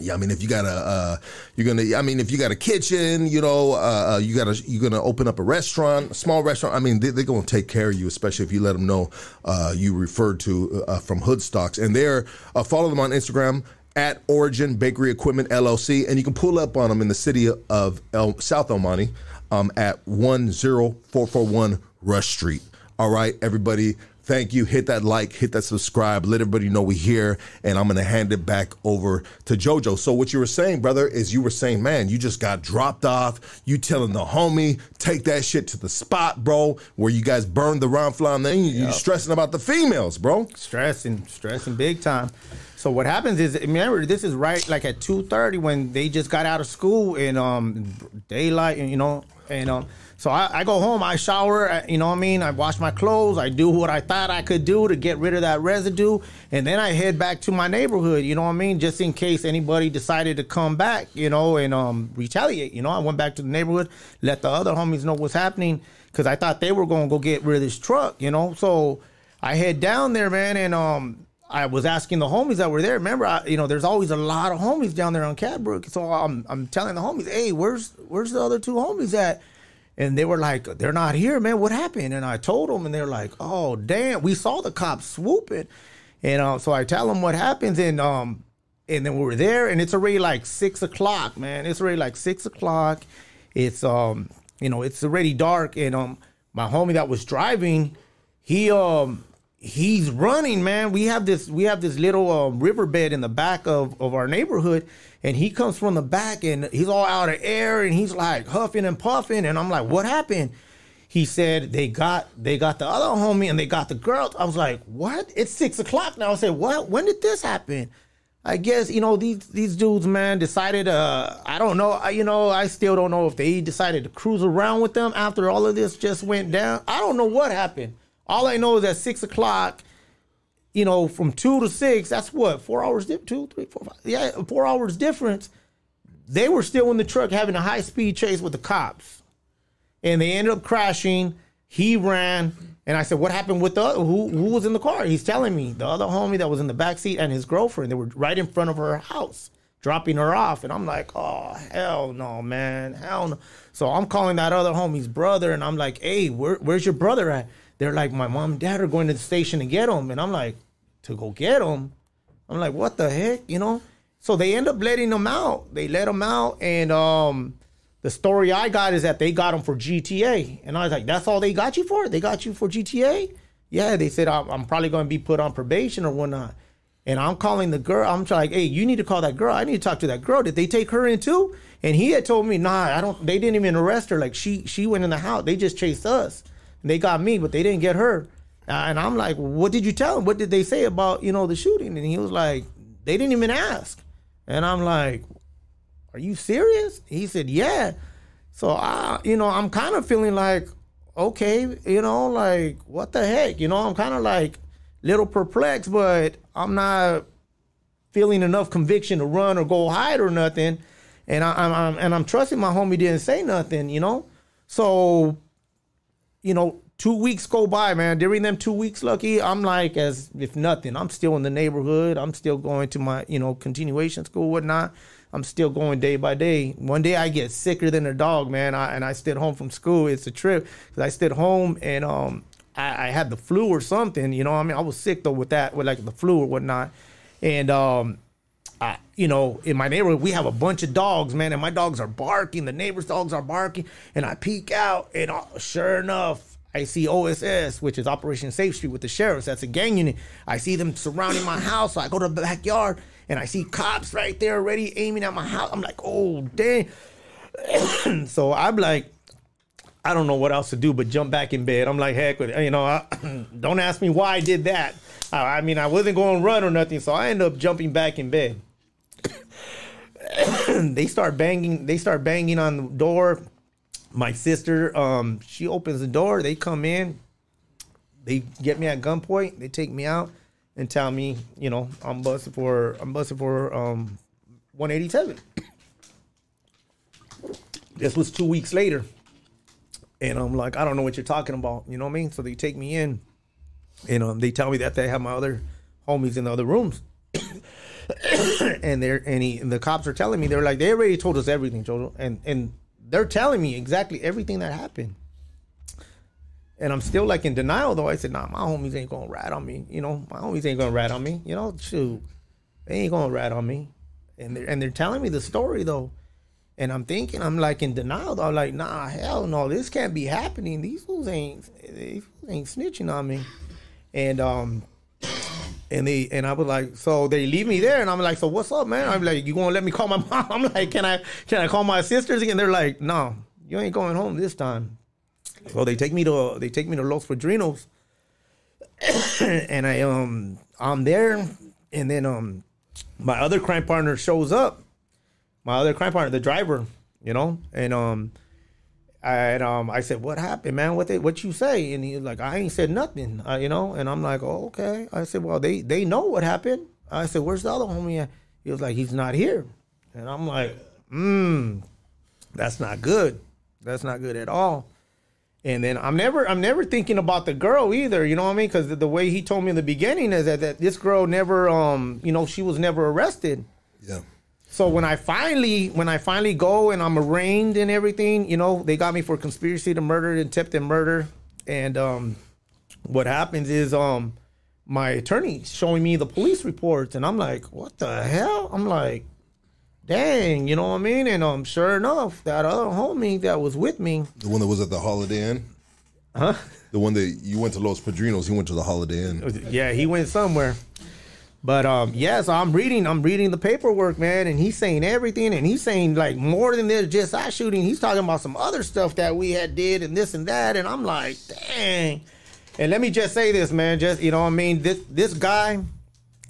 yeah, I mean, if you got a, uh, you're gonna. I mean, if you got a kitchen, you know, uh, uh, you got to you're gonna open up a restaurant, a small restaurant. I mean, they, they're gonna take care of you, especially if you let them know uh, you referred to uh, from Hood Stocks. And they're uh, follow them on Instagram at Origin Bakery Equipment LLC, and you can pull up on them in the city of El, South El Monte um, at one zero four four one Rush Street. All right, everybody. Thank you. Hit that like, hit that subscribe, let everybody know we here, and I'm gonna hand it back over to JoJo. So what you were saying, brother, is you were saying, man, you just got dropped off. You telling the homie, take that shit to the spot, bro, where you guys burned the round fly, and then you, you stressing about the females, bro. stressing, stressing big time. So what happens is, remember, this is right like at two thirty when they just got out of school and um daylight, and you know, and um. So I, I go home, I shower, you know what I mean? I wash my clothes, I do what I thought I could do to get rid of that residue, and then I head back to my neighborhood, you know what I mean? Just in case anybody decided to come back, you know, and um, retaliate, you know? I went back to the neighborhood, let the other homies know what's happening, because I thought they were going to go get rid of this truck, you know? So I head down there, man, and um, I was asking the homies that were there. Remember, I, you know, there's always a lot of homies down there on Cadbrook. So I'm I'm telling the homies, hey, where's where's the other two homies at? And they were like, they're not here, man. What happened? And I told them, and they're like, oh damn, we saw the cops swooping. And uh, so I tell them what happens, and um, and then we were there, and it's already like six o'clock, man. It's already like six o'clock. It's um, you know, it's already dark, and um, my homie that was driving, he um he's running man we have this we have this little uh, riverbed in the back of of our neighborhood and he comes from the back and he's all out of air and he's like huffing and puffing and i'm like what happened he said they got they got the other homie and they got the girl i was like what it's six o'clock now i said what when did this happen I guess you know these these dudes, man, decided. Uh, I don't know. I, you know, I still don't know if they decided to cruise around with them after all of this just went down. I don't know what happened. All I know is at six o'clock, you know, from two to six. That's what four hours. Di- two, three, four, five. Yeah, four hours difference. They were still in the truck having a high speed chase with the cops, and they ended up crashing. He ran. And I said, "What happened with the other, who? Who was in the car?" He's telling me the other homie that was in the back seat and his girlfriend. They were right in front of her house, dropping her off. And I'm like, "Oh hell no, man, hell no!" So I'm calling that other homie's brother, and I'm like, "Hey, where, where's your brother at?" They're like, "My mom and dad are going to the station to get them. and I'm like, "To go get them? I'm like, "What the heck?" You know? So they end up letting them out. They let them out, and um, the story I got is that they got them for GTA, and I was like, "That's all they got you for? They got you for GTA?" Yeah, they said I'm, I'm probably going to be put on probation or whatnot. And I'm calling the girl. I'm like, hey, you need to call that girl. I need to talk to that girl. Did they take her in too? And he had told me, nah, I don't. They didn't even arrest her. Like she she went in the house. They just chased us. They got me, but they didn't get her. Uh, and I'm like, what did you tell them? What did they say about you know the shooting? And he was like, they didn't even ask. And I'm like, are you serious? He said, yeah. So I, you know, I'm kind of feeling like, okay, you know, like what the heck, you know, I'm kind of like little perplexed, but I'm not feeling enough conviction to run or go hide or nothing. And I, I'm and I'm trusting my homie didn't say nothing, you know. So, you know, two weeks go by, man. During them two weeks, lucky, I'm like as if nothing. I'm still in the neighborhood. I'm still going to my, you know, continuation school, whatnot. I'm still going day by day. One day I get sicker than a dog, man. I, and I stayed home from school. It's a trip because I stayed home and um I, I, had the flu or something. You know, I mean, I was sick though with that, with like the flu or whatnot. And um, You know, in my neighborhood, we have a bunch of dogs, man, and my dogs are barking. The neighbors' dogs are barking, and I peek out, and uh, sure enough, I see OSS, which is Operation Safe Street with the sheriffs. That's a gang unit. I see them surrounding my house. So I go to the backyard and I see cops right there already aiming at my house. I'm like, oh, dang. [coughs] so I'm like, I don't know what else to do but jump back in bed. I'm like, heck, with it. you know, I, [coughs] don't ask me why I did that. I, I mean, I wasn't going to run or nothing, so I end up jumping back in bed. [coughs] they start banging. They start banging on the door. My sister, um, she opens the door. They come in. They get me at gunpoint. They take me out and tell me, you know, I'm busted for I'm busted for um 187. this was two weeks later. And I'm like, I don't know what you're talking about. You know what I mean? So they take me in and um, they tell me that they have my other homies in the other rooms. [coughs] and they're and, he, the cops are telling me they're like they already told us everything, Jojo, and and they're telling me exactly everything that happened. And I'm still like in denial though. I said, nah, my homies ain't gonna rat on me. You know, my homies ain't gonna rat on me. You know, shoot. They ain't gonna rat on me. And they're and they're telling me the story though. And I'm thinking, I'm like in denial though. I'm like, nah, hell no, this can't be happening. These fools ain't ain't snitching on me. And um and they and I was like, so they leave me there, and I'm like, so what's up, man? I'm like, you gonna let me call my [laughs] mom? I'm like, can I can I call my sisters again? They're like, no, you ain't going home this time. So they take me to they take me to Los Padrinos, [coughs] and I um I'm there, and then um my other crime partner shows up, my other crime partner, the driver, you know, and um and um I said, what happened, man? What they what you say? And he's like, I ain't said nothing, uh, you know, and I'm like, oh, okay. I said, well, they they know what happened. I said, where's the other homie? At? He was like, he's not here, and I'm like, hmm, that's not good. That's not good at all. And then I'm never I'm never thinking about the girl either, you know what I mean? Because the, the, way he told me in the beginning is that, that this girl never um you know she was never arrested. Yeah. So when I finally when I finally go and I'm arraigned and everything, you know, they got me for conspiracy to murder and attempted murder. And um what happens is um my attorney showing me the police reports and I'm like, what the hell? I'm like, dang, you know what I mean? And um, sure enough, that other homie that was with me, the one that was at the Holiday Inn, huh? The one that you went to Los Padrinos, he went to the Holiday Inn. Yeah, he went somewhere. But um, yeah, so I'm reading, I'm reading the paperwork, man, and he's saying everything, and he's saying like more than this just I shooting. He's talking about some other stuff that we had did and this and that, and I'm like, dang. And let me just say this, man, just you know, what I mean, this this guy,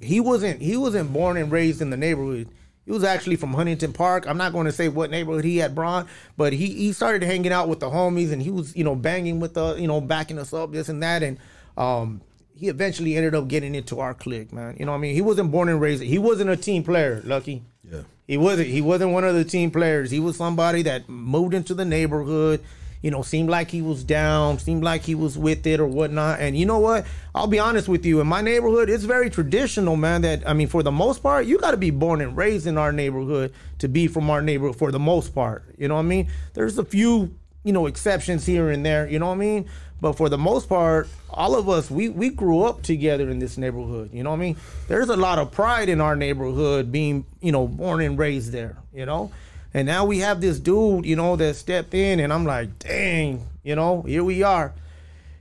he wasn't he wasn't born and raised in the neighborhood. He was actually from Huntington Park. I'm not going to say what neighborhood he had brought, but he, he started hanging out with the homies and he was, you know, banging with the, you know, backing us up, this and that. And um, he eventually ended up getting into our clique, man. You know what I mean? He wasn't born and raised. He wasn't a team player, Lucky. Yeah. He wasn't. He wasn't one of the team players. He was somebody that moved into the neighborhood you know, seemed like he was down, seemed like he was with it or whatnot. And you know what? I'll be honest with you. In my neighborhood, it's very traditional, man. That I mean, for the most part, you got to be born and raised in our neighborhood to be from our neighborhood. For the most part, you know what I mean. There's a few, you know, exceptions here and there. You know what I mean. But for the most part, all of us, we, we grew up together in this neighborhood. You know what I mean? There's a lot of pride in our neighborhood being, you know, born and raised there, you know? And now we have this dude, you know, that stepped in, and I'm like, dang, you know, here we are,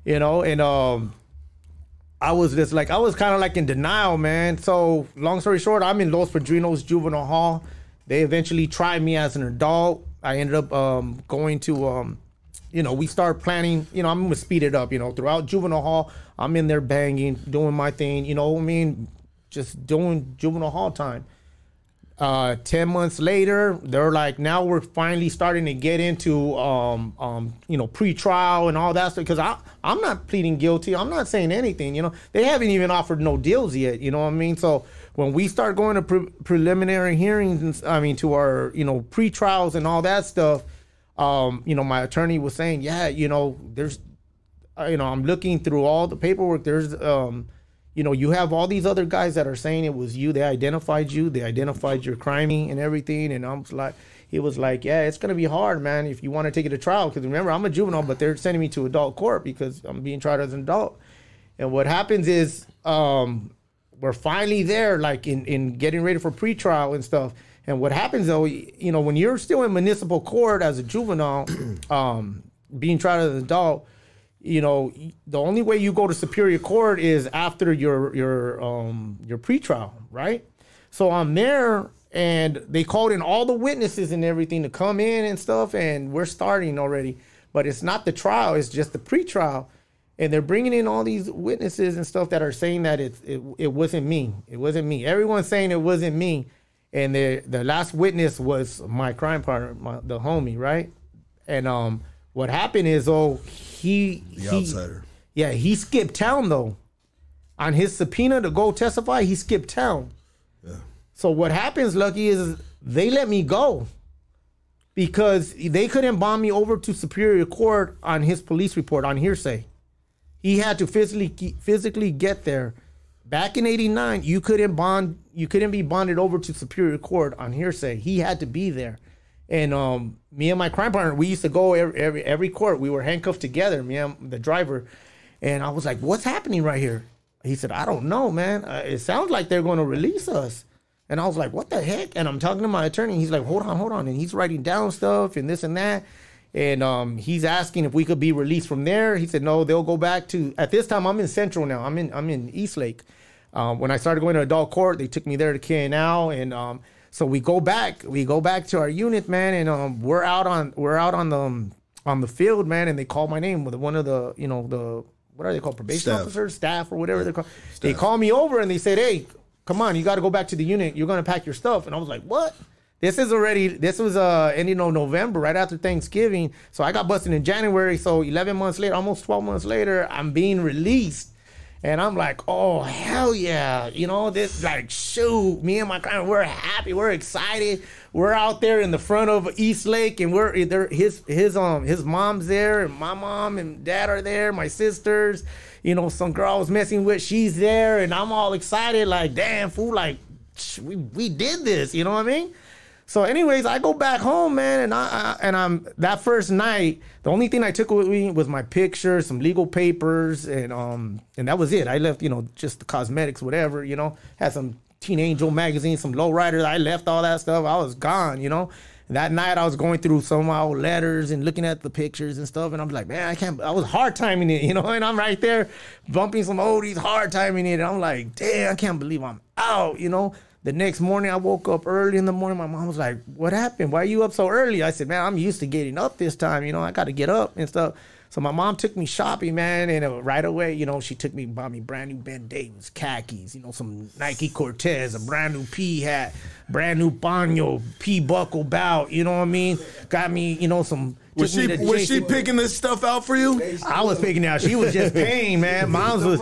you know, and um, I was just like I was kind of like in denial, man. So long story short, I'm in Los Padrinos Juvenile Hall. They eventually tried me as an adult. I ended up um, going to, um, you know, we start planning. You know, I'm gonna speed it up. You know, throughout juvenile hall, I'm in there banging, doing my thing. You know, I mean, just doing juvenile hall time. Uh, ten months later, they're like, now we're finally starting to get into, um, um, you know, pre-trial and all that stuff. Because I, I'm not pleading guilty. I'm not saying anything. You know, they haven't even offered no deals yet. You know what I mean? So when we start going to pre- preliminary hearings, I mean, to our, you know, pre-trials and all that stuff, um, you know, my attorney was saying, yeah, you know, there's, uh, you know, I'm looking through all the paperwork. There's, um, you know, you have all these other guys that are saying it was you. They identified you. They identified your crime and everything. And I'm like, he was like, yeah, it's gonna be hard, man, if you want to take it to trial. Because remember, I'm a juvenile, but they're sending me to adult court because I'm being tried as an adult. And what happens is, um, we're finally there, like in in getting ready for pretrial and stuff. And what happens though, you know, when you're still in municipal court as a juvenile, [clears throat] um, being tried as an adult you know, the only way you go to superior court is after your your um your pretrial, right? So I'm there and they called in all the witnesses and everything to come in and stuff and we're starting already. But it's not the trial, it's just the pretrial. And they're bringing in all these witnesses and stuff that are saying that it it, it wasn't me. It wasn't me. Everyone's saying it wasn't me. And the the last witness was my crime partner, my, the homie, right? And um what happened is oh he The he, outsider. yeah, he skipped town though. On his subpoena to go testify, he skipped town. Yeah. So what happens, Lucky, is they let me go because they couldn't bond me over to Superior Court on his police report on hearsay. He had to physically physically get there. Back in '89, you couldn't bond. You couldn't be bonded over to Superior Court on hearsay. He had to be there. And um, me and my crime partner, we used to go every, every every court. We were handcuffed together, me and the driver. And I was like, "What's happening right here?" He said, "I don't know, man. Uh, it sounds like they're going to release us." And I was like, "What the heck?" And I'm talking to my attorney. He's like, "Hold on, hold on," and he's writing down stuff and this and that. And um, he's asking if we could be released from there. He said, "No, they'll go back to." At this time, I'm in Central now. I'm in I'm in Eastlake. Um, when I started going to adult court, they took me there to KNL, and um, so we go back. We go back to our unit, man, and um, we're out on we're out on the um, on the field, man, and they call my name with one of the you know the what are they called probation Staff. officers, staff or whatever they're called. They call me over and they said, "Hey, come on, you got to go back to the unit. You're gonna pack your stuff." And I was like, "What?" This is already this was uh ending of November, right after Thanksgiving. So I got busted in January. So 11 months later, almost 12 months later, I'm being released. And I'm like, oh hell yeah, you know this like shoot. Me and my client, we're happy, we're excited. We're out there in the front of East Lake, and we're there. His his um his mom's there, and my mom and dad are there. My sisters, you know, some girl I was messing with, she's there, and I'm all excited, like damn fool, like we we did this, you know what I mean? So, anyways, I go back home, man, and I, I and I'm that first night. The only thing I took with me was my picture, some legal papers, and um, and that was it. I left, you know, just the cosmetics, whatever, you know. Had some Teen Angel magazine, some lowriders. I left all that stuff. I was gone, you know. That night, I was going through some of my old letters and looking at the pictures and stuff, and I'm like, man, I can't. I was hard timing it, [laughs] you know. And I'm right there bumping some oldies, hard timing it. And I'm like, damn, I can't believe I'm out, you know. The next morning, I woke up early in the morning. My mom was like, "What happened? Why are you up so early?" I said, "Man, I'm used to getting up this time. You know, I got to get up and stuff." So my mom took me shopping, man, and uh, right away, you know, she took me bought me brand new Ben Davis khakis, you know, some Nike Cortez, a brand new P hat, brand new Banyo P buckle bout. You know what I mean? Got me, you know, some. Was she was she picking this stuff out for you? I was picking out. She was just paying, man. [laughs] Mom's was,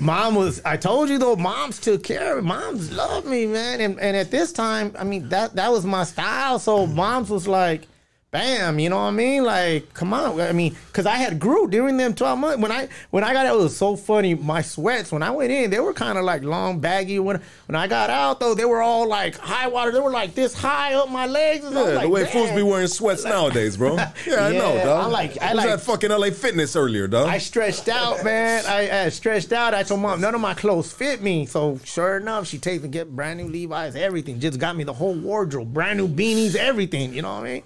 mom was. I told you though, moms took care of. me. Moms loved me, man. And and at this time, I mean that that was my style. So moms was like, bam, you know what I mean? Like, come on. I mean, because I had grew during them twelve months. When I when I got out, it was so funny. My sweats when I went in, they were kind of like long, baggy. When when I got out though, they were all like high water. They were like this high up my legs. And I was Yeah, like, the way "Damn." fools be wearing sweats nowadays, bro. [laughs] Yeah, I know, Yeah, dog. I like- I was like- at fucking LA Fitness earlier, dog. I stretched out, man. I, I stretched out. I told mom none of my clothes fit me. So sure enough, she takes and get brand new Levi's, everything. Just got me the whole wardrobe, brand new beanies, everything. You know what I mean?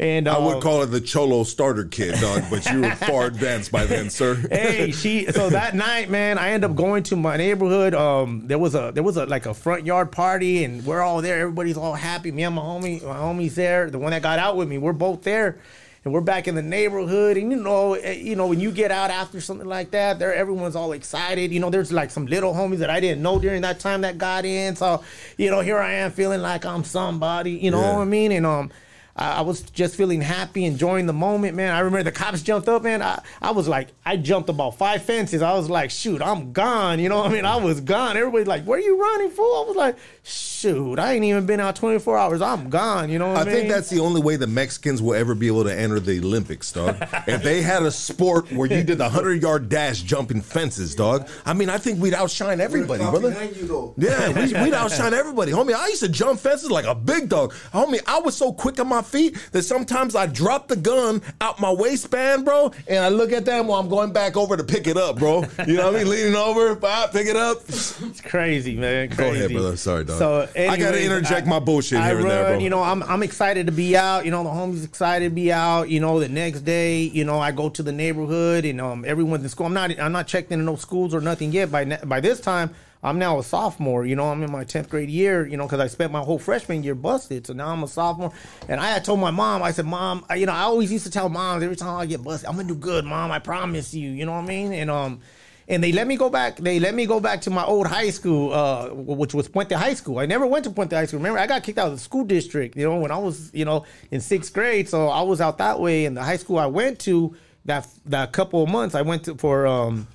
And I would um, call it the Cholo starter kit, dog, but you were far [laughs] advanced by then, sir. hey, she. So that night, man, I end up going to my neighborhood. Um, there was a there was a like a front yard party, and we're all there. Everybody's all happy. Me and my homie, my homie's there. The one that got out with me, we're both there, and we're back in the neighborhood. And you know, eh, you know, when you get out after something like that, there everyone's all excited. You know, there's like some little homies that I didn't know during that time that got in. So, you know, here I am feeling like I'm somebody. You know Yeah. what I mean? And um. I I was just feeling happy, enjoying the moment, man. I remember the cops jumped up, man. I, I was like, I jumped about five fences. I was like, shoot, I'm gone. You know what I mean? I was gone. Everybody's like, where are you running for? I was like, shoot, I ain't even been out 24 hours. I'm gone. You know what I mean? I think that's the only way the Mexicans will ever be able to enter the Olympics, dog. if they had a sport where you did the 100 yard dash jumping fences, dog, I mean, I think we'd outshine everybody, Stop brother. you. Yeah, we, we'd outshine everybody. Homie, I used to jump fences like a big dog. Homie, I was so quick on my feet that sometimes I drop the gun out my waistband, bro, and I look at them while I'm going back over to pick it up, bro. You know what I mean? Leaning over, pop, pick it up. It's crazy, man. Crazy. Go ahead, brother. Sorry, dog. So I gotta anyways, interject my bullshit I here and there, bro. You know, I'm I'm excited to be out. You know, the homies excited to be out. You know, the next day, you know, I go to the neighborhood and um everyone's in school. I'm not I'm not checked into no schools or nothing yet. By by this time, I'm now a sophomore. You know, I'm in my 10th grade year. You know, because I spent my whole freshman year busted. So now I'm a sophomore. And I had told my mom, I said, Mom, I, you know, I always used to tell moms every time I get busted, I'm gonna do good, Mom. I promise you. You know what I mean? And um and they let me go back. They let me go back to my old high school, uh, which was Puente High School. I never went to Puente High School. Remember, I got kicked out of the school district. You know, when I was, you know, in sixth grade. So I was out that way. And the high school I went to that that couple of months, I went to for um,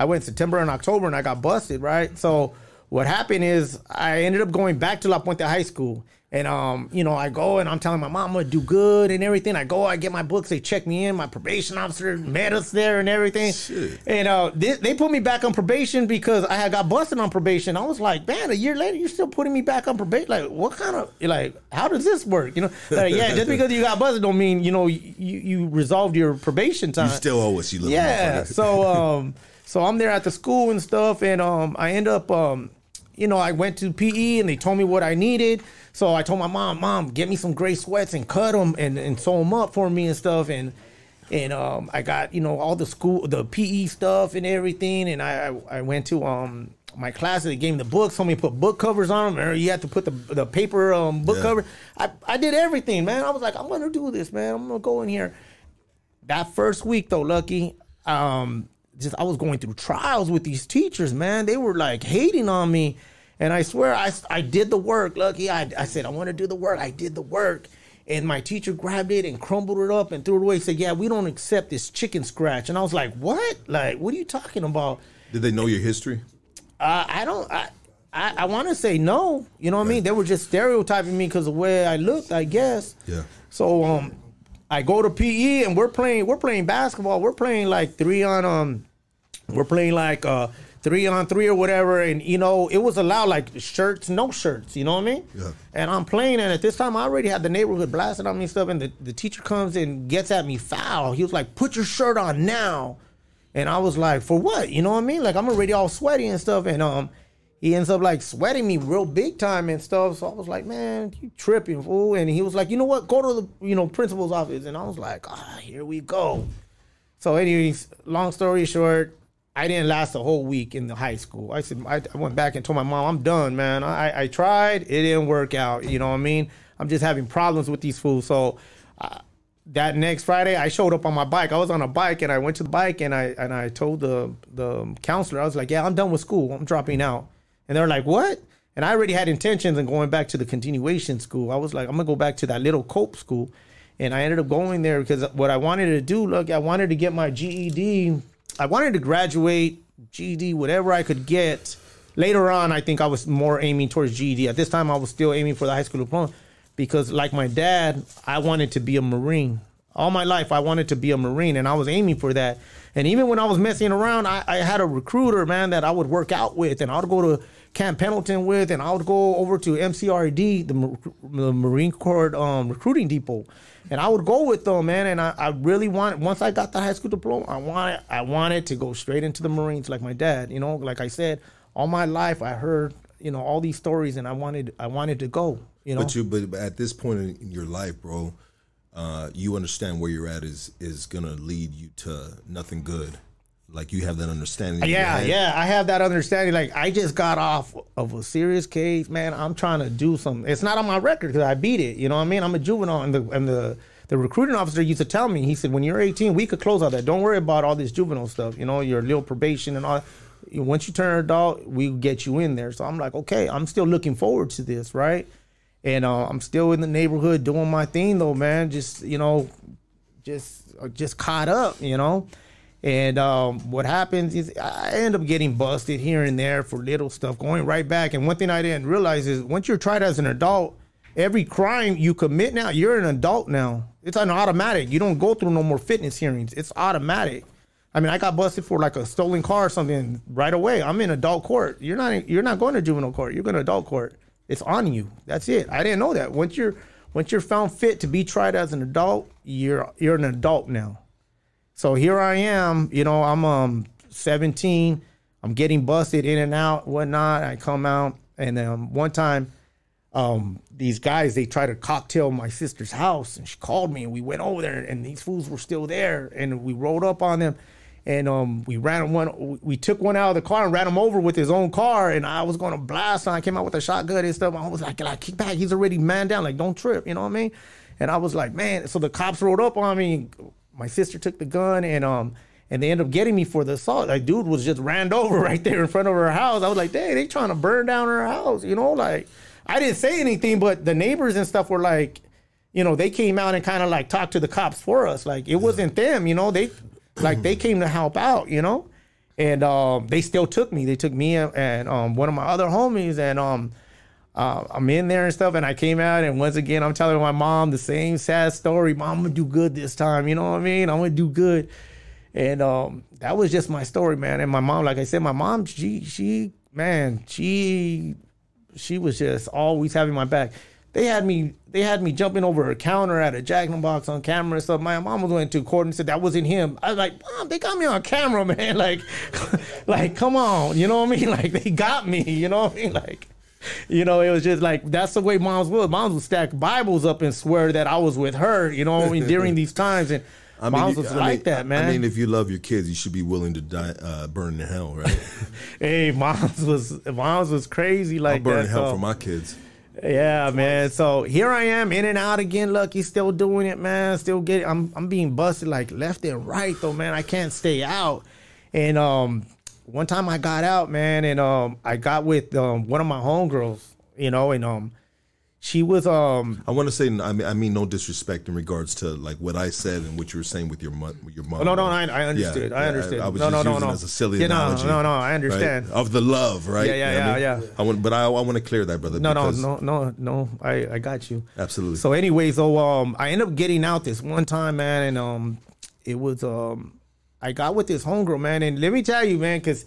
I went September and October, and I got busted. Right. So what happened is I ended up going back to La Puente High School. And um, you know, I go and I'm telling my mom I'm gonna do good and everything. I go, I get my books, they check me in. My probation officer met us there and everything. And uh, they, they put me back on probation because I had got busted on probation. I was like, man, a year later, you're still putting me back on probation. Like, what kind of like, how does this work? You know, like, yeah, just because you got busted don't mean you know you you resolved your probation time. You still owe us, you little Yeah. So um so I'm there at the school and stuff and um I end up um you know, I went to PE and they told me what I needed. So I told my mom, "Mom, get me some gray sweats and cut them and, and sew them up for me and stuff." And and um, I got you know all the school, the PE stuff and everything. And I I, I went to um my class. They gave me the books. Told me to put book covers on them. Or you have to put the the paper um book Yeah. cover. I I did everything, man. I was like, I'm gonna do this, man. I'm gonna go in here that first week though, Lucky, um, just I was going through trials with these teachers, man. They were like hating on me. And I swear I, I did the work, Lucky. I, I said, I want to do the work. I did the work. And my teacher grabbed it and crumbled it up and threw it away. Said, Yeah, we don't accept this chicken scratch. And I was like, What? Like, what are you talking about? Did they know your history? Uh, I don't. I I, I want to say no. You know what I mean? They were just stereotyping me because of the way I looked. I guess. Yeah. So um, I go to PE and we're playing. We're playing basketball. We're playing like three on um, we're playing like uh three on three or whatever. And you know it was allowed like shirts, no shirts. You know what I mean? Yeah. And I'm playing, and at this time I already had the neighborhood blasting on me and stuff. And the, the teacher comes and gets at me foul. He was like, "Put your shirt on now." And I was like, for what? You know what I mean? Like I'm already all sweaty and stuff. And um he ends up like sweating me real big time and stuff. So I was like, man, you tripping, fool. And he was like, you know what? Go to the you know principal's office. And I was like, ah, here we go. So, anyways, long story short, I didn't last a whole week in the high school. I said I, I went back and told my mom, I'm done, man. I, I tried, it didn't work out. You know what I mean? I'm just having problems with these fools. So uh, that next Friday, I showed up on my bike. I was on a bike and I went to the bike and I and I told the the counselor, I was like, yeah, I'm done with school. I'm dropping out. And they're like, what? And I already had intentions of going back to the continuation school. I was like, I'm gonna go back to that little Cope school. And I ended up going there because what I wanted to do, look, I wanted to get my GED. I wanted to graduate GED, whatever I could get. Later on, I think I was more aiming towards GED. At this time, I was still aiming for the high school diploma because, like my dad, I wanted to be a Marine. All my life, I wanted to be a Marine, and I was aiming for that. And even when I was messing around, I, I had a recruiter, man, that I would work out with, and I would go to Camp Pendleton with, and I would go over to MCRD, the, the Marine Corps um, recruiting depot, and I would go with them, man. And I, I really wanted once I got the high school diploma, I wanted I wanted to go straight into the Marines, like my dad. You know, like I said, all my life I heard you know all these stories, and I wanted I wanted to go. You know, But you, but at this point in, your life, bro, uh, you understand where you're at is is gonna lead you to nothing good. Like you have that understanding. Yeah, yeah, I have that understanding. Like I just got off of a serious case, man. I'm trying to do something. It's not on my record because I beat it. You know what I mean? I'm a juvenile, and the and the the recruiting officer used to tell me. He said, when you're 18, we could close all that. Don't worry about all this juvenile stuff. You know, your little probation and all. Once you turn adult, we get you in there. So I'm like, okay, I'm still looking forward to this, right? And uh, I'm still in the neighborhood doing my thing, though, man. Just you know, just uh, just caught up, you know. And um, what happens is I end up getting busted here and there for little stuff, going right back. And one thing I didn't realize is once you're tried as an adult, every crime you commit now, you're an adult now. It's an automatic. You don't go through no more fitness hearings. It's automatic. I mean, I got busted for like a stolen car or something right away. I'm in adult court. You're not. You're not going to juvenile court. You're going to adult court. It's on you. That's it. I didn't know that. Once you're once you're found fit to be tried as an adult, you're you're an adult now. So here I am, you know, I'm um 17. I'm getting busted in and out, whatnot. I come out, and um, one time, um, these guys they tried to cocktail my sister's house, and she called me, and we went over there, and these fools were still there, and we rolled up on them, and um, we ran one, we took one out of the car and ran him over with his own car, and I was going to blast, and I came out with a shotgun and stuff. I was like, like kick back, he's already man down, like don't trip, you know what I mean? And I was like, man, so the cops rolled up on me. My sister took the gun, and um, and they ended up getting me for the assault. Like, dude was just ran [laughs] over right there in front of her house. I was like, dang, they trying to burn down her house, you know? Like, I didn't say anything, but the neighbors and stuff were like, you know, they came out and kind of like talked to the cops for us. Like, it wasn't them, you know? They, like, they came to help out, you know? And um, they still took me. They took me and, and um, one of my other homies, and um, uh, I'm in there and stuff, and I came out, and once again, I'm telling my mom the same sad story. Mom, I'm gonna do good this time. You know what I mean? I'm gonna do good. And um, that was just my story, man. And my mom, like I said, my mom, she, she, man, she, she was just always having my back. They had me, they had me jumping over a counter at a Jack in the Box on camera and stuff. My mom was went to court and said that wasn't him. I was like, mom, they got me on camera, [laughs] man. Like, [laughs] like, come on, you know what I mean? [laughs] Like, they got me, you know what I mean? Like [laughs] you know, it was just like that's the way moms was. Moms would stack Bibles up and swear that I was with her. You know, what I mean, during these times, and [laughs] I mean, moms was I like mean- that, man. I mean, if you love your kids, you should be willing to die, uh, burn in hell, right? [laughs] hey, moms was moms was crazy like I'll burn that. in hell so- for my kids. Yeah, man. So here I am, in and out again. Lucky, still doing it, man. Still getting. I'm I'm being busted like left and right, though, man. I can't stay out. And um, one time I got out, man, and um, I got with um one of my homegirls, you know, and um, she was um I want to say, I mean, I mean, no disrespect in regards to like what I said and what you were saying with your mo- with your mother. Oh, no, no, I, I understood. Yeah, I yeah, understood. I, was no, just no, no, using no. it as a silly yeah, no, analogy. No, no, I right? understand. Of the love, right? Yeah, yeah, You know what I yeah, mean? yeah. I want, but I, I want to clear that, brother. No, no, no, no, no. I, I got you. Absolutely. So, anyway, so um, I ended up getting out this one time, man, and um, it was um, I got with this homegirl, man, and let me tell you, man, because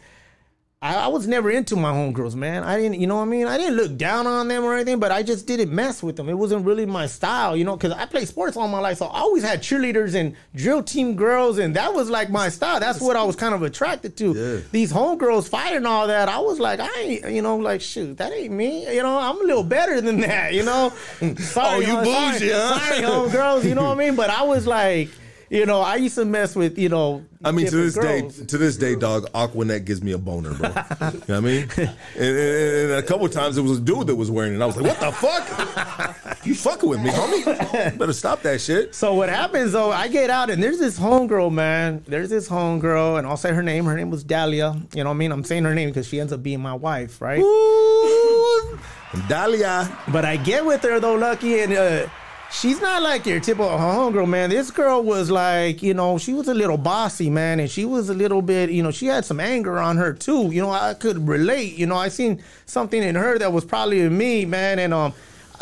I, I was never into my homegirls, man. I didn't, you know what I mean? I didn't look down on them or anything, but I just didn't mess with them. It wasn't really my style, you know, because I played sports all my life, so I always had cheerleaders and drill team girls, and that was like my style. That's what I was kind of attracted to. Yeah. These homegirls fighting all that, I was like, I ain't, you know, like shoot, that ain't me. You know, I'm a little better than that. You know, [laughs] sorry, Oh, you uh, sorry, bougie, huh? sorry, homegirls. You know what I mean? But I was like. You know, I used to mess with, you know, I mean, to this day, to this day, dog, Aqua Net gives me a boner, bro. you know what I mean? [laughs] And, and, and a couple times it was a dude that was wearing it. I was like, what the fuck? You fucking with me, homie? Better stop that shit. So what happens though? I get out and there's this homegirl, man. There's this homegirl, and I'll say her name. Her name was Dahlia. You know what I mean? I'm saying her name because she ends up being my wife, right? Ooh, Dahlia. But I get with her though, Lucky, and uh, she's not like your typical homegirl, man. This girl was like, you know, she was a little bossy, man, and she was a little bit, you know, she had some anger on her too. You know, I could relate. You know, I seen something in her that was probably in me, man, and um.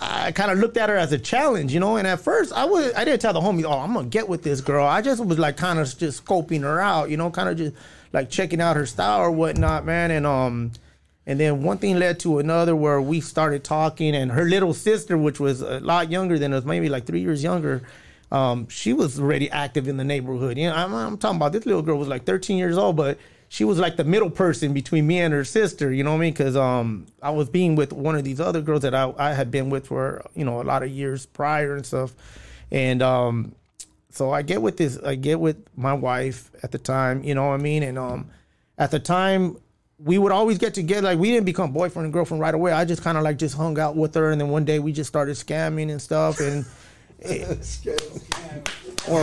I kind of looked at her as a challenge, you know. And at first, I was I didn't tell the homies, "Oh, I'm gonna get with this girl." I just was like kind of just scoping her out, you know, kind of just like checking out her style or whatnot, man. And um, and then one thing led to another where we started talking, and her little sister, which was a lot younger than us, maybe like three years younger, um, she was already active in the neighborhood. You know, I'm, I'm talking about this little girl was like 13 years old, but she was like the middle person between me and her sister. You know what I mean? Because um, I was being with one of these other girls that I, I had been with for you know a lot of years prior and stuff. and um, so I get with this. I get with my wife at the time. You know what I mean? And um, at the time, we would always get together. Like we didn't become boyfriend and girlfriend right away. I just kind of like just hung out with her, and then one day we just started scamming and stuff, and. Or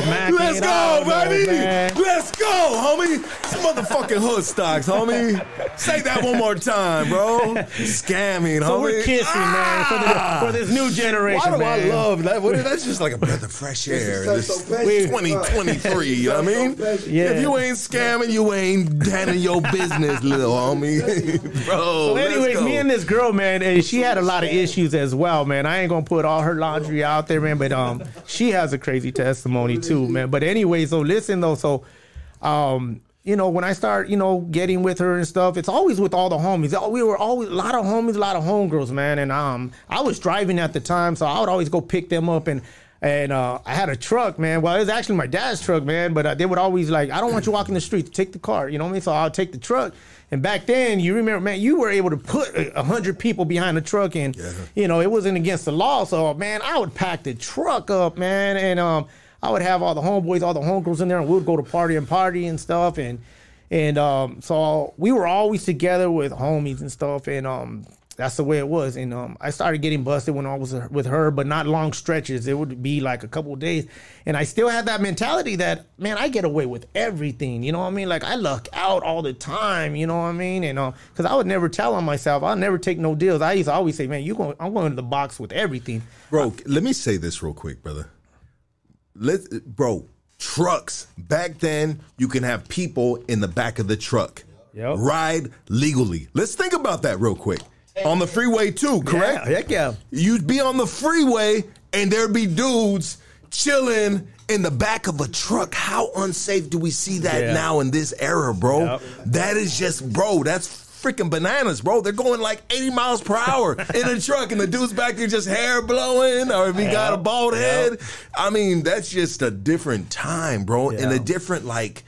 macking Let's it go, out, baby. man. Let's go, homie. Some motherfucking hood stocks, homie. Say that one more time, bro. Scamming, So homie. we're kissing, man, for, Ah. the, for this new generation, Why do man. I love that? What, that's just like a breath of fresh air. so- This so 2023, you know what I mean? Yeah. If you ain't scamming, you ain't handling your business, little homie. [laughs] Bro, So, let's anyways, go. me and this girl, man, and she had a lot of issues as well, man. I ain't gonna put all her laundry out there, man, but um, she has a crazy testimony too, man. But anyway, so listen though, so um, you know, when I start, you know, getting with her and stuff, it's always with all the homies. Oh, We were always a lot of homies, a lot of homegirls, man. And um, I was driving at the time, so I would always go pick them up and. And uh, I had a truck, man. Well, it was actually my dad's truck, man. But uh, they would always like, I don't want you walking the streets. Take the car, you know what I mean? So I'll take the truck. And back then, you remember, man, you were able to put a a hundred people behind the truck, and you know it wasn't against the law. So, man, I would pack the truck up, man, and um, I would have all the homeboys, all the homegirls in there, and we would go to party and party and stuff, and and um, so we were always together with homies and stuff, and um, that's the way it was. And um, I started getting busted when I was with her, but not long stretches. It would be like a couple of days, and I still had that mentality that man, I get away with everything. You know what I mean? Like I luck out all the time. You know what I mean? And because I would never tell on myself, I'll never take no deals. I used to always say, man, you going, I'm going to the box with everything. Bro, let me say this real quick, brother. Let bro, trucks. Back then, you can have people in the back of the truck. Yep. Ride legally. Let's think about that real quick. On the freeway too, correct? Yeah, heck yeah. You'd be on the freeway and there'd be dudes chilling in the back of a truck. How unsafe do we see that Yeah. now in this era, bro? Yep. That is just, bro, that's freaking bananas, bro. They're going like 80 miles per hour in a truck and the dude's back there just hair blowing or if he got a Yep. bald Yep. head. I mean, that's just a different time, bro, and a different, like,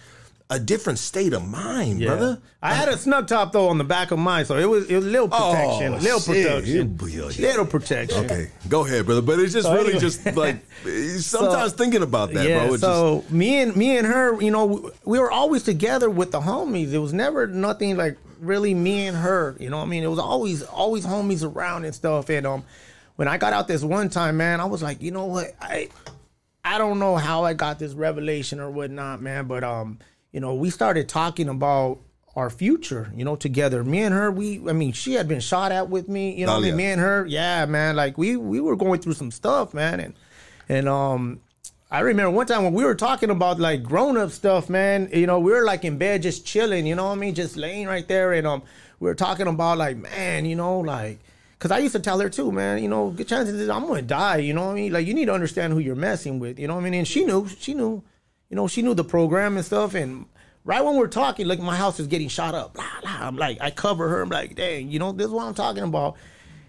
a different state of mind, Yeah. brother. I had a snug top though on the back of mine, so it was it was little protection, Oh, little shit. protection, little protection. Okay, go ahead, brother. But it's just So really anyway. just [laughs] like sometimes thinking about that, yeah, bro. It's so me and me and her, you know, we- we were always together with the homies. It was never nothing like really me and her. You know, what I mean, it was always always homies around and stuff. And um, when I got out this one time, man, I was like, you know what, I I don't know how I got this revelation or whatnot, man, but um, you know, we started talking about our future, you know, together. Me and her, we I mean, she had been shot at with me, you know, what I mean, me and her, yeah, man, like we we were going through some stuff, man, and and um I remember one time when we were talking about like grown up stuff, man. You know, we were like in bed just chilling. You know what I mean? Just laying right there, and um, we were talking about like, man, you know, like, cause I used to tell her too, man. You know, good chances I'm gonna die. You know what I mean? Like, you need to understand who you're messing with. You know what I mean? And she knew, she knew, you know, she knew the program and stuff. And right when we're talking, like my house is getting shot up. Blah, blah. I'm like, I cover her. I'm like, dang, you know, this is what I'm talking about.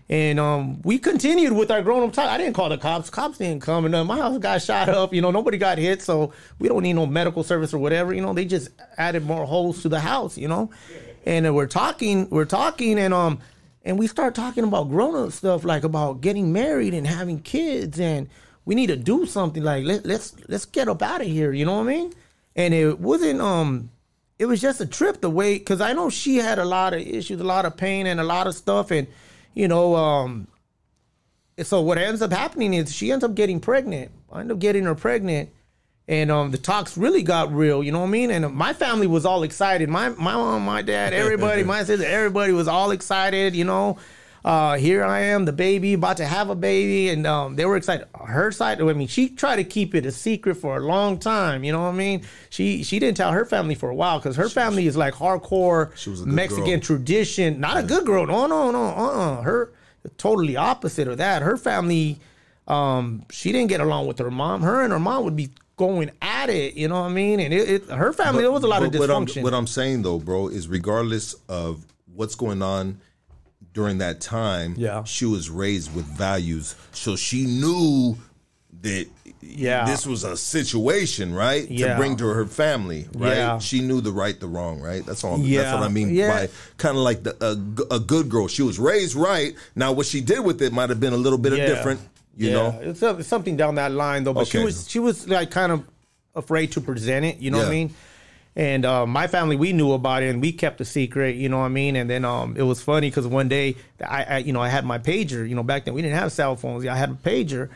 And um, we continued with our grown up talk. I didn't call the cops. Cops didn't come, and uh, my house got shot up. You know, nobody got hit, so we don't need no medical service or whatever. You know, they just added more holes to the house. You know, and uh, we're talking, we're talking, and um, and we start talking about grown up stuff, like about getting married and having kids, and we need to do something. Like let, let's let's get up out of here. You know what I mean? And it wasn't um it was just a trip the way because I know she had a lot of issues, a lot of pain, and a lot of stuff, and you know, um, so what ends up happening is she ends up getting pregnant. I end up getting her pregnant, and um, the talks really got real. You know what I mean? And my family was all excited. My my mom, my dad, [laughs] everybody, my sister, everybody was all excited. You know. Uh, here I am, the baby, about to have a baby, and um, they were excited. Her side, I mean, she tried to keep it a secret for a long time. You know what I mean? She she didn't tell her family for a while because her family is like hardcore She Mexican girl. tradition. Not a good girl. No, no, no. Uh, uh Her totally opposite of that. Her family, um, she didn't get along with her mom. Her and her mom would be going at it. You know what I mean? And it, it her family, there was a lot of But what I'm, dysfunction. what I'm saying though, bro, is regardless of what's going on during that time, Yeah. she was raised with values, so she knew that Yeah. this was a situation, right? Yeah. To bring to her family, right? Yeah. She knew the right, the wrong, right? That's all. Yeah. That's what I mean Yeah. by kind of like the, a, a good girl. She was raised right. Now, what she did with it might have been a little bit Yeah. of different. You know, it's, it's something down that line though. But she was she was like kind of afraid to present it. You know what I mean? And uh, my family, we knew about it, and we kept a secret. You know what I mean? And then um, it was funny because one day, I, I you know I had my pager. You know, back then we didn't have cell phones. I had a pager.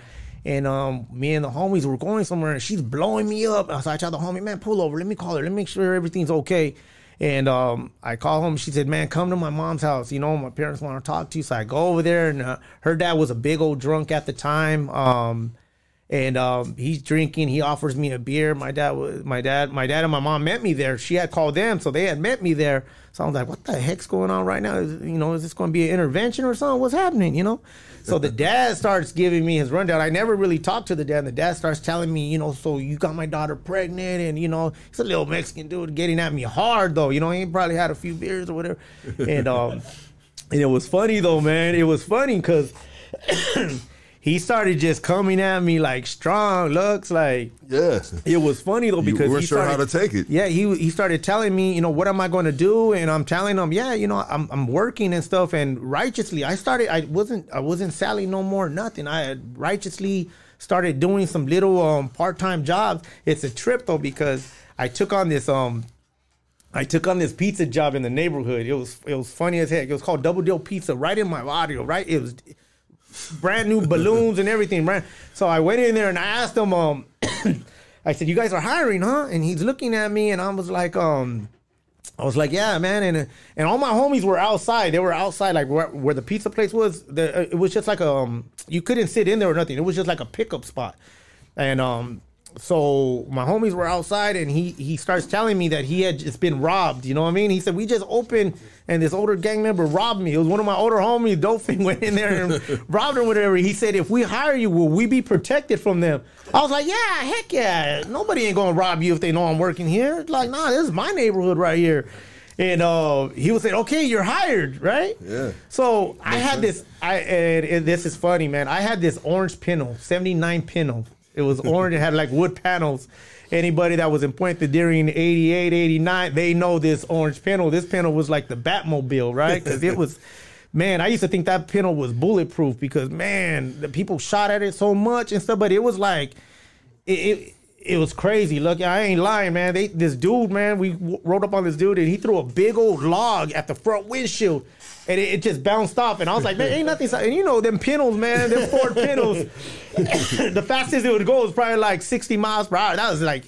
And um, me and the homies were going somewhere, and she's blowing me up. So I tell the homie, man, pull over. Let me call her. Let me make sure everything's okay. And um, I call home. She said, "Man, come to my mom's house. You know, my parents want to talk to you." So I go over there, and uh, her dad was a big old drunk at the time. Um, and um, he's drinking. He offers me a beer. My dad my dad. My dad and my mom met me there. She had called them, so they had met me there. So I was like, "What the heck's going on right now? Is, you know, is this going to be an intervention or something? What's happening? You know?" So the dad starts giving me his rundown. I never really talked to the dad. The dad starts telling me, you know, so you got my daughter pregnant, and you know, it's a little Mexican dude getting at me hard though. You know, he probably had a few beers or whatever, and um, and it was funny though, man. It was funny because. [clears throat] He started just coming at me like strong looks, like yeah. it was funny though You because weren't he sure how to take it. Yeah, he he started telling me, you know, what am I going to do? And I'm telling him, yeah, you know, I'm I'm working and stuff. And righteously, I started. I wasn't I wasn't selling no more nothing. I had righteously started doing some little um part time jobs. It's a trip though because I took on this um. I took on this pizza job in the neighborhood. It was it was funny as heck. It was called Double Deal Pizza, right in my audio. Right, it was brand new balloons and everything. Brand. So I went in there and I asked him, um, [clears throat] I said, "You guys are hiring, huh?" And he's looking at me, and I was like, um, I was like, "Yeah, man." And and all my homies were outside. They were outside, like where, where the pizza place was. The, it was just like a, um, you couldn't sit in there or nothing. It was just like a pickup spot, and um. So my homies were outside, and he he starts telling me that he had just been robbed. You know what I mean? He said we just opened, and this older gang member robbed me. It was one of my older homies. Dolphin [laughs] went in there and robbed him, whatever. He said, if we hire you, will we be protected from them? I was like, yeah, heck yeah. Nobody ain't gonna rob you if they know I'm working here. Like, nah, this is my neighborhood right here. And uh, he was saying, okay, you're hired, right? Yeah. So I had this. I and, and this is funny, man. I had this orange Pinto, '79 Pinto. It was orange. it had like wood panels. Anybody that was in Puente during 88, 89, they know this orange panel. This panel was like the Batmobile, right? Because it was. [laughs] Man, I used to think that panel was bulletproof because man, the people shot at it so much and stuff. But it was like, it, it it was crazy. Look, I ain't lying, man. They this dude, man, we w- rode up on this dude and he threw a big old log at the front windshield. And it, it just bounced off, and I was like, "Man, ain't nothing." And you know them Pintos, man, them Ford Pintos. [laughs] the fastest it would go was probably like sixty miles per hour. That was like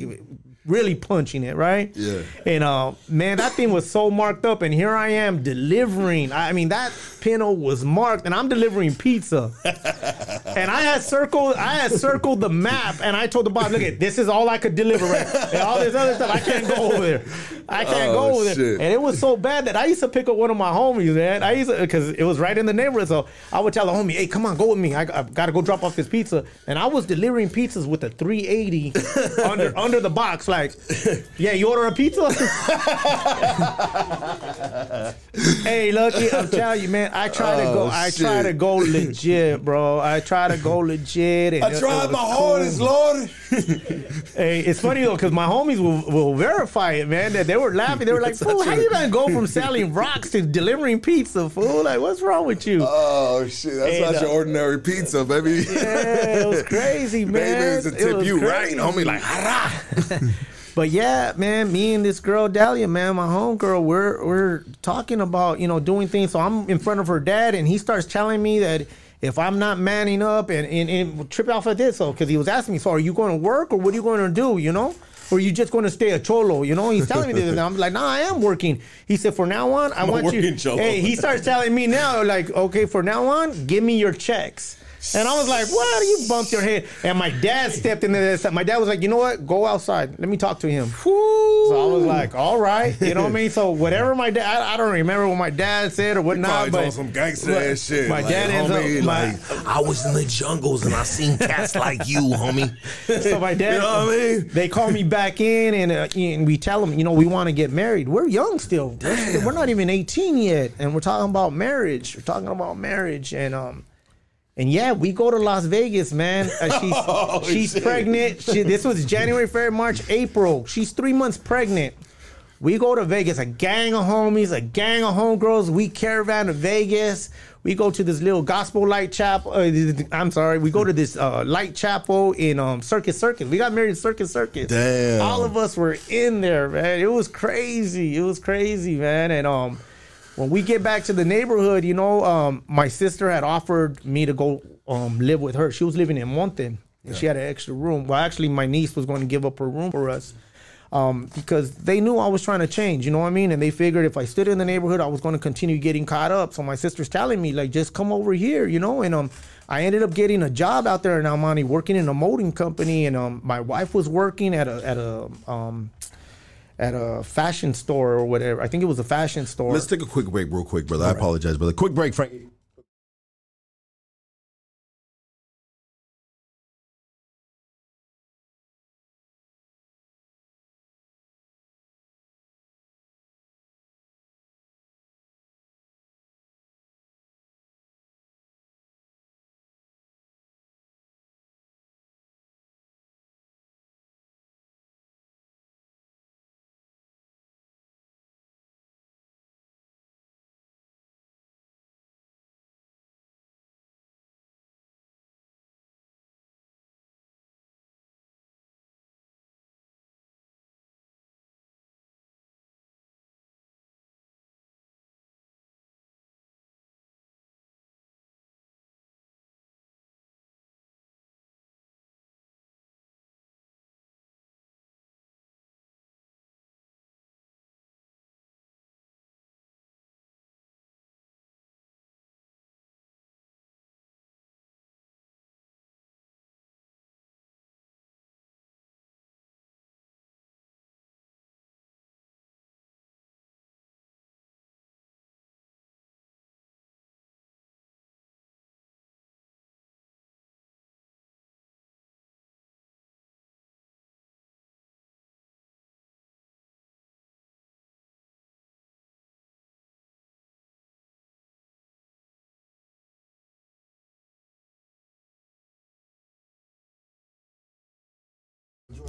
really punching it, right? Yeah. And uh, man, that thing was so marked up, and here I am delivering. I mean, that Pinto was marked, and I'm delivering pizza. [laughs] and I had circled, I had circled the map, and I told the boss, "Look at this is all I could deliver, right? and all this other stuff, I can't go over there. I can't Oh, go over there." And it was so bad that I used to pick up one of my homies, man. I used to because it was right in the neighborhood, so I would tell the homie, "Hey, come on, go with me. I, I've got to go drop off this pizza." And I was delivering pizzas with a 380 [laughs] under under the box, like, "Yeah, you order a pizza." [laughs] hey, Lucky, I'm telling you, man. I try to go. Oh, I try shit. to go legit, bro. I try to go legit. And I it- tried it my was cool. hardest, Lord. Hey, it's funny though, because my homies will, will verify it, man. That they were laughing. They were like, [laughs] "Fool, how you gonna go from selling rocks to delivering pizza, fool? Like, what's wrong with you?" Oh shit, that's And, not uh, your ordinary pizza, baby. yeah, it was [laughs] crazy, man. Baby, it's a It tip was you, crazy. right? Homie, like. But yeah, man, me and this girl Dahlia, man, my homegirl, we're we're talking about you know doing things. So I'm in front of her dad, and he starts telling me that if I'm not manning up and and, and trip off of this, so because he was asking me, so are you going to work or what are you going to do? You know. Or are you just going to stay a cholo? You know, he's telling me this. And I'm like, nah, I am working. He said, for now on, I a want you. working cholo. Hey, he starts telling me now, like, okay, for now on, give me your checks. And I was like, what? You bumped your head. And my dad stepped into this. My dad was like, you know what? Go outside. Let me talk to him. So I was like, all right. You know what I mean? So [laughs] whatever my dad, I, I don't remember what my dad said or whatnot. Probably but some gangster but ass shit. My like, dad ends homie, up, my, like, I was in the jungles and I seen cats [laughs] like you, homie. so my dad, You know what I mean? they call me back in and, uh, and we tell them, you know, we want to get married. We're young still. We're, still- we're not even 18 yet. And we're talking about marriage. We're talking about marriage. And, um, and yeah, we go to Las Vegas, man. Uh, [laughs] she's Oh, she's shit. pregnant. She, this was January, February, March, April. She's three months pregnant. We go to Vegas, a gang of homies, a gang of homegirls. We caravan to Vegas. We go to this little gospel light chapel. Uh, I'm sorry. We go to this uh, light chapel in um, Circus Circus. We got married in Circus Circus. Damn. All of us were in there, man. It was crazy. It was crazy, man. And um, when we get back to the neighborhood, you know, um, my sister had offered me to go um, live with her. She was living in Monte. And she had an extra room. Well, actually, my niece was going to give up her room for us um, because they knew I was trying to change. You know what I mean? And they figured if I stood in the neighborhood, I was going to continue getting caught up. So my sister's telling me like, just come over here, you know. And um, I ended up getting a job out there in El Monte, working in a molding company, and um, my wife was working at a at a um, at a fashion store or whatever. I think it was a fashion store. Let's take a quick break, real quick, brother. I apologize, brother. Quick break, Frank.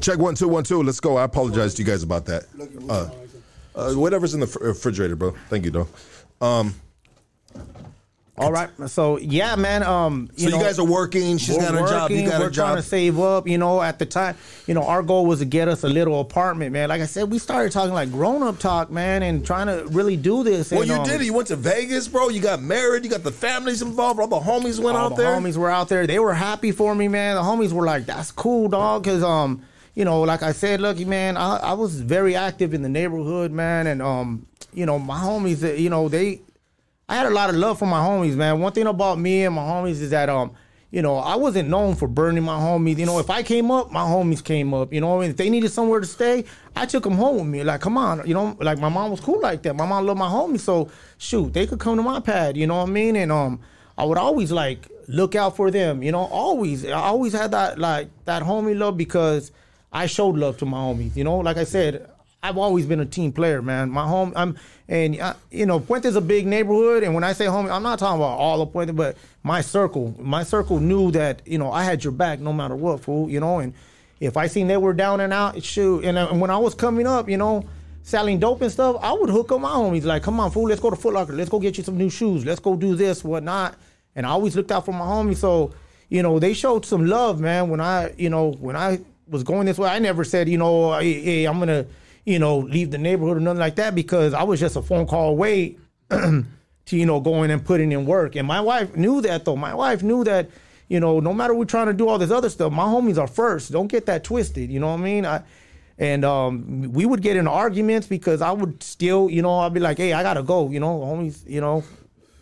Check one two one two. Let's go. I apologize to you guys about that. Uh, uh, whatever's in the fr- refrigerator, bro. Thank you, though. Um, All right. So yeah, man. Um, so you, know, guys are working. She's we're got a job. You working, got we're a trying to save up. You know, at the time, you know, our goal was to get us a little apartment, man. Like I said, we started talking like grown up talk, man, and trying to really do this. well, and, you um, did it. You went to Vegas, bro. You got married. You got the families involved. All the homies went all out the there. homies were out there. They were happy for me, man. The homies were like, "That's cool, dog," because um, you know, like I said, lucky man, I, I was very active in the neighborhood, man, and um, you know, my homies, uh, you know, they, I had a lot of love for my homies, man. One thing about me and my homies is that um. You know, I wasn't known for burning my homies. You know, if I came up, my homies came up. You know, and if they needed somewhere to stay, I took them home with me. Like, come on, you know, like my mom was cool like that. My mom loved my homies, so shoot, they could come to my pad. You know what I mean? And um, I would always like look out for them. You know, always. I always had that like that homie love because I showed love to my homies. You know, like I said, I've always been a team player, man. My home, I'm, and uh, you know, Puente's a big neighborhood, and when I say homie, I'm not talking about all of Puente, but my circle. My circle knew that you know I had your back no matter what, fool. You know, and if I seen they were down and out, shoot. And, uh, and when I was coming up, you know, selling dope and stuff, I would hook up my homies like, come on, fool, let's go to Foot Locker, let's go get you some new shoes, let's go do this, whatnot. And I always looked out for my homies, so you know, they showed some love, man. When I, you know, when I was going this way, I never said, you know, hey, hey I'm gonna, you know, leave the neighborhood or nothing like that because I was just a phone call away [clears throat] to, you know, going and putting in work. And my wife knew that though. My wife knew that, you know, no matter we're trying to do all this other stuff, my homies are first. Don't get that twisted. You know what I mean? I and um, we would get in arguments because I would still, you know, I'd be like, hey, I gotta go. You know, homies, you know,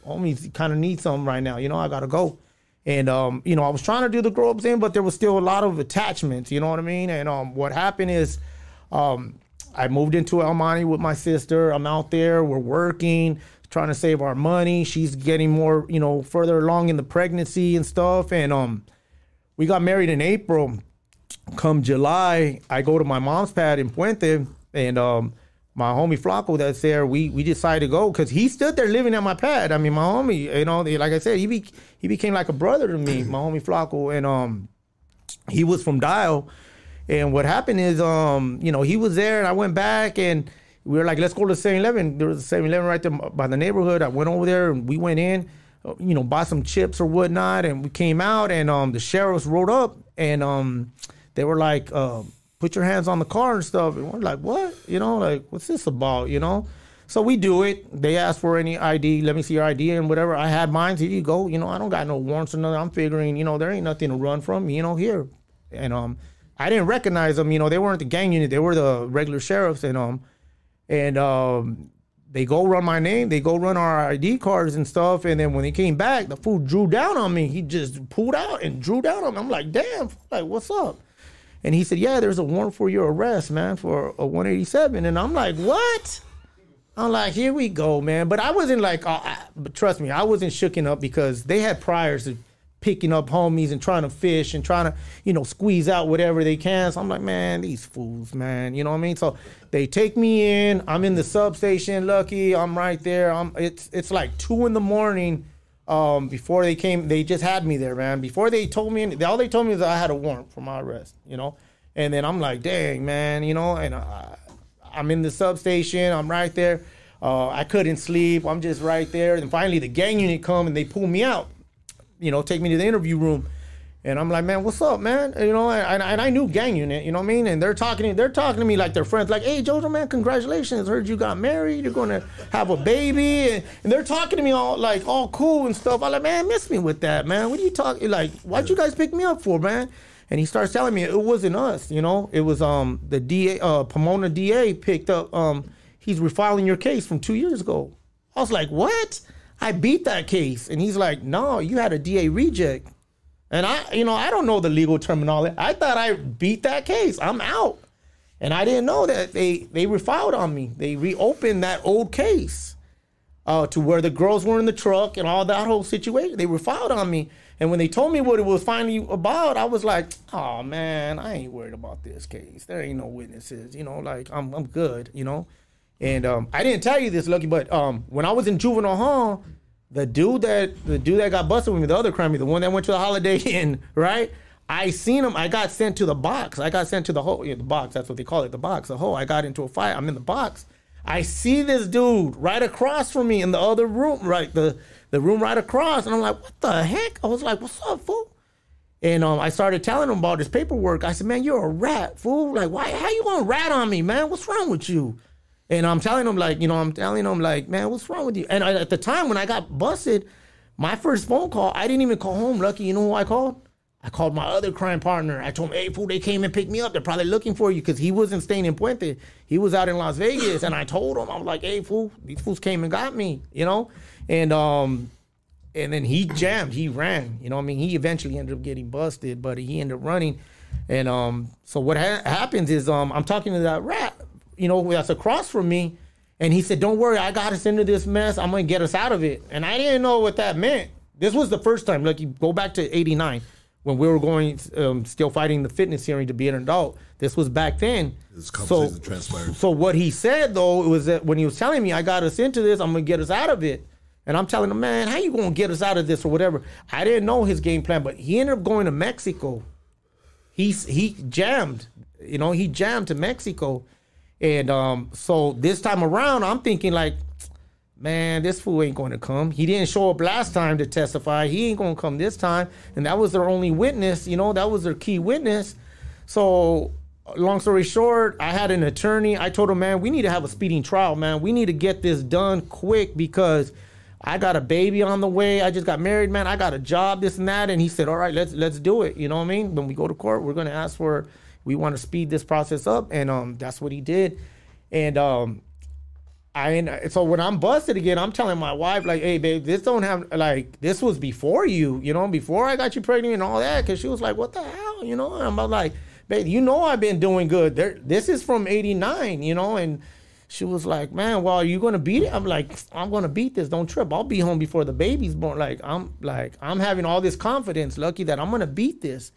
homies kind of need something right now. You know, I gotta go. And um, you know, I was trying to do the grow up thing, but there was still a lot of attachments. You know what I mean? And um, what happened is, um, I moved into El Monte with my sister. I'm out there. We're working, trying to save our money. She's getting more, you know, further along in the pregnancy and stuff. And um, we got married in April. Come July, I go to my mom's pad in Puente, and um, my homie Flaco that's there, we we decided to go because he stood there living at my pad. I mean, my homie, you know, like I said, he be, he became like a brother to me, [clears throat] my homie Flaco, and um, he was from Dial. And what happened is, um, you know, he was there, and I went back, and we were like, let's go to 7-Eleven. There was a 7-Eleven right there by the neighborhood. I went over there and we went in, uh, you know, bought some chips or whatnot, and we came out and um, the sheriffs rode up and um, they were like, uh, put your hands on the car and stuff. And we're like, what? You know, like, what's this about? You know? So we do it. They ask for any ID. Let me see your ID and whatever. I had mine. Here you go. You know, I don't got no warrants or nothing. I'm figuring, you know, there ain't nothing to run from. You know, here. And um, I didn't recognize them. You know, they weren't the gang unit. They were the regular sheriffs. And um, and um, they go run my name. They go run our ID cards and stuff. And then when they came back, the fool drew down on me. He just pulled out and drew down on me. I'm like, damn, like what's up? And he said, yeah, there's a warrant for your arrest, man, for a 187. And I'm like, what? I'm like, here we go, man. But I wasn't like, uh, I, but trust me, I wasn't shooken up because they had priors of picking up homies and trying to fish and trying to, you know, squeeze out whatever they can. So I'm like, man, these fools, man. You know what I mean? So they take me in. I'm in the substation. Lucky, I'm right there. I'm. It's it's like two in the morning. Um, before they came, they just had me there, man. Before they told me, all they told me is I had a warrant for my arrest. You know, and then I'm like, dang, man. You know, and. I, I'm in the substation. I'm right there. Uh, I couldn't sleep. I'm just right there. And finally, the gang unit come and they pull me out. You know, take me to the interview room. And I'm like, man, what's up, man? You know, and, and I knew gang unit. You know what I mean? And they're talking, they're talking to me like they're friends. Like, hey, Jojo, man, congratulations! Heard you got married. You're gonna have a baby, and, and they're talking to me all like all cool and stuff. I'm like, man, miss me with that, man. What are you talking? Like, why'd you guys pick me up for, man? And he starts telling me it wasn't us, you know. It was um the DA, uh, Pomona DA picked up. Um, he's refiling your case from two years ago. I was like, what? I beat that case, and he's like, no, you had a DA reject. And I, you know, I don't know the legal terminology. I thought I beat that case. I'm out, and I didn't know that they they refiled on me. They reopened that old case. Uh, to where the girls were in the truck and all that whole situation. They refiled on me. And when they told me what it was finally about, I was like, "Oh man, I ain't worried about this case. There ain't no witnesses. You know, like I'm I'm good. You know." And um, I didn't tell you this, Lucky, but um, when I was in juvenile hall, the dude that the dude that got busted with me, the other crime, the one that went to the Holiday [laughs] Inn, right? I seen him. I got sent to the box. I got sent to the hole. Yeah, the box. That's what they call it, the box. The hole. I got into a fight. I'm in the box. I see this dude right across from me in the other room, right the the room right across, and I'm like, what the heck? I was like, what's up, fool? And um, I started telling him about his paperwork. I said, man, you're a rat, fool. Like, why? How you gonna rat on me, man? What's wrong with you? And I'm telling him, like, you know, I'm telling him, like, man, what's wrong with you? And I, at the time when I got busted, my first phone call, I didn't even call home. Lucky, you know who I called? I called my other crime partner. I told him, hey, fool, they came and picked me up. They're probably looking for you because he wasn't staying in Puente. He was out in Las Vegas. and I told him, I was like, hey, fool, these fools came and got me, you know? And um, and then he jammed, he ran. You know, what I mean, he eventually ended up getting busted, but he ended up running. And um, so what ha- happens is um, I'm talking to that rat, you know, that's across from me, and he said, "Don't worry, I got us into this mess. I'm gonna get us out of it." And I didn't know what that meant. This was the first time. Like, you go back to '89 when we were going, um, still fighting the fitness hearing to be an adult. This was back then. This So, transpired. so what he said though was that when he was telling me I got us into this, I'm gonna get us out of it. And I'm telling him, man, how you gonna get us out of this or whatever? I didn't know his game plan, but he ended up going to Mexico. He's he jammed, you know, he jammed to Mexico. And um, so this time around, I'm thinking like, man, this fool ain't going to come. He didn't show up last time to testify. He ain't going to come this time. And that was their only witness. You know, that was their key witness. So, long story short, I had an attorney. I told him, man, we need to have a speeding trial, man. We need to get this done quick because I got a baby on the way. I just got married, man. I got a job, this and that. And he said, all right, let's let's do it. You know what I mean? When we go to court, we're going to ask for. We want to speed this process up, and um, that's what he did. And um, I so when I'm busted again, I'm telling my wife like, "Hey, babe, this don't have like this was before you, you know, before I got you pregnant and all that." Because she was like, "What the hell," you know? And I'm like, "Babe, you know I've been doing good. There, this is from '89, you know." And she was like, "Man, well, are you gonna beat it?" I'm like, "I'm gonna beat this. Don't trip. I'll be home before the baby's born." Like I'm like I'm having all this confidence, lucky that I'm gonna beat this.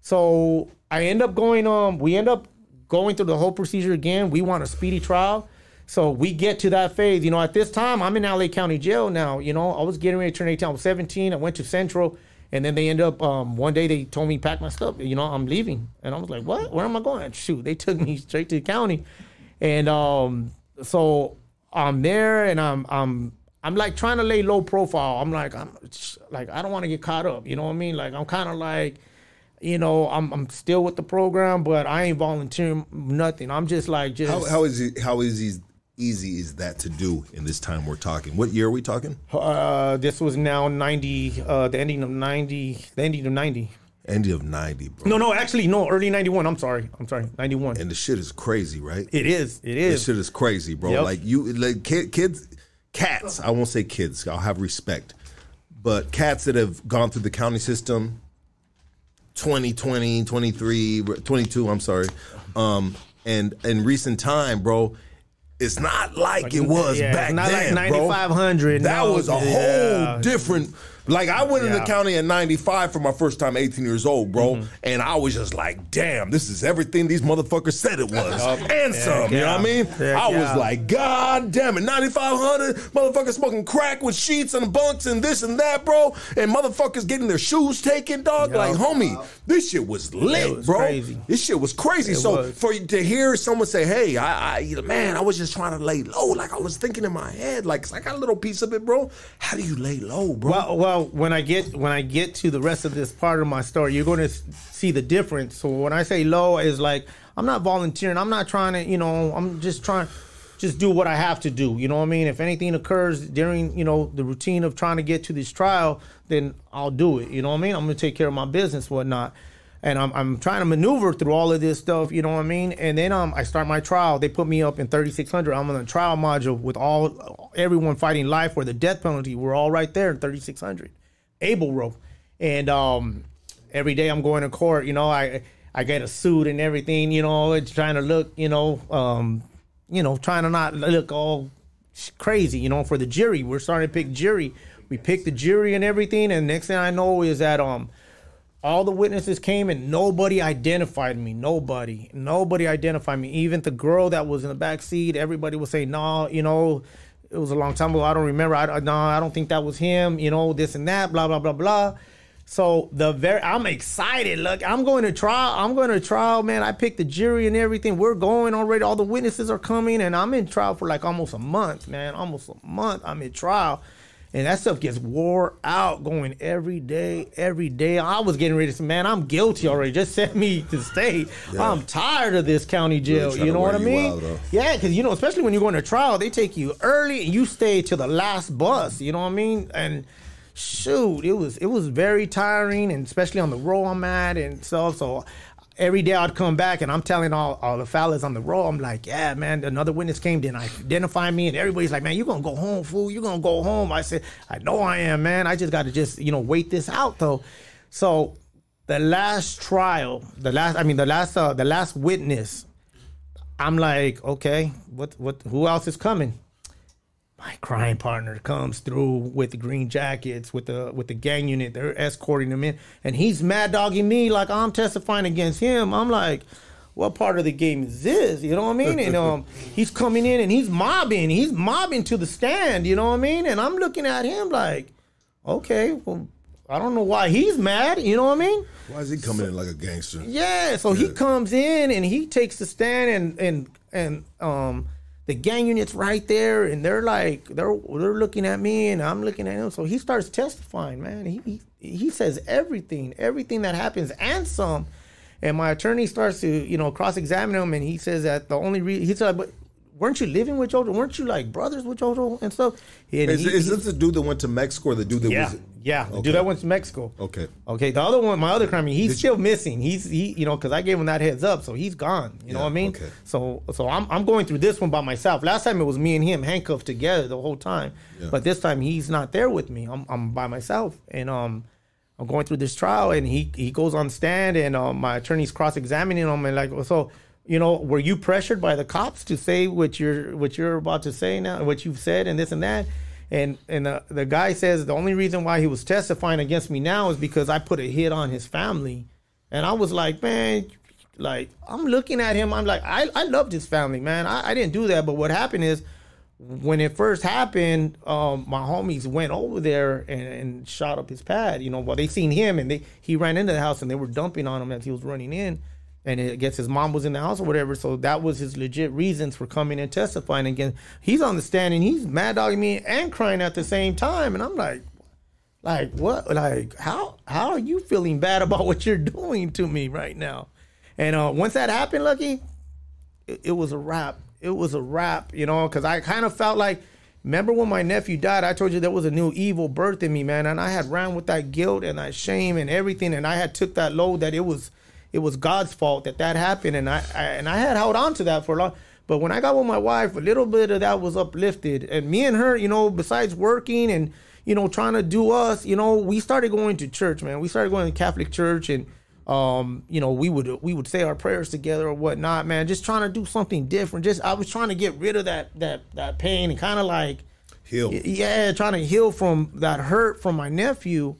So I end up going um we end up going through the whole procedure again. We want a speedy trial. So we get to that phase. You know, at this time I'm in LA County Jail now. You know, I was getting ready to turn 18. I was 17. I went to Central and then they end up um one day they told me pack my stuff, you know, I'm leaving. And I was like, What? Where am I going? Shoot, they took me [laughs] straight to the county. And um so I'm there and I'm I'm I'm like trying to lay low profile. I'm like I'm like I don't want to get caught up. You know what I mean? Like I'm kind of like, you know, I'm I'm still with the program, but I ain't volunteering nothing. I'm just like just How, how is it? How is he? Easy is that to do in this time we're talking? What year are we talking? uh this was now 90 uh the ending of 90 the ending of 90. End of ninety, bro. No, no, actually no, early 91. I'm sorry. I'm sorry. 91. And the shit is crazy, right? it is. It This shit is crazy, bro. Yep. Like you, like kid, kids, cats. I won't say kids. I'll have respect, but cats that have gone through the county system, 2020, 23, 22, I'm sorry, um, and in recent time, bro. It's not like, it was yeah, back not like then, bro. 9500, That no, was a yeah. whole different. Like I went in the county at 95 for my first time, 18 years old, bro, Mm-hmm. and I was just like, "Damn, this is everything these motherfuckers said it was, and some." You know what I mean? Yeah, I was yeah. like, God damn it, 9,500 motherfuckers smoking crack with sheets and bunks and this and that, bro. And motherfuckers getting their shoes taken, dog. Like, homie, this shit was lit, It was bro. crazy. This shit was crazy. so was. for to hear someone say, hey, I, I, man, I was just trying to lay low. Like, I was thinking in my head, like, I got a little piece of it, bro. How do you lay low, bro? Well, well, when I get when I get to the rest of this part of my story, you're going to see the difference. So when I say low, is like I'm not volunteering. I'm not trying to, you know, I'm just trying, just do what I have to do. You know what I mean? If anything occurs during, you know, the routine of trying to get to this trial, then I'll do it. You know what I mean? I'm going to take care of my business, whatnot. And I'm, I'm trying to maneuver through all of this stuff, you know what I mean? And then um, I start my trial. They put me up in 3600. I'm on the trial module with all everyone fighting life or the death penalty. We're all right there in 3600. Able row. And um, every day I'm going to court, you know, I I get a suit and everything, you know, it's trying to look, you know, um, you know, trying to not look all crazy, you know, for the jury. We're starting to pick jury. We pick the jury and everything, and next thing I know is that um all the witnesses came and nobody identified me. Nobody. Nobody identified me. Even the girl that was in the back seat, everybody was saying, no, you know, it was a long time ago. I don't remember. I, no, I don't think that was him, you know, this and that, blah, blah, blah, blah. So the very, I'm excited. Look, I'm going to trial. I'm going to trial, man. I picked the jury and everything. We're going already. All the witnesses are coming, and I'm in trial for like almost a month, man. Almost a month. I'm in trial, and that stuff gets wore out. Going every day, every day. I was getting ready to say, man, I'm guilty already. Just send me to state. I'm tired of this county jail. trying you know what I mean? out. Yeah, because you know, especially when you're going to trial, they take you early and you stay till the last bus. You know what I mean? And shoot, it was it was very tiring, and especially on the row I'm at and stuff. So every day I'd come back and I'm telling all, all the fellas on the row, I'm like, yeah, man, another witness came, didn't identify me, and everybody's like, man, you're gonna go home, fool? You're gonna go home? I said, I know I am, man. I just got to just you know wait this out though. So the last trial, the last, I mean, the last, uh, the last witness. I'm like, okay, what, what, who else is coming? My crime partner comes through with the green jackets with the with the gang unit they're escorting him in and he's mad dogging me like i'm testifying against him. I'm like what part of the game is this? You know what i mean? And um [laughs] he's coming in and he's mobbing he's mobbing to the stand you know what i mean? And i'm looking at him like okay well i don't know why he's mad you know what i mean? Why is he coming in like a gangster? yeah, so he comes in and he takes the stand and and and um the gang unit's right there and they're like they're they're looking at me and I'm looking at him. So he starts testifying, man. He he, he says everything, everything that happens and some. And my attorney starts to, you know, cross-examine him and he says that the only reason he said, but weren't you living with Jojo? Weren't you like brothers with Jojo and stuff? And Is, he- is this the dude that went to Mexico or the dude that yeah, was? yeah. The Okay. dude that went to Mexico. Okay. Okay. The other one, my other crime, he's still missing. He's he, you know, because I gave him that heads up, so he's gone. You know what I mean? okay. So so I'm I'm going through this one by myself. Last time it was me and him handcuffed together the whole time, but this time he's not there with me. I'm I'm by myself, and um. I'm going through this trial, and he he goes on stand, and um, my attorney's cross examining him, and like, so you know, were you pressured by the cops to say what you're what you're about to say now, what you've said, and this and that? And and the, the guy says the only reason why he was testifying against me now is because I put a hit on his family, and I was like, man, like I'm looking at him, I'm like, I I loved his family, man. I, I didn't do that, but what happened is when it first happened, um, my homies went over there and, and shot up his pad. You know, well, they seen him and they he ran into the house and they were dumping on him as he was running in, and I guess his mom was in the house or whatever. So that was his legit reasons for coming and testifying again. He's on the stand and he's mad dogging me and crying at the same time, and I'm like, like what? Like how how are you feeling bad about what you're doing to me right now? And uh, once that happened, Lucky, it, it was a wrap. It was a wrap, you know, because I kind of felt like. Remember when my nephew died? I told you there was a new evil birth in me, man, and I had ran with that guilt and that shame and everything, and I had took that load that it was, it was God's fault that that happened, and I, I and I had held on to that for a long. But when I got with my wife, a little bit of that was uplifted, and me and her, you know, besides working and you know trying to do us, you know, we started going to church, man. We started going to Catholic church and um, you know, we would we would say our prayers together or whatnot, man. Just trying to do something different. Just I was trying to get rid of that that that pain and kind of like Heal. yeah, trying to heal from that hurt from my nephew.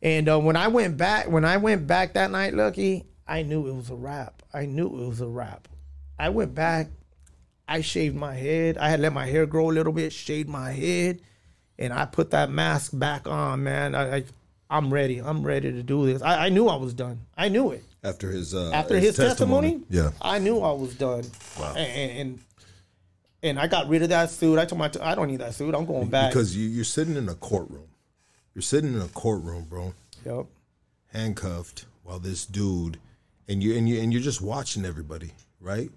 And uh, when I went back, when I went back that night, Lucky, I knew it was a wrap. I knew it was a wrap. I went back. I shaved my head. I had let my hair grow a little bit, shaved my head, and I put that mask back on. Man, I, I I'm ready. I'm ready to do this. I, I knew I was done. I knew it After his uh, after his, testimony, Yeah. I knew I was done. Wow. And, and and I got rid of that suit. I told my I don't need that suit. I'm going back. Because you, you're sitting in a courtroom. You're sitting in a courtroom, bro, yep. handcuffed, while this dude, and you and you and you're just watching everybody, right?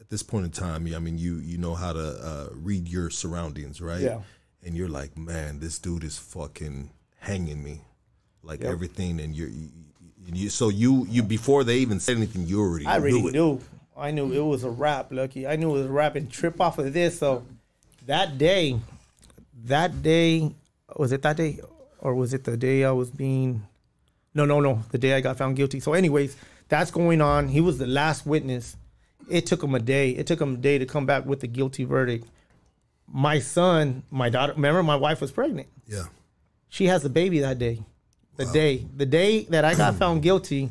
At this point in time, I mean, you you know how to uh, read your surroundings, right? Yeah. And you're like, man, this dude is fucking hanging me, like Yep. everything. And you're, you, you, you, so you you before they even said anything, you already I already knew it. knew. I knew it was a rap, Lucky. I knew it was a rap and trip off of this. So that day, that day, was it that day? Or was it the day I was being no, no, no. The day I got found guilty. So, anyways, that's going on. He was the last witness. It took him a day. It took him a day to come back with the guilty verdict. My son, my daughter, remember my wife was pregnant. Yeah. She has a baby that day. The day, the day that I got [clears throat] found guilty,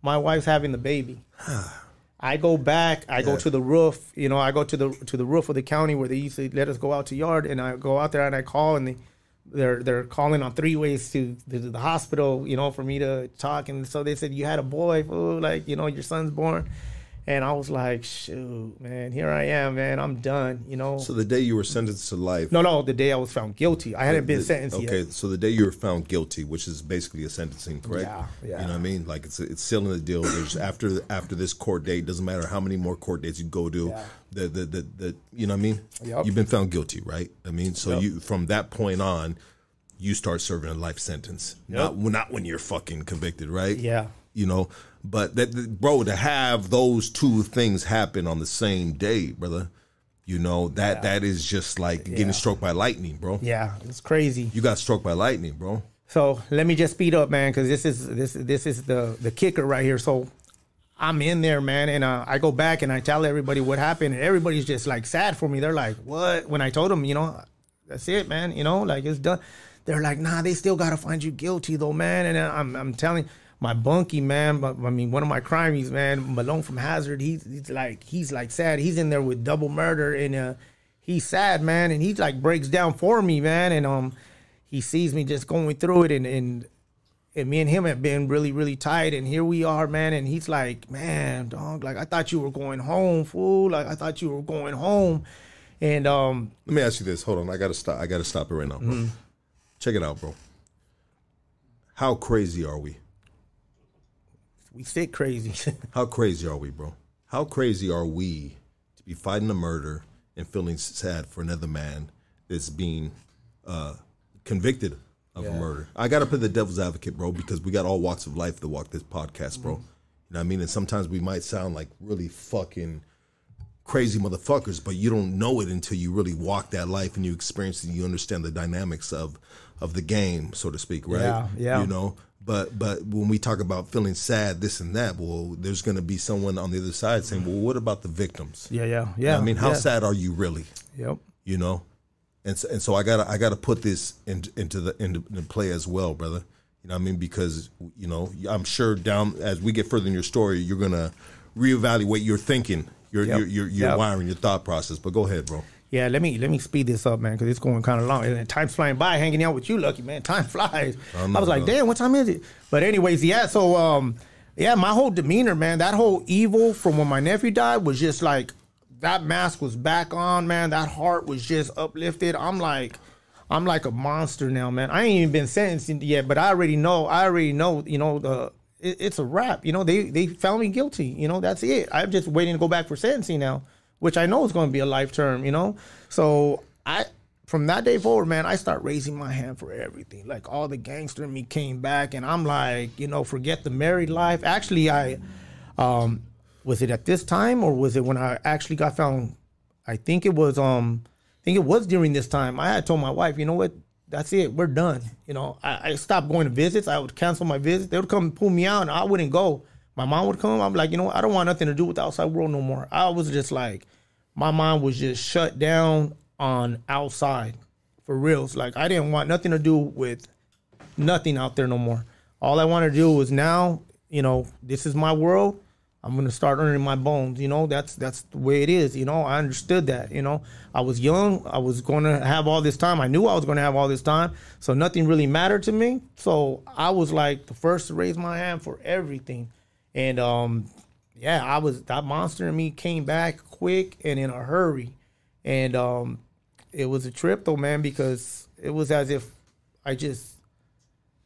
my wife's having the baby. [sighs] I go back. I go to the roof. You know, I go to the to the roof of the county where they used to let us go out to yard, and I go out there and I call, and they they're they're calling on three ways to, to the hospital. You know, for me to talk, and so they said you had a boy, fool, like you know your son's born, and I was like, shoot, man, here I am, man, I'm done. You know, So the day you were sentenced to life, no, no, the day I was found guilty, I hadn't been sentenced okay, yet. so the day you were found guilty, which is basically a sentencing, correct? Yeah, yeah. You know what I mean? Like it's it's sealing the deal. There's [clears throat] after after this court date, doesn't matter how many more court dates you go to. Yeah. The, the the the you know what I mean? Yep. You've been found guilty, right? I mean, so Yep. you from that point on, you start serving a life sentence. Not not when you're fucking convicted, right? Yeah. You know, but that bro to have those two things happen on the same day, brother. You know that that is just like getting Yeah. struck by lightning, bro. Yeah, it's crazy. You got struck by lightning, bro. So let me just speed up, man, because this is this this is the the kicker right here. So I'm in there, man, and uh, I go back and I tell everybody what happened, and everybody's just like sad for me. They're like, "What?" When I told them, you know, that's it, man. You know, like it's done. They're like, "Nah, they still gotta find you guilty, though, man." And uh, I'm I'm telling my bunkie, man. But I mean, one of my crimies, man, Malone from Hazard. He's, he's like he's like sad. He's in there with double murder, and uh, he's sad, man, and he like breaks down for me, man, and um, he sees me just going through it, and and and me and him have been really, really tight. And here we are, man. And he's like, man, dog, like I thought you were going home, fool. Like I thought you were going home. And um, Let me ask you this. Hold on. I gotta stop. I gotta stop it right now, bro. Mm-hmm. Check it out, bro. How crazy are we? We sit crazy. [laughs] How crazy are we, bro? How crazy are we to be fighting a murder and feeling sad for another man that's being uh, convicted of a murder? I gotta play the devil's advocate, bro, because we got all walks of life to walk this podcast, bro. You know what I mean? And sometimes we might sound like really fucking crazy motherfuckers, but you don't know it until you really walk that life and you experience it and you understand the dynamics of of the game, so to speak, right? Yeah, yeah. You know, but but when we talk about feeling sad, this and that, well, there's going to be someone on the other side saying, "Well, what about the victims?" yeah, yeah, You know yeah. I mean, how yeah. sad are you really? Yep. You know, and so, and so I gotta I gotta put this into into the into, into play as well, brother. You know what I mean? Because you know, I'm sure down as we get further in your story, you're gonna reevaluate your thinking, your Yep. your your, your Yep. wiring, your thought process. But go ahead, bro. Yeah, let me let me speed this up, man, because it's going kind of long. And time's flying by, hanging out with you, Lucky man. Time [laughs] flies. I, was like, damn, what time is it? But anyways, yeah. So um, yeah, my whole demeanor, man, that whole evil from when my nephew died was just like that mask was back on, man. That heart was just uplifted. I'm like, I'm like a monster now, man. I ain't even been sentenced yet, but I already know. I already know. You know the. It, it's a wrap. You know they they found me guilty. You know that's it. I'm just waiting to go back for sentencing now, which I know is going to be a life term. You know, so I from that day forward, man, I start raising my hand for everything. Like all the gangster in me came back, and I'm like, you know, forget the married life. Actually, I um was it at this time or was it when I actually got found? I think it was um I think it was during this time. I had told my wife, you know what, that's it, we're done. You know, I, I stopped going to visits. I would cancel my visits. They would come pull me out, and I wouldn't go. My mom would come. I'm like, you know, I don't want nothing to do with the outside world no more. I was just like, my mind was just shut down on outside for reals. Like I didn't want nothing to do with nothing out there no more. All I wanted to do was now, you know, this is my world. I'm gonna start earning my bones. You know, that's that's the way it is. You know, I understood that. You know, I was young. I was gonna have all this time. I knew I was gonna have all this time. So nothing really mattered to me. So I was like the first to raise my hand for everything. And um, yeah, I was that monster in me came back quick and in a hurry. And um, it was a trip though, man, because it was as if I just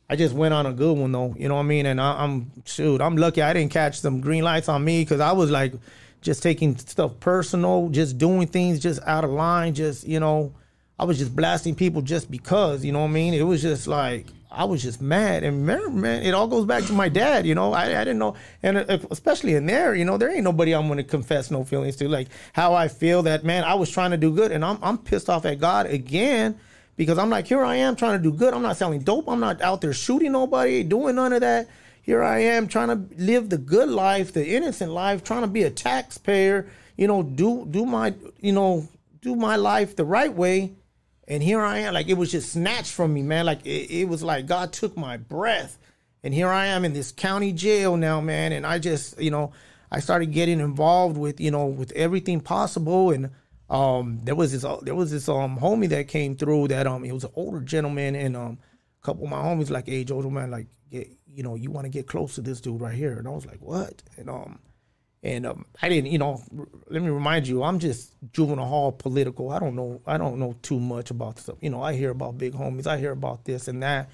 I just went on a good one though, you know what I mean? And I, am shoot, I'm lucky I didn't catch some green lights on me because I was like just taking stuff personal, just doing things just out of line, just you know, I was just blasting people just because, you know what I mean? It was just like I was just mad, and remember, man, it all goes back to my dad. You know, I, I didn't know, and uh, especially in there, you know, there ain't nobody I'm going to confess no feelings to, like how I feel that man, I was trying to do good, and I'm I'm pissed off at God again because I'm like, here I am trying to do good. I'm not selling dope. I'm not out there shooting nobody, doing none of that. Here I am trying to live the good life, the innocent life, trying to be a taxpayer, you know, do do my, you know, do my life the right way. And here I am, like it was just snatched from me, man. Like it, it was like God took my breath. And here I am in this county jail now, man. And I just, you know, I started getting involved with, you know, with everything possible. And um, there was this there was this um homie that came through that um it was an older gentleman and um a couple of my homies like age older man like you know you want to get close to this dude right here and I was like what and um and um I didn't you know let me remind you I'm just juvenile hall political I don't know I don't know too much about stuff you know I hear about big homies I hear about this and that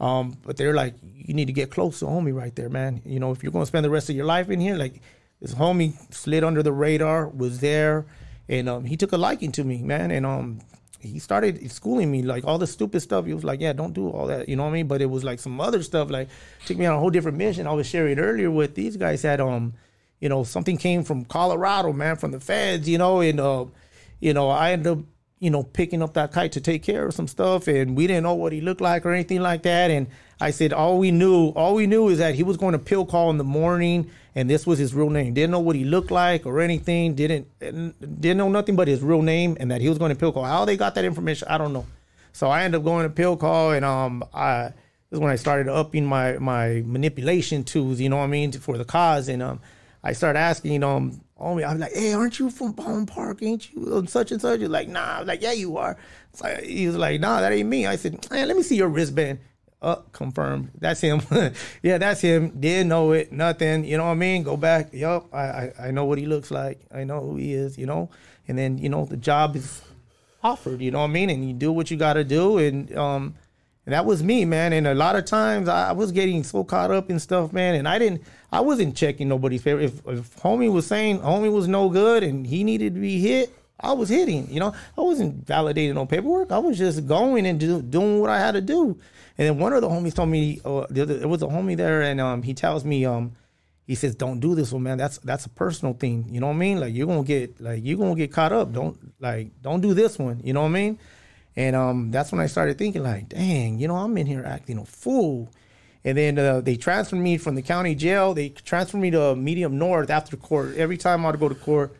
um but they're like you need to get close to homie right there man you know if you're gonna spend the rest of your life in here like this homie slid under the radar was there and um, he took a liking to me, man, and um, he started schooling me like all the stupid stuff. He was like, "Yeah, don't do all that," you know what I mean? But it was like some other stuff, like took me on a whole different mission. I was sharing earlier with these guys had um, you know, something came from Colorado, man, from the feds, you know, and uh, you know, I ended up you know, picking up that kite to take care of some stuff, and we didn't know what he looked like or anything like that. And I said, all we knew, all we knew is that he was going to pill call in the morning, and this was his real name. Didn't know what he looked like or anything. Didn't didn't know nothing but his real name, and that he was going to pill call. How they got that information, I don't know. So I ended up going to pill call, and um, I this is when I started upping my my manipulation tools. You know what I mean for the cause, and um, I started asking um on me. I'm like, hey, aren't you from Bone Park? Ain't you on such and such? You're like, nah. I'm like, yeah, you are. Like, he was like, nah, that ain't me. I said, man, let me see your wristband. Uh, confirmed. That's him. [laughs] yeah, that's him. Didn't know it. Nothing. You know what I mean? Go back. Yup. I, I, I know what he looks like. I know who he is. You know. And then you know the job is offered. You know what I mean? And you do what you got to do. And um, and that was me, man. And a lot of times I was getting so caught up in stuff, man. And I didn't, I wasn't checking nobody's favor. If, if homie was saying homie was no good and he needed to be hit, I was hitting. You know, I wasn't validating no paperwork. I was just going and do, doing what I had to do. And then one of the homies told me, uh, there was a homie there, and um, he tells me, um, he says, "Don't do this one, man. That's that's a personal thing. You know what I mean? Like you're gonna get like you're gonna get caught up. Don't like don't do this one. You know what I mean?" And um, that's when I started thinking, like, dang, you know, I'm in here acting a fool. And then uh, they transferred me from the county jail. They transferred me to Medium North after court. Every time I'd go to court,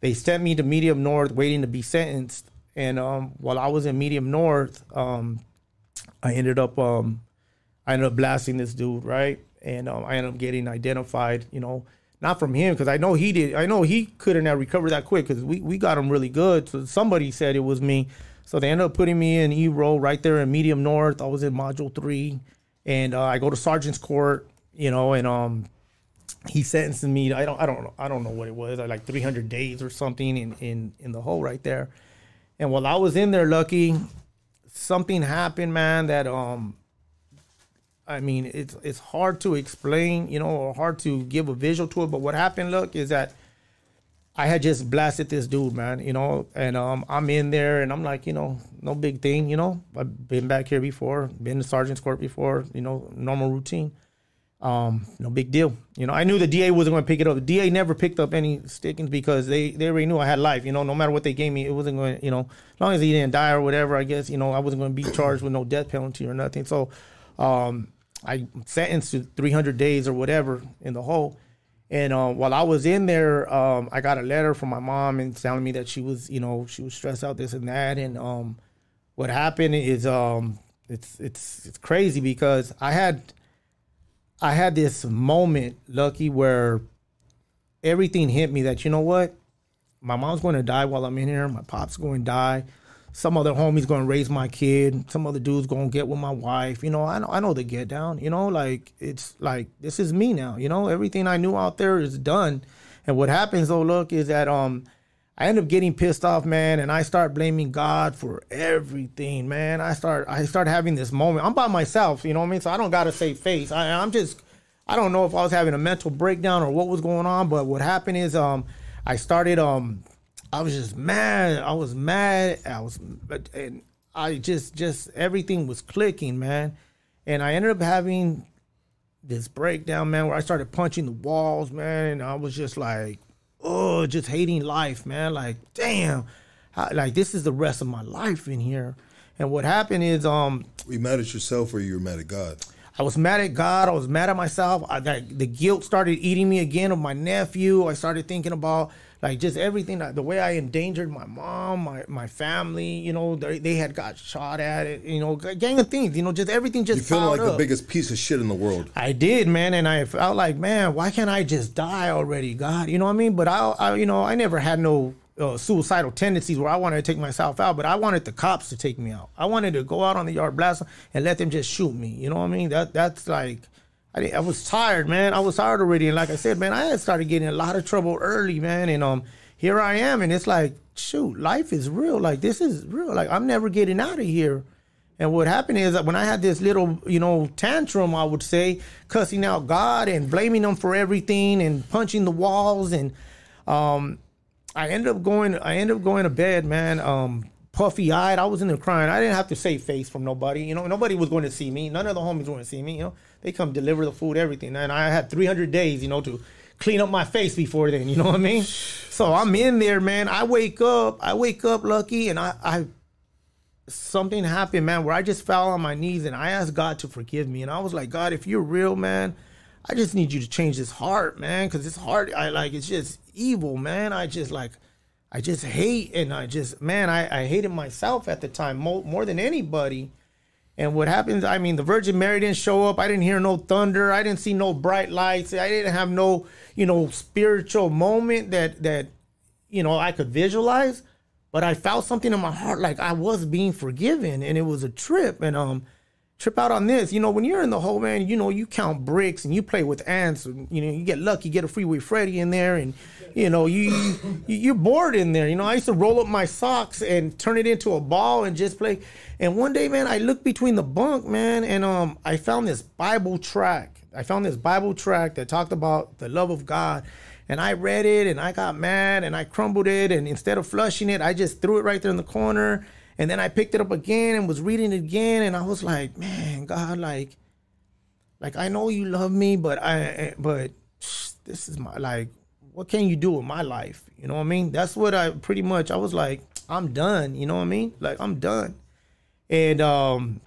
they sent me to Medium North waiting to be sentenced. And um, while I was in Medium North, um, I ended up um, I ended up blasting this dude, right? And um, I ended up getting identified, you know, not from him because I know he did. I know he couldn't have recovered that quick because we, we got him really good. So somebody said it was me. So they ended up putting me in E row right there in Medium North. I was in Module Three, and uh, I go to Sergeant's Court, you know, and um, he sentenced me. I don't I don't know I don't know what it was like 300 days or something in in in the hole right there. And while I was in there, lucky, something happened, man. That um, I mean, it's it's hard to explain, you know, or hard to give a visual to it. But what happened, look, is that I had just blasted this dude, man, you know, and um, I'm in there and I'm like, you know, no big thing, you know. I've been back here before, been to sergeant's court before, you know, normal routine. Um, no big deal. You know, I knew the DA wasn't going to pick it up. The DA never picked up any stickings because they, they already knew I had life. You know, no matter what they gave me, it wasn't going to, you know, as long as he didn't die or whatever, I guess, you know, I wasn't going to be charged with no death penalty or nothing. So, um, I sentenced to 300 days or whatever in the hole. And um, while I was in there, um, I got a letter from my mom and telling me that she was, you know, she was stressed out, this and that. And um, what happened is, um, it's it's it's crazy because I had I had this moment, Lucky, where everything hit me that you know what, my mom's going to die while I'm in here. My pop's going to die. Some other homie's to raise my kid. Some other dude's to get with my wife. You know, I know I know the get down. You know, like it's like this is me now. You know, everything I knew out there is done. And what happens though, look, is that um. I end up getting pissed off, man, and I start blaming God for everything, man. I start I start having this moment. I'm by myself, you know what I mean? So I don't gotta say face. I, I'm just I don't know if I was having a mental breakdown or what was going on, but what happened is um I started um I was just mad. I was mad. I was and I just just everything was clicking, man. And I ended up having this breakdown, man, where I started punching the walls, man, and I was just like oh, just hating life, man. Like, damn, how, like this is the rest of my life in here. And what happened is, um, Were you mad at yourself or you were mad at God? I was mad at God. I was mad at myself. I got the guilt started eating me again of my nephew. I started thinking about like just everything, the way I endangered my mom, my my family. You know, they, they had got shot at it. You know, gang of things. You know, just everything just. You piled like the biggest piece of shit in the world. I did, man, and I felt like, man, why can't I just die already, God? You know what I mean? But I, I you know, I never had no uh, suicidal tendencies where I wanted to take myself out, but I wanted the cops to take me out. I wanted to go out on the yard blast and let them just shoot me. You know what I mean? That that's like. I, I was tired, man. I was tired already, and like I said, man, I had started getting a lot of trouble early, man. And um, here I am, and it's like, shoot, life is real. Like this is real. Like I'm never getting out of here. And what happened is that when I had this little, you know, tantrum, I would say, cussing out God and blaming him for everything and punching the walls, and um, I ended up going. I ended up going to bed, man. Um, puffy eyed. I was in there crying. I didn't have to save face from nobody. You know, nobody was going to see me. None of the homies were going to see me. You know, they come deliver the food, everything, and I had 300 days, you know, to clean up my face before then. You know what I mean? So I'm in there, man. I wake up. I wake up lucky, and I, I something happened, man, where I just fell on my knees and I asked God to forgive me. And I was like, God, if you're real, man, I just need you to change this heart, man, because this heart, I like, it's just evil, man. I just like, I just hate, and I just, man, I, I hated myself at the time more, more than anybody. And what happens, I mean, the Virgin Mary didn't show up. I didn't hear no thunder. I didn't see no bright lights. I didn't have no, you know, spiritual moment that, that, you know, I could visualize but I felt something in my heart like I was being forgiven and it was a trip and um trip out on this you know when you're in the hole man you know you count bricks and you play with ants and you know you get lucky get a freeway Freddy in there and you know you, you you're bored in there. You know I used to roll up my socks and turn it into a ball and just play. And one day man I looked between the bunk man and um I found this Bible track. I found this Bible track that talked about the love of God. And I read it and I got mad and I crumbled it. And instead of flushing it, I just threw it right there in the corner. And then I picked it up again and was reading it again. And I was like, man, God, like, like I know you love me, but I, but this is my like, what can you do with my life? You know what I mean? That's what I pretty much. I was like, I'm done. You know what I mean? Like I'm done. And um,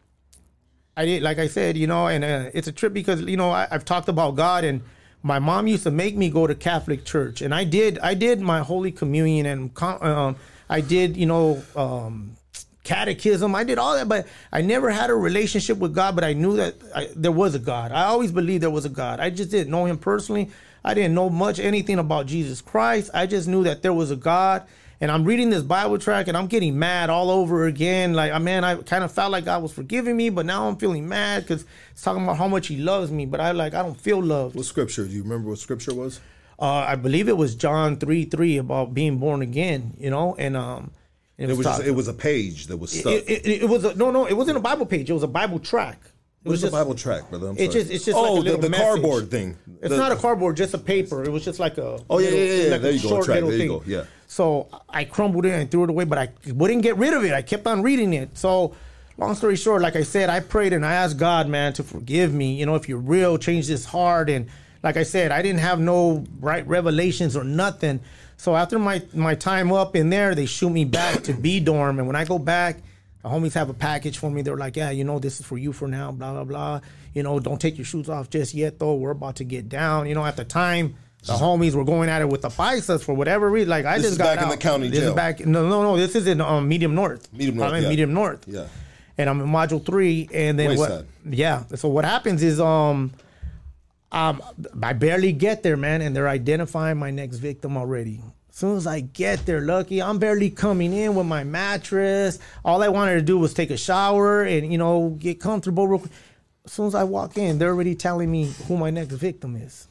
I did, like I said, you know, and uh, it's a trip because you know I, I've talked about God and my mom used to make me go to Catholic church, and I did. I did my Holy Communion, and um, I did, you know, um, catechism. I did all that, but I never had a relationship with God. But I knew that I, there was a God. I always believed there was a God. I just didn't know Him personally. I didn't know much anything about Jesus Christ. I just knew that there was a God, And I'm reading this Bible track and I'm getting mad all over again. Like, man, I kind of felt like God was forgiving me, but now I'm feeling mad because it's talking about how much He loves me. But I like, I don't feel loved. What scripture? Do you remember what scripture was? Uh, I believe it was John three three about being born again. You know, and um, It was talk- just, it was a page that was stuck. it, it, it was a, no no it wasn't a Bible page. It was a Bible track. It What was is a Bible track, brother? I'm It's sorry. just- it's just oh, like a the, little the message. cardboard thing. It's The- not a cardboard, just a paper. It was just like a. Oh, yeah, little- yeah, yeah, like there a you go, short track, little there you thing. go, yeah. So I crumbled it and threw it away, but I wouldn't get rid of it. I kept on reading it. So, long story short, like I said, I prayed and I asked God, man, to forgive me. You know, if you're real, change this heart. And like I said, I didn't have no right revelations or nothing. So after my my time up in there, they shoot me back to B dorm, and when I go back. The homies have a package for me. They're like, yeah, you know, this is for you for now, blah, blah, blah. You know, don't take your shoes off just yet, though. We're about to get down. You know, at the time, the homies were going at it with the biceps for whatever reason. Like, I This just is got back in the county This jail. is back. No, no, no. This is in um, Medium North. Medium North, I'm in yeah. Medium North. Yeah. And I'm in Module Three. And then Wayside. what? Yeah. So what happens is, um, um, I barely get there, man, and they're identifying my next victim already. As soon as I get there, lucky, I'm barely coming in with my mattress. All I wanted to do was take a shower and you know get comfortable. Real quick. As soon as I walk in, they're already telling me who my next victim is,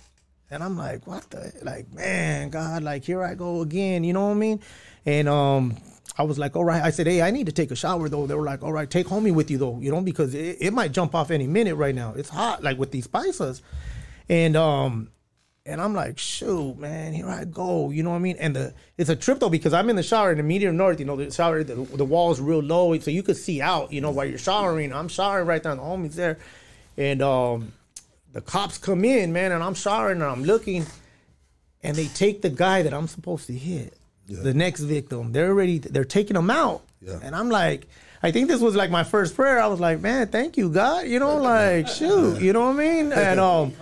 and I'm like, what the like, man, God, like here I go again. You know what I mean? And um, I was like, all right. I said, hey, I need to take a shower though. They were like, all right, take homie with you though, you know, because it, it might jump off any minute right now. It's hot, like with these spices. And um, and I'm like, shoot, man, here I go. You know what I mean? And the it's a trip though because I'm in the shower in the medium north. You know, the shower, the, the wall's real low, so you could see out. You know, while you're showering. I'm showering right there, the homie's there, and um, the cops come in, man, and I'm showering and I'm looking, and they take the guy that I'm supposed to hit, the next victim. They're already they're taking him out, Yeah. and I'm like. I think this was like my first prayer. I was like, man, thank you, God. You know, like, shoot, you know what I mean? And [laughs] um,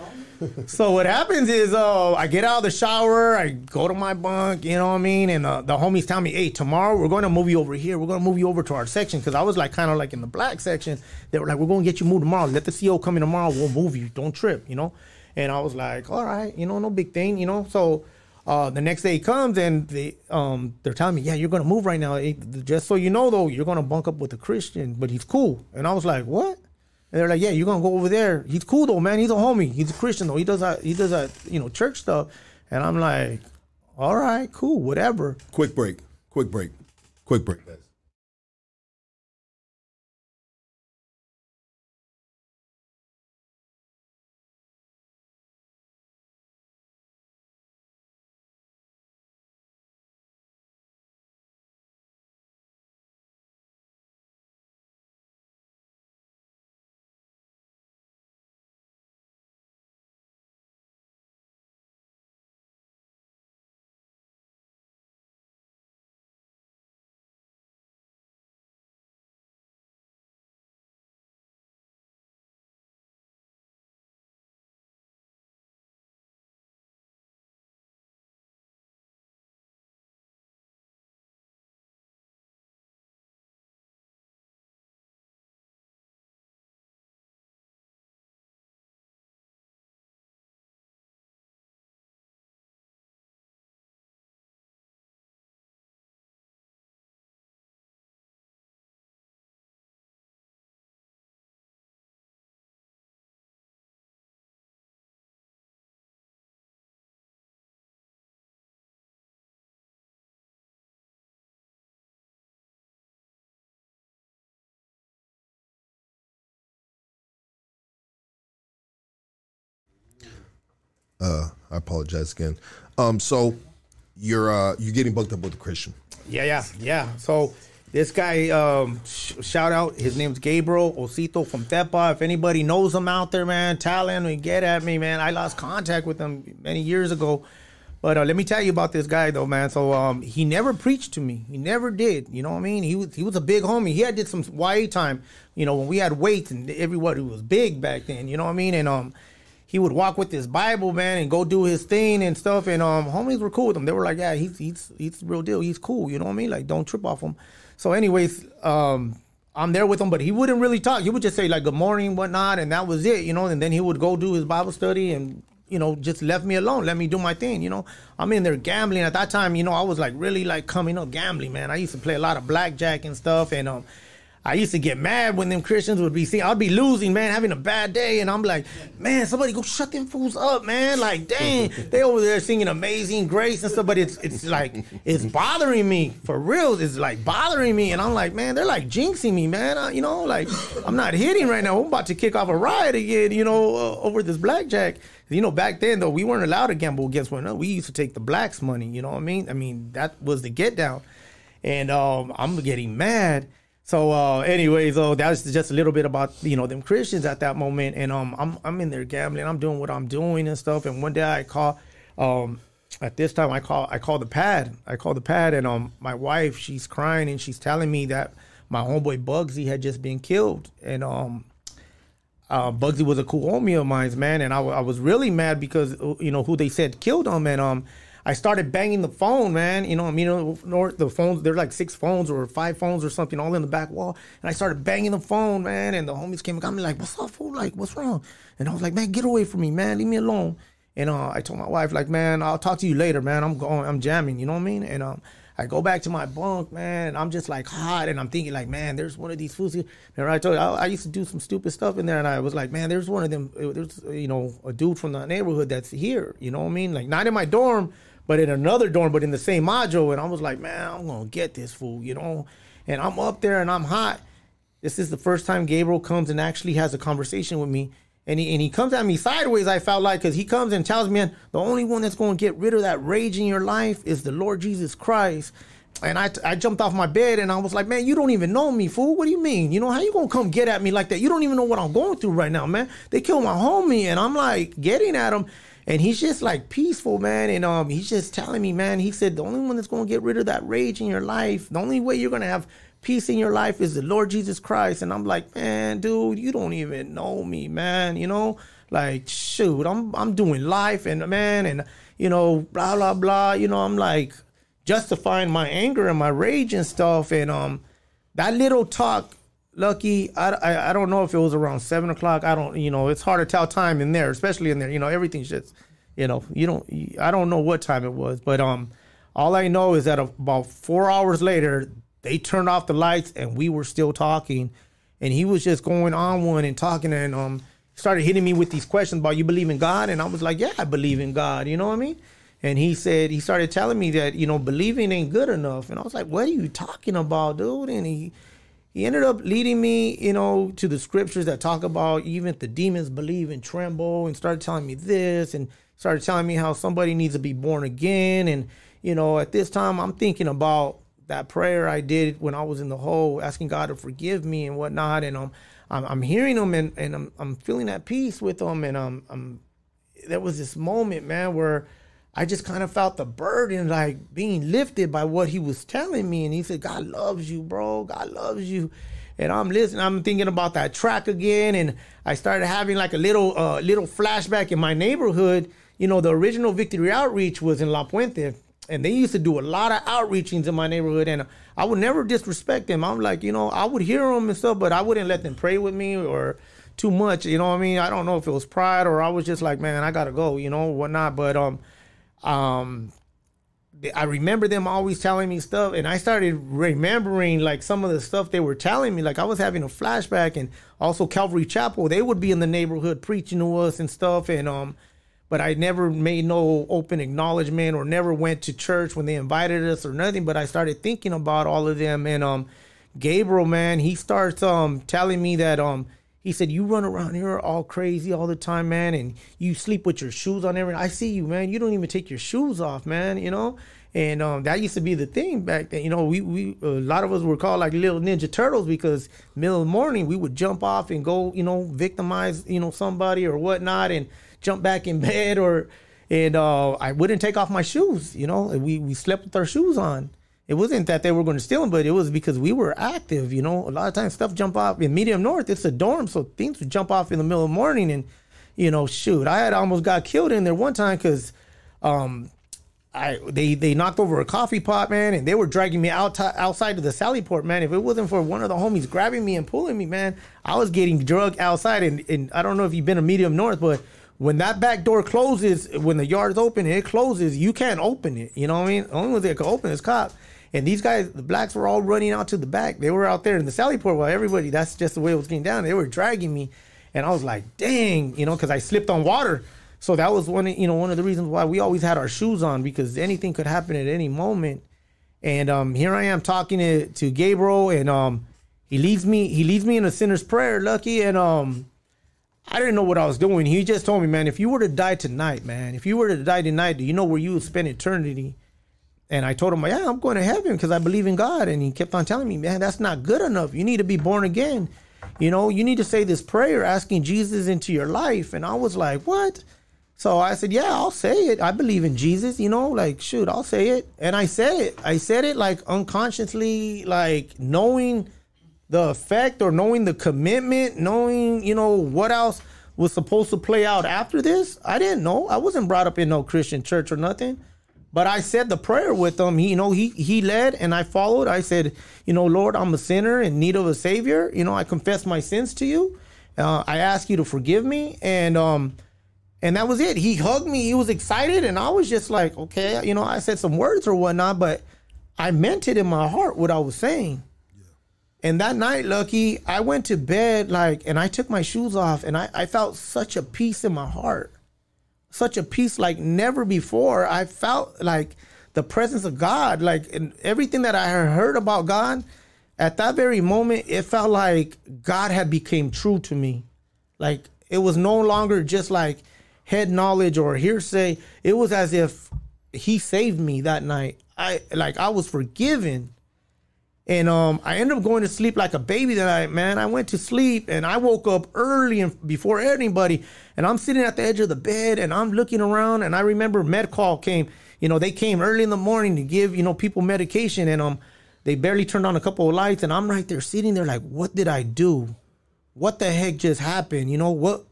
so what happens is, uh, I get out of the shower, I go to my bunk, you know what I mean, and uh, the homies tell me, hey, tomorrow we're going to move you over here. We're going to move you over to our section because I was like kind of like in the black section. They were like, we're going to get you moved tomorrow. Let the CO come in tomorrow. We'll move you. Don't trip, you know. And I was like, all right, you know, no big thing, you know. So. Uh, the next day comes and they um they're telling me, yeah, you're gonna move right now. Just so you know, though, you're gonna bunk up with a Christian, but he's cool. And I was like, what? And they're like, yeah, you're gonna go over there. He's cool though, man. He's a homie. He's a Christian though. He does that. He does that. You know, church stuff. And I'm like, all right, cool, whatever. Quick break. Quick break. Quick break. Uh, I apologize again. Um, so you're uh you're getting booked up with a Christian. Yeah, yeah, yeah. So this guy, um, sh- shout out, his name's Gabriel Osito from Tepa. If anybody knows him out there, man, talent, and get at me, man. I lost contact with him many years ago. But uh, let me tell you about this guy though, man. So um, he never preached to me. He never did. You know what I mean? He was he was a big homie. He had did some YA time. You know when we had weights and everybody was big back then. You know what I mean? And um, he would walk with his Bible, man, and go do his thing and stuff. And um, homies were cool with him. They were like, yeah, he's he's he's real deal. He's cool. You know what I mean? Like, don't trip off him. So, anyways, um, I'm there with him, but he wouldn't really talk. He would just say like good morning, whatnot, and that was it. You know. And then he would go do his Bible study and you know, just left me alone, let me do my thing. You know, I'm in there gambling at that time. You know, I was like really like coming up gambling, man. I used to play a lot of blackjack and stuff, and um, I used to get mad when them Christians would be seeing. I'd be losing, man, having a bad day, and I'm like, man, somebody go shut them fools up, man. Like, dang, [laughs] they over there singing Amazing Grace and stuff, but it's it's like it's bothering me for real. It's like bothering me, and I'm like, man, they're like jinxing me, man. I, you know, like I'm not hitting right now. I'm about to kick off a riot again, you know, uh, over this blackjack. You know, back then though, we weren't allowed to gamble against one another. We used to take the blacks' money. You know what I mean? I mean that was the get down, and um, I'm getting mad. So, uh, anyways, oh, that was just a little bit about you know them Christians at that moment, and um, I'm I'm in there gambling, I'm doing what I'm doing and stuff, and one day I call, um, at this time I call I call the pad, I call the pad, and um, my wife she's crying and she's telling me that my homeboy Bugsy had just been killed, and um, uh, Bugsy was a cool homie of mine, man, and I, I was really mad because you know who they said killed him, and um, I started banging the phone, man. You know, I mean, the phones there's like six phones or five phones or something all in the back wall, and I started banging the phone, man. And the homies came and got me like, "What's up, fool? Like, what's wrong?" And I was like, "Man, get away from me, man. Leave me alone." And uh, I told my wife, like, "Man, I'll talk to you later, man. I'm going, I'm jamming. You know what I mean?" And um, I go back to my bunk, man, and I'm just like hot, and I'm thinking like, man, there's one of these fools here. And I told you, I, I, used to do some stupid stuff in there, and I was like, man, there's one of them. There's you know a dude from the neighborhood that's here. You know what I mean? Like not in my dorm, but in another dorm, but in the same module. And I was like, man, I'm gonna get this fool, you know. And I'm up there and I'm hot. This is the first time Gabriel comes and actually has a conversation with me and he and he comes at me sideways. I felt like because he comes and tells me, "Man, the only one that's going to get rid of that rage in your life is the Lord Jesus Christ." And I, I jumped off my bed and I was like, man, you don't even know me, fool. What do you mean? You know, how you gonna come get at me like that? You don't even know what I'm going through right now, man. They killed my homie and I'm like getting at him. And he's just like peaceful, man. And um, he's just telling me, man, he said, the only one that's gonna get rid of that rage in your life, the only way you're gonna have peace in your life is the Lord Jesus Christ. And I'm like, man, dude, you don't even know me, man. You know, like, shoot, I'm I'm doing life and man, and you know, blah blah blah. You know, I'm like justifying my anger and my rage and stuff. And um, that little talk, Lucky, I, I, don't know if it was around seven o'clock. I don't, you know, it's hard to tell time in there, especially in there. You know, everything's just, you know, you don't. I don't know what time it was, but um, all I know is that about four hours later, they turned off the lights and we were still talking and he was just going on one and talking and um started hitting me with these questions about you believe in God and I was like yeah I believe in God you know what I mean and he said he started telling me that you know believing ain't good enough and I was like what are you talking about dude and he he ended up leading me you know to the scriptures that talk about even the demons believe and tremble and started telling me this and started telling me how somebody needs to be born again and you know at this time I'm thinking about that prayer I did when I was in the hole, asking God to forgive me and whatnot. And um, I'm, I'm hearing him and, and I'm, I'm feeling that peace with him. And um, I'm, there was this moment, man, where I just kind of felt the burden like being lifted by what he was telling me. And he said, God loves you, bro. God loves you. And I'm listening, I'm thinking about that track again. And I started having like a little, uh, little flashback in my neighborhood. You know, the original Victory Outreach was in La Puente and they used to do a lot of outreachings in my neighborhood and i would never disrespect them i'm like you know i would hear them and stuff but i wouldn't let them pray with me or too much you know what i mean i don't know if it was pride or i was just like man i gotta go you know whatnot but um um I remember them always telling me stuff, and I started remembering like some of the stuff they were telling me. Like I was having a flashback, and also Calvary Chapel, they would be in the neighborhood preaching to us and stuff, and um, but I never made no open acknowledgement or never went to church when they invited us or nothing. But I started thinking about all of them. And um, Gabriel, man, he starts um telling me that um he said you run around here all crazy all the time, man, and you sleep with your shoes on everything. I see you, man. You don't even take your shoes off, man. You know. And um, that used to be the thing back then. You know, we, we a lot of us were called like little Ninja Turtles because middle of the morning we would jump off and go, you know, victimize, you know, somebody or whatnot. And jump back in [laughs] bed or and uh, I wouldn't take off my shoes. You know, we we slept with our shoes on. It wasn't that they were going to steal them, but it was because we were active. You know, a lot of times stuff jump off in Medium North. It's a dorm, so things would jump off in the middle of the morning. And you know, shoot, I had almost got killed in there one time because um, I they they knocked over a coffee pot, man, and they were dragging me out outside of the Sally Port, man. If it wasn't for one of the homies grabbing me and pulling me, man, I was getting drugged outside. And, and I don't know if you've been to Medium North, but when that back door closes, when the yard's open and it closes, you can't open it. You know what I mean? The only one that can open is cop. And these guys, the blacks were all running out to the back. They were out there in the Sally Port while everybody, that's just the way it was getting down. They were dragging me. And I was like, dang, you know, because I slipped on water. So that was one, of- you know, one of the reasons why we always had our shoes on because anything could happen at any moment. And um, here I am talking to, to Gabriel, and um, he leaves me. He leaves me in a sinner's prayer, Lucky, and um, I didn't know what I was doing. He just told me, man, if you were to die tonight, man, if you were to die tonight, do you know where you would spend eternity? And I told him, yeah, I'm going to heaven because I believe in God. And he kept on telling me, man, that's not good enough. You need to be born again. You know, you need to say this prayer asking Jesus into your life. And I was like, what? So I said, yeah, I'll say it. I believe in Jesus, you know, like, shoot, I'll say it. And I said it. I said it like unconsciously, like knowing the effect or knowing the commitment, knowing, you know, what else was supposed to play out after this. I didn't know. I wasn't brought up in no Christian church or nothing. But I said the prayer with him. He, you know, he he led and I followed. I said, you know, Lord, I'm a sinner in need of a savior. You know, I confess my sins to you. Uh, I ask you to forgive me. And um, and that was it. He hugged me. He was excited, and I was just like, okay, you know, I said some words or whatnot, but I meant it in my heart what I was saying. And that night, Lucky, I went to bed like, and I took my shoes off, and I, I felt such a peace in my heart, such a peace like never before. I felt like the presence of God, like and everything that I heard about God. At that very moment, it felt like God had became true to me. Like it was no longer just like head knowledge or hearsay. It was as if He saved me that night. I like I was forgiven. And um, I ended up going to sleep like a baby that night, man. I went to sleep and I woke up early and before anybody. And I'm sitting at the edge of the bed and I'm looking around. And I remember med call came. You know, they came early in the morning to give you know people medication, and um, they barely turned on a couple of lights. And I'm right there sitting there like, what did I do? What the heck just happened? You know what?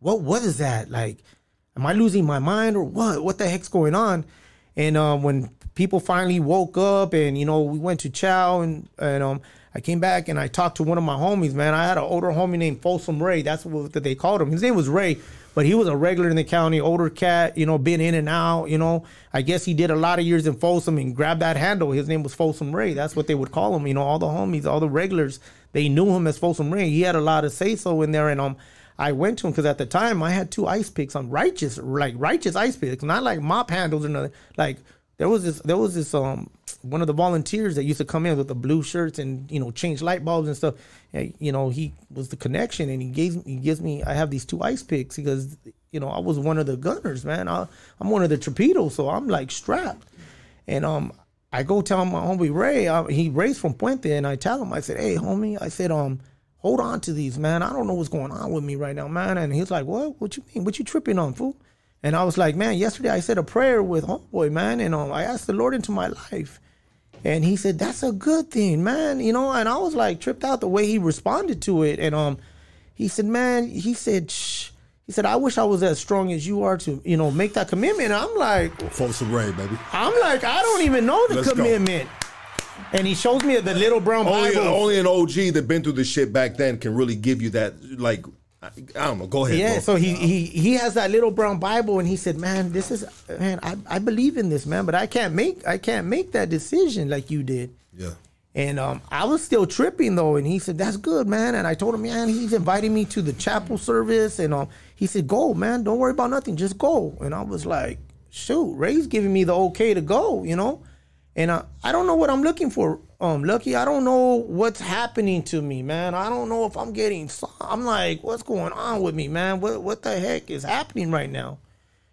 What what is that? Like, am I losing my mind or what? What the heck's going on? And um, when people finally woke up, and you know, we went to chow, and and um, I came back and I talked to one of my homies. Man, I had an older homie named Folsom Ray. That's what that they called him. His name was Ray, but he was a regular in the county, older cat. You know, been in and out. You know, I guess he did a lot of years in Folsom and grabbed that handle. His name was Folsom Ray. That's what they would call him. You know, all the homies, all the regulars, they knew him as Folsom Ray. He had a lot of say so in there, and um. I went to him because at the time I had two ice picks on righteous, like righteous ice picks, not like mop handles or nothing. Like there was this, there was this, um, one of the volunteers that used to come in with the blue shirts and you know change light bulbs and stuff. And, you know he was the connection, and he gave he gives me. I have these two ice picks because you know I was one of the gunners, man. I, I'm one of the torpedoes, so I'm like strapped, and um. I go tell my homie Ray, uh, he Ray's from Puente, and I tell him, I said, hey, homie, I said, um, hold on to these, man. I don't know what's going on with me right now, man. And he's like, what? What you mean? What you tripping on, fool? And I was like, man, yesterday I said a prayer with homeboy, man, and um, I asked the Lord into my life. And he said, that's a good thing, man. You know, and I was like tripped out the way he responded to it. And um, he said, man, he said, shh. He said, I wish I was as strong as you are to, you know, make that commitment. And I'm like, Folsom Ray, baby. I'm like, I don't even know the Let's go. commitment. And he shows me the little brown Only, Bible. only an OG that been through this shit back then can really give you that. Like, I, I don't know. Go ahead. Yeah, bro. so he, he he has that little brown Bible, and he said, "Man, this is man, I, I believe in this, man, but I can't make I can't make that decision like you did." yeah. And um, I was still tripping though, and he said, "That's good, man." And I told him, "Man, he's inviting me to the chapel service," and um, he said, "Go, man, don't worry about nothing, just go." And I was like, "Shoot, Ray's giving me the okay to go," you know. And uh, I don't know what I'm looking for, um, Lucky. I don't know what's happening to me, man. I don't know if I'm getting. I'm like, what's going on with me, man? What what the heck is happening right now?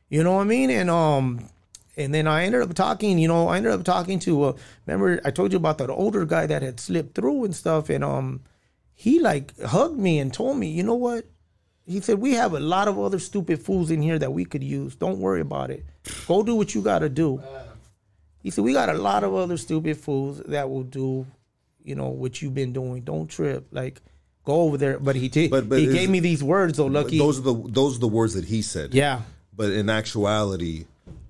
You know what I mean? And um, and then I ended up talking. You know, I ended up talking to. Uh, remember, I told you about that older guy that had slipped through and stuff, and um, he like hugged me and told me, you know what? He said, we have a lot of other stupid fools in here that we could use. Don't worry about it. Go do what you got to do. He said, we got a lot of other stupid fools that will do, you know, what you've been doing. Don't trip. Like, go over there. But he did. But- but he gave me these words, though, Lucky. Those are the those are the words that he said. yeah. But in actuality,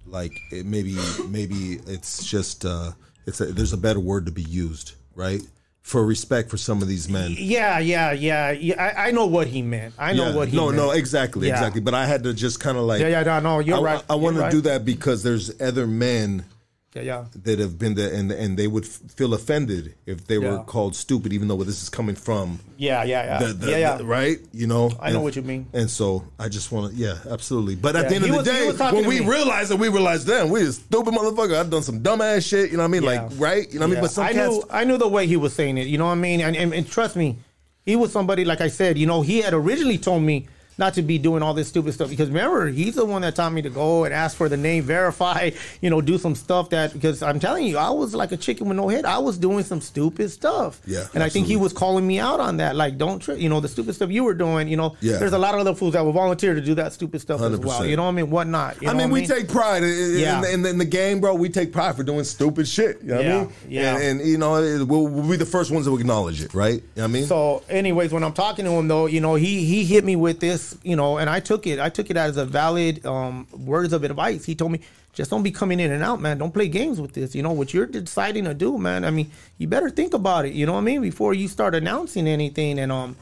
like it maybe maybe it's just uh, it's a, there's a better word to be used, right? for respect for some of these men. Yeah, yeah, yeah. yeah I, I know what he meant. I know Yeah. what he no, meant. no, no, exactly, Yeah. exactly. But I had to just kind of like, Yeah, yeah, no, no, you're I, right. I, want You're to right. do that because there's other men Yeah, yeah. that have been there, and and they would f- feel offended if they were called stupid, even though where this is coming from Yeah, yeah, yeah. the, the, yeah, yeah. the- right? You know, I know what you mean. And so I just want to, yeah, absolutely. But at the end he of was- the he day, when we me. realized that we realized, damn, we a stupid motherfucker. I've done some dumbass shit. You know what I mean? Yeah. Like, right? You know what I mean? But some I cats, knew I knew the way he was saying it. You know what I mean? And, and, and trust me, he was somebody like I said. You know, he had originally told me not to be doing all this stupid stuff because remember he's the one that taught me to go and ask for the name, verify, you know, do some stuff that because I'm telling you, I was like a chicken with no head. I was doing some stupid stuff. Yeah, and I think he was calling me out on that. Like, don't tri- you know the stupid stuff you were doing. You know, Yeah. there's a lot of other fools that will volunteer to do that stupid stuff as well. You know what I mean? Whatnot. You I mean, what we take pride in, Yeah. in, in the game, bro. We take pride for doing stupid shit. You know what Yeah, I mean? yeah. And, and, you know, it- we'll, we'll be the first ones to acknowledge it, right? You know what I mean? So, anyways, when I'm talking to him, though, you know, he he hit me with this, you know, and I took it. I took it as a valid um, words of advice. He told me, just don't be coming in and out, man. Don't play games with this. You know what you're deciding to do, man. I mean, you better think about it. You know what I mean before you start announcing anything. And um,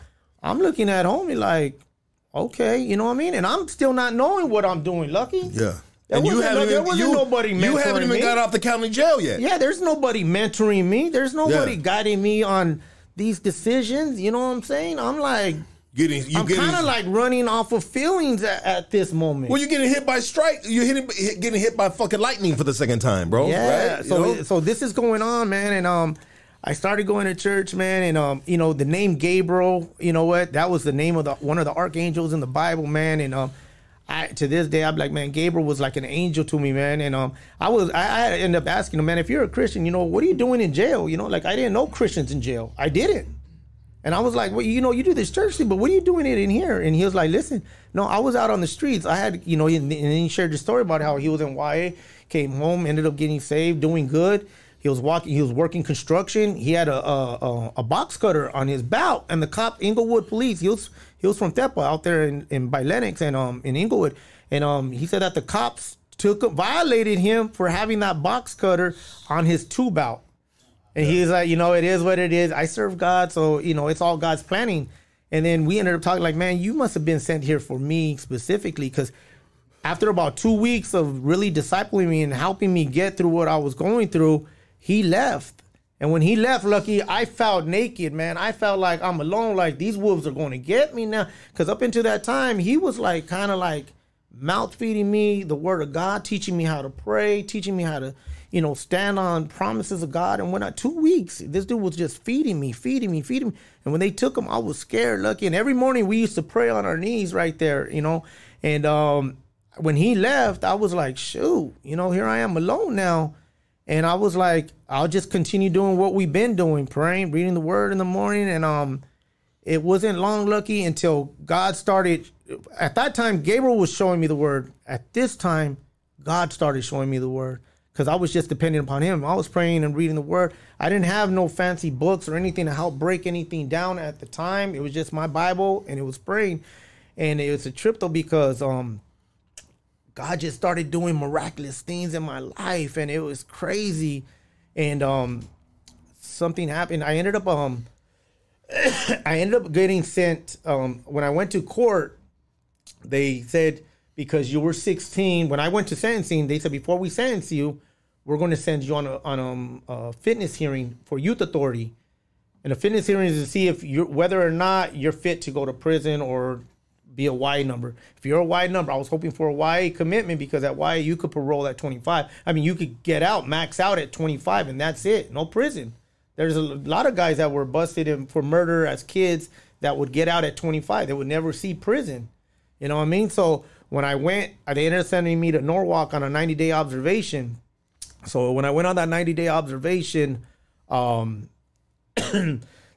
I'm looking at homie like, okay, you know what I mean. And I'm still not knowing what I'm doing. Lucky, yeah. There and you haven't no- there even, wasn't you, nobody you haven't even me. got off the county jail yet. Yeah, there's nobody mentoring me. There's nobody Yeah. guiding me on these decisions. You know what I'm saying? I'm like, Getting, you I'm kind of like running off of feelings at, at this moment. Well, you're getting hit by strike. You're hitting, hit, getting hit by fucking lightning for the second time, bro. yeah. Right? You So know? so this is going on, man, and um, I started going to church, man, and um, you know, the name Gabriel, you know what? That was the name of the one of the archangels in the Bible, man, and um. I, to this day, I'm like, man, Gabriel was like an angel to me, man. And um, I was, I, I ended up asking him, man, if you're a Christian, you know, what are you doing in jail? You know, like I didn't know Christians in jail. I didn't. And I was like, well, you know, you do this church thing, but what are you doing it in here? And he was like, listen, no, I was out on the streets. I had, you know, and then he shared the story about how he was in YA, came home, ended up getting saved, doing good. He was walking, he was working construction. He had a a, a, a box cutter on his belt, and the cop, Inglewood Police, he was he was from Tepa out there in, in by Lennox and um in Inglewood, and um he said that the cops took violated him for having that box cutter on his tube belt. And he was like, you know, it is what it is. I serve God, so you know, it's all God's planning. And then we ended up talking like, man, you must have been sent here for me specifically, because after about two weeks of really discipling me and helping me get through what I was going through, he left. And when he left, Lucky, I felt naked, man. I felt like I'm alone. Like these wolves are going to get me now. Because up until that time, he was like kind of like mouth feeding me the word of God, teaching me how to pray, teaching me how to, you know, stand on promises of God. And I two weeks, this dude was just feeding me, feeding me, feeding me. And when they took him, I was scared, Lucky. And every morning we used to pray on our knees right there, you know. And um, when he left, I was like, shoot, you know, here I am alone now. And I was like, I'll just continue doing what we've been doing, praying, reading the word in the morning. And um, it wasn't long lucky until God started. At that time, Gabriel was showing me the word. At this time, God started showing me the word because I was just depending upon Him. I was praying and reading the word. I didn't have no fancy books or anything to help break anything down at the time. It was just my Bible and it was praying. And it was a trip though because um, God just started doing miraculous things in my life and it was crazy. And um something happened. I ended up um [coughs] I ended up getting sent um when I went to court, they said because you were 16, when I went to sentencing, they said before we sentence you, we're going to send you on a on um, a fitness hearing for youth authority. And a fitness hearing is to see if you're whether or not you're fit to go to prison or be a Y number. If you're a Y number, I was hoping for a Y commitment because at Y you could parole at 25. I mean, you could get out, max out at 25, and that's it. No prison. There's a lot of guys that were busted for murder as kids that would get out at 25. They would never see prison. You know what I mean? So when I went, they ended up sending me to Norwalk on a 90 day observation. So when I went on that 90 day observation, um, [clears throat]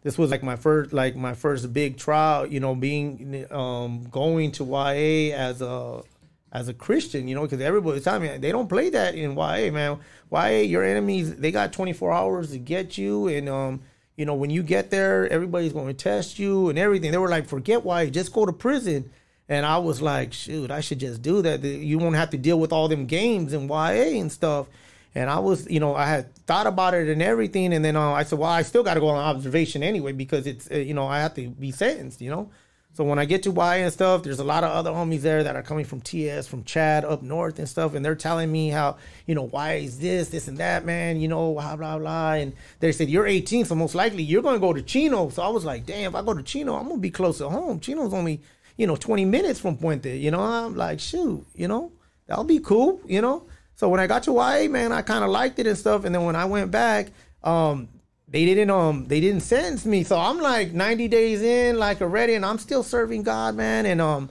this was like my first like my first big trial you know being um going to YA as a as a Christian you know because everybody's telling me they don't play that in YA man. YA your enemies they got 24 hours to get you and um you know when you get there everybody's going to test you and everything. They were like forget YA just go to prison and I was like shoot I should just do that you won't have to deal with all them games and YA and stuff And I was, you know, I had thought about it and everything, and then uh, I said, well, I still got to go on observation anyway because it's, uh, you know, I have to be sentenced, you know. So when I get to YA and stuff, there's a lot of other homies there that are coming from TS, from Chad up north and stuff, and they're telling me how, you know, why is this, this and that, man, you know, blah blah blah. And they said you're 18, so most likely you're gonna go to Chino. So I was like, damn, if I go to Chino, I'm gonna be close to home. Chino's only, you know, 20 minutes from Puente. You know, I'm like, shoot, you know, that'll be cool, you know. So when I got to YA, man, I kind of liked it and stuff. And then when I went back, um, they didn't um they didn't sentence me. So I'm like 90 days in, like already, and I'm still serving God, man. And um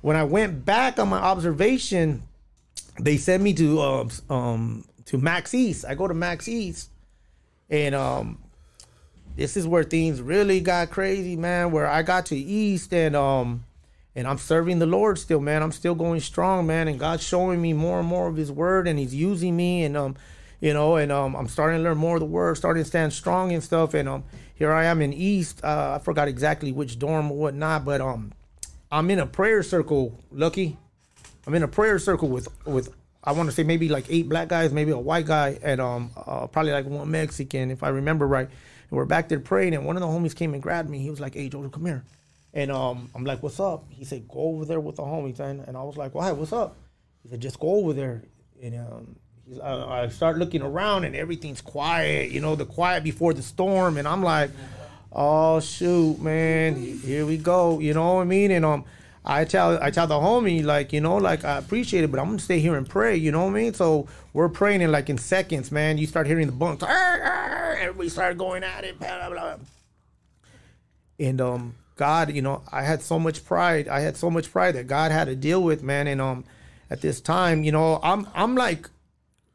when I went back on my observation, they sent me to um um to Max East. I go to Max East, and um this is where things really got crazy, man. Where I got to East and um and I'm serving the Lord still, man. I'm still going strong, man. And God's showing me more and more of His Word, and He's using me, and um, you know, and um, I'm starting to learn more of the Word, starting to stand strong and stuff. And um, here I am in East. Uh, I forgot exactly which dorm or whatnot, but um, I'm in a prayer circle. Lucky, I'm in a prayer circle with with I want to say maybe like eight black guys, maybe a white guy, and um, uh, probably like one Mexican, if I remember right. And we're back there praying, and one of the homies came and grabbed me. He was like, "Hey, Jojo, come here." And um, I'm like, "What's up?" He said, "Go over there with the homies." And, and I was like, "Why? What's up?" He said, "Just go over there." And um, uh, I start looking around, and everything's quiet. You know, the quiet before the storm. And I'm like, "Oh shoot, man! Here we go." You know what I mean? And um, I tell I tell the homie like, you know, like I appreciate it, but I'm gonna stay here and pray. You know what I mean? So we're praying in like in seconds, man. You start hearing the bunks. Everybody started going at it. Blah, blah, blah. And um, God, you know, I had so much pride. I had so much pride that God had to deal with, man. And um, at this time, you know, I'm I'm like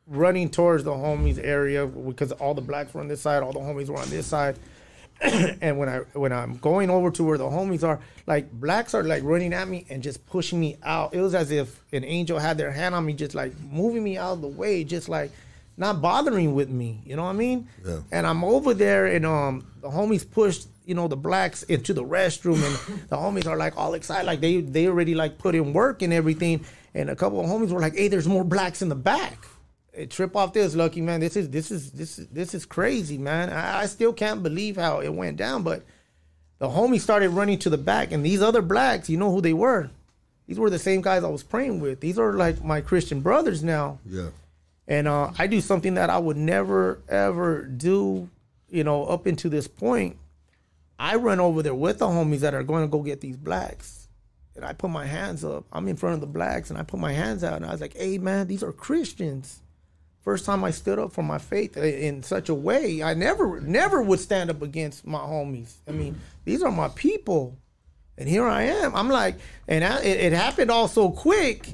running towards the homies area because all the blacks were on this side, all the homies were on this side. [clears throat] and when I when I'm going over to where the homies are, like blacks are like running at me and just pushing me out. It was as if an angel had their hand on me, just like moving me out of the way, just like not bothering with me. You know what I mean? Yeah. And I'm over there, and um, the homies pushed you know the blacks into the restroom, and the homies are like all excited, like they they already like put in work and everything. And a couple of homies were like, "Hey, there's more blacks in the back." Trip off this, lucky man. This is this is this is this is crazy, man. I, I still can't believe how it went down, but the homies started running to the back, and these other blacks, you know who they were? These were the same guys I was praying with. These are like my Christian brothers now Yeah. and uh, I do something that I would never ever do, you know, up into this point. I run over there with the homies that are going to go get these blacks, and I put my hands up. I'm in front of the blacks, and I put my hands out, and I was like, "Hey, man, these are Christians." First time I stood up for my faith in such a way, I never, never would stand up against my homies. I mean, these are my people, and here I am. I'm like, and I, it, it happened all so quick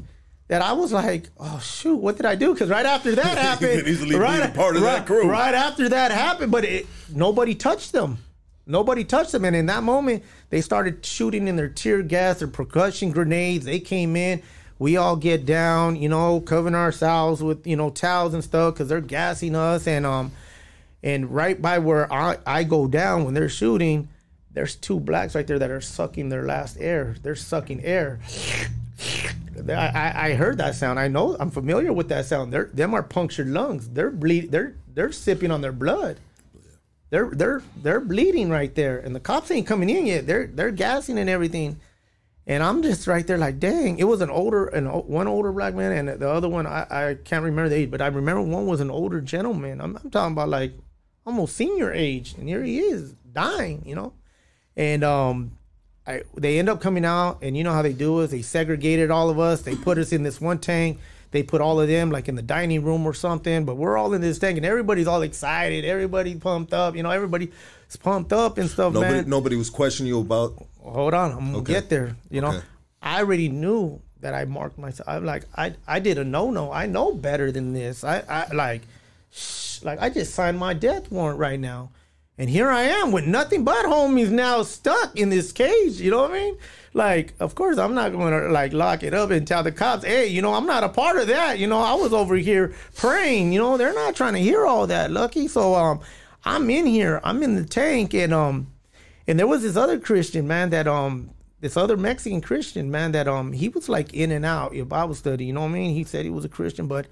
that I was like, oh shoot, what did I do? Because right after that [laughs] happened, could easily be right, part of that crew. Right after that happened, but it, nobody touched them. Nobody touched them, and in that moment, they started shooting in their tear gas, their percussion grenades. They came in. We all get down, you know, covering ourselves with you know towels and stuff because they're gassing us, and um, and right by where I, I go down when they're shooting, there's two blacks right there that are sucking their last air. They're sucking air. I, I, I heard that sound. I know I'm familiar with that sound. They're them are punctured lungs. They're bleed. They're they're sipping on their blood. They're they're they're bleeding right there, and the cops ain't coming in yet. They're they're gassing and everything, and I'm just right there like, dang. It was an older and one older black man, and the other one I, I can't remember the age, but I remember one was an older gentleman. I'm, I'm talking about like almost senior age, and here he is dying, you know, and um. I, they end up coming out, and you know how they do is they segregated all of us. They put us in this one tank. They put all of them like in the dining room or something. But we're all in this tank, and everybody's all excited. Everybody pumped up. You know, everybody's pumped up and stuff, Nobody man. nobody was questioning you about Hold on, I'm gonna Okay. get there. You know, Okay. I already knew that I marked myself. I'm like, I I did a no no. I know better than this. I I like, shh, like I just signed my death warrant right now. And here I am with nothing but homies now stuck in this cage. You know what I mean? Like, of course, I'm not going to like lock it up and tell the cops, hey, you know, I'm not a part of that. You know, I was over here praying. You know, they're not trying to hear all that, Lucky. So, um, I'm in here. I'm in the tank, and um, and there was this other Christian man that um, this other Mexican Christian man that um, he was like in and out your Bible study. You know what I mean? He said he was a Christian, but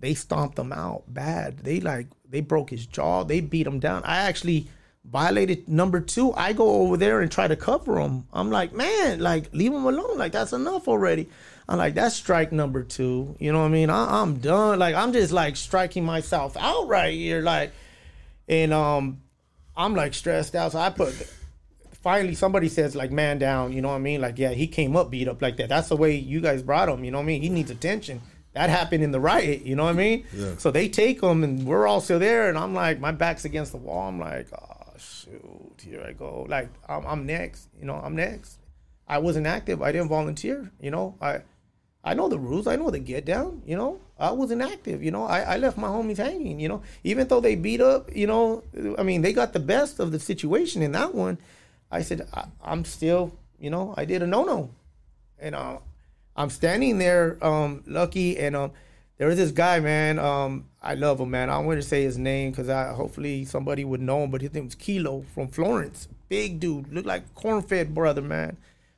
they stomped him out bad. They like they broke his jaw. They beat him down. I actually violated number two. I go over there and try to cover him. I'm like, man, like leave him alone. Like that's enough already. I'm like, that's strike number two. You know what I mean? I, I'm done. Like I'm just like striking myself out right here. Like, and um, I'm like stressed out. So I put. Finally, somebody says like man down. You know what I mean? Like yeah, he came up beat up like that. That's the way you guys brought him. You know what I mean? He needs attention. That happened in the riot. You know what I mean? Yeah. So they take them, and we're all still there. And I'm like, my back's against the wall. I'm like, oh shoot, here I go. Like I'm, I'm next. You know, I'm next. I wasn't active. I didn't volunteer. You know, I I know the rules. I know the get down. You know, I wasn't active. You know, I, I left my homies hanging. You know, even though they beat up. You know, I mean, they got the best of the situation in that one. I said, I, I'm still. You know, I did a no no, and uh, I'm standing there, um, lucky, and um, there was this guy, man. Um, I love him, man. I want to say his name because I hopefully somebody would know him, but his name was Kilo from Florence. Big dude, looked like corn-fed brother, man.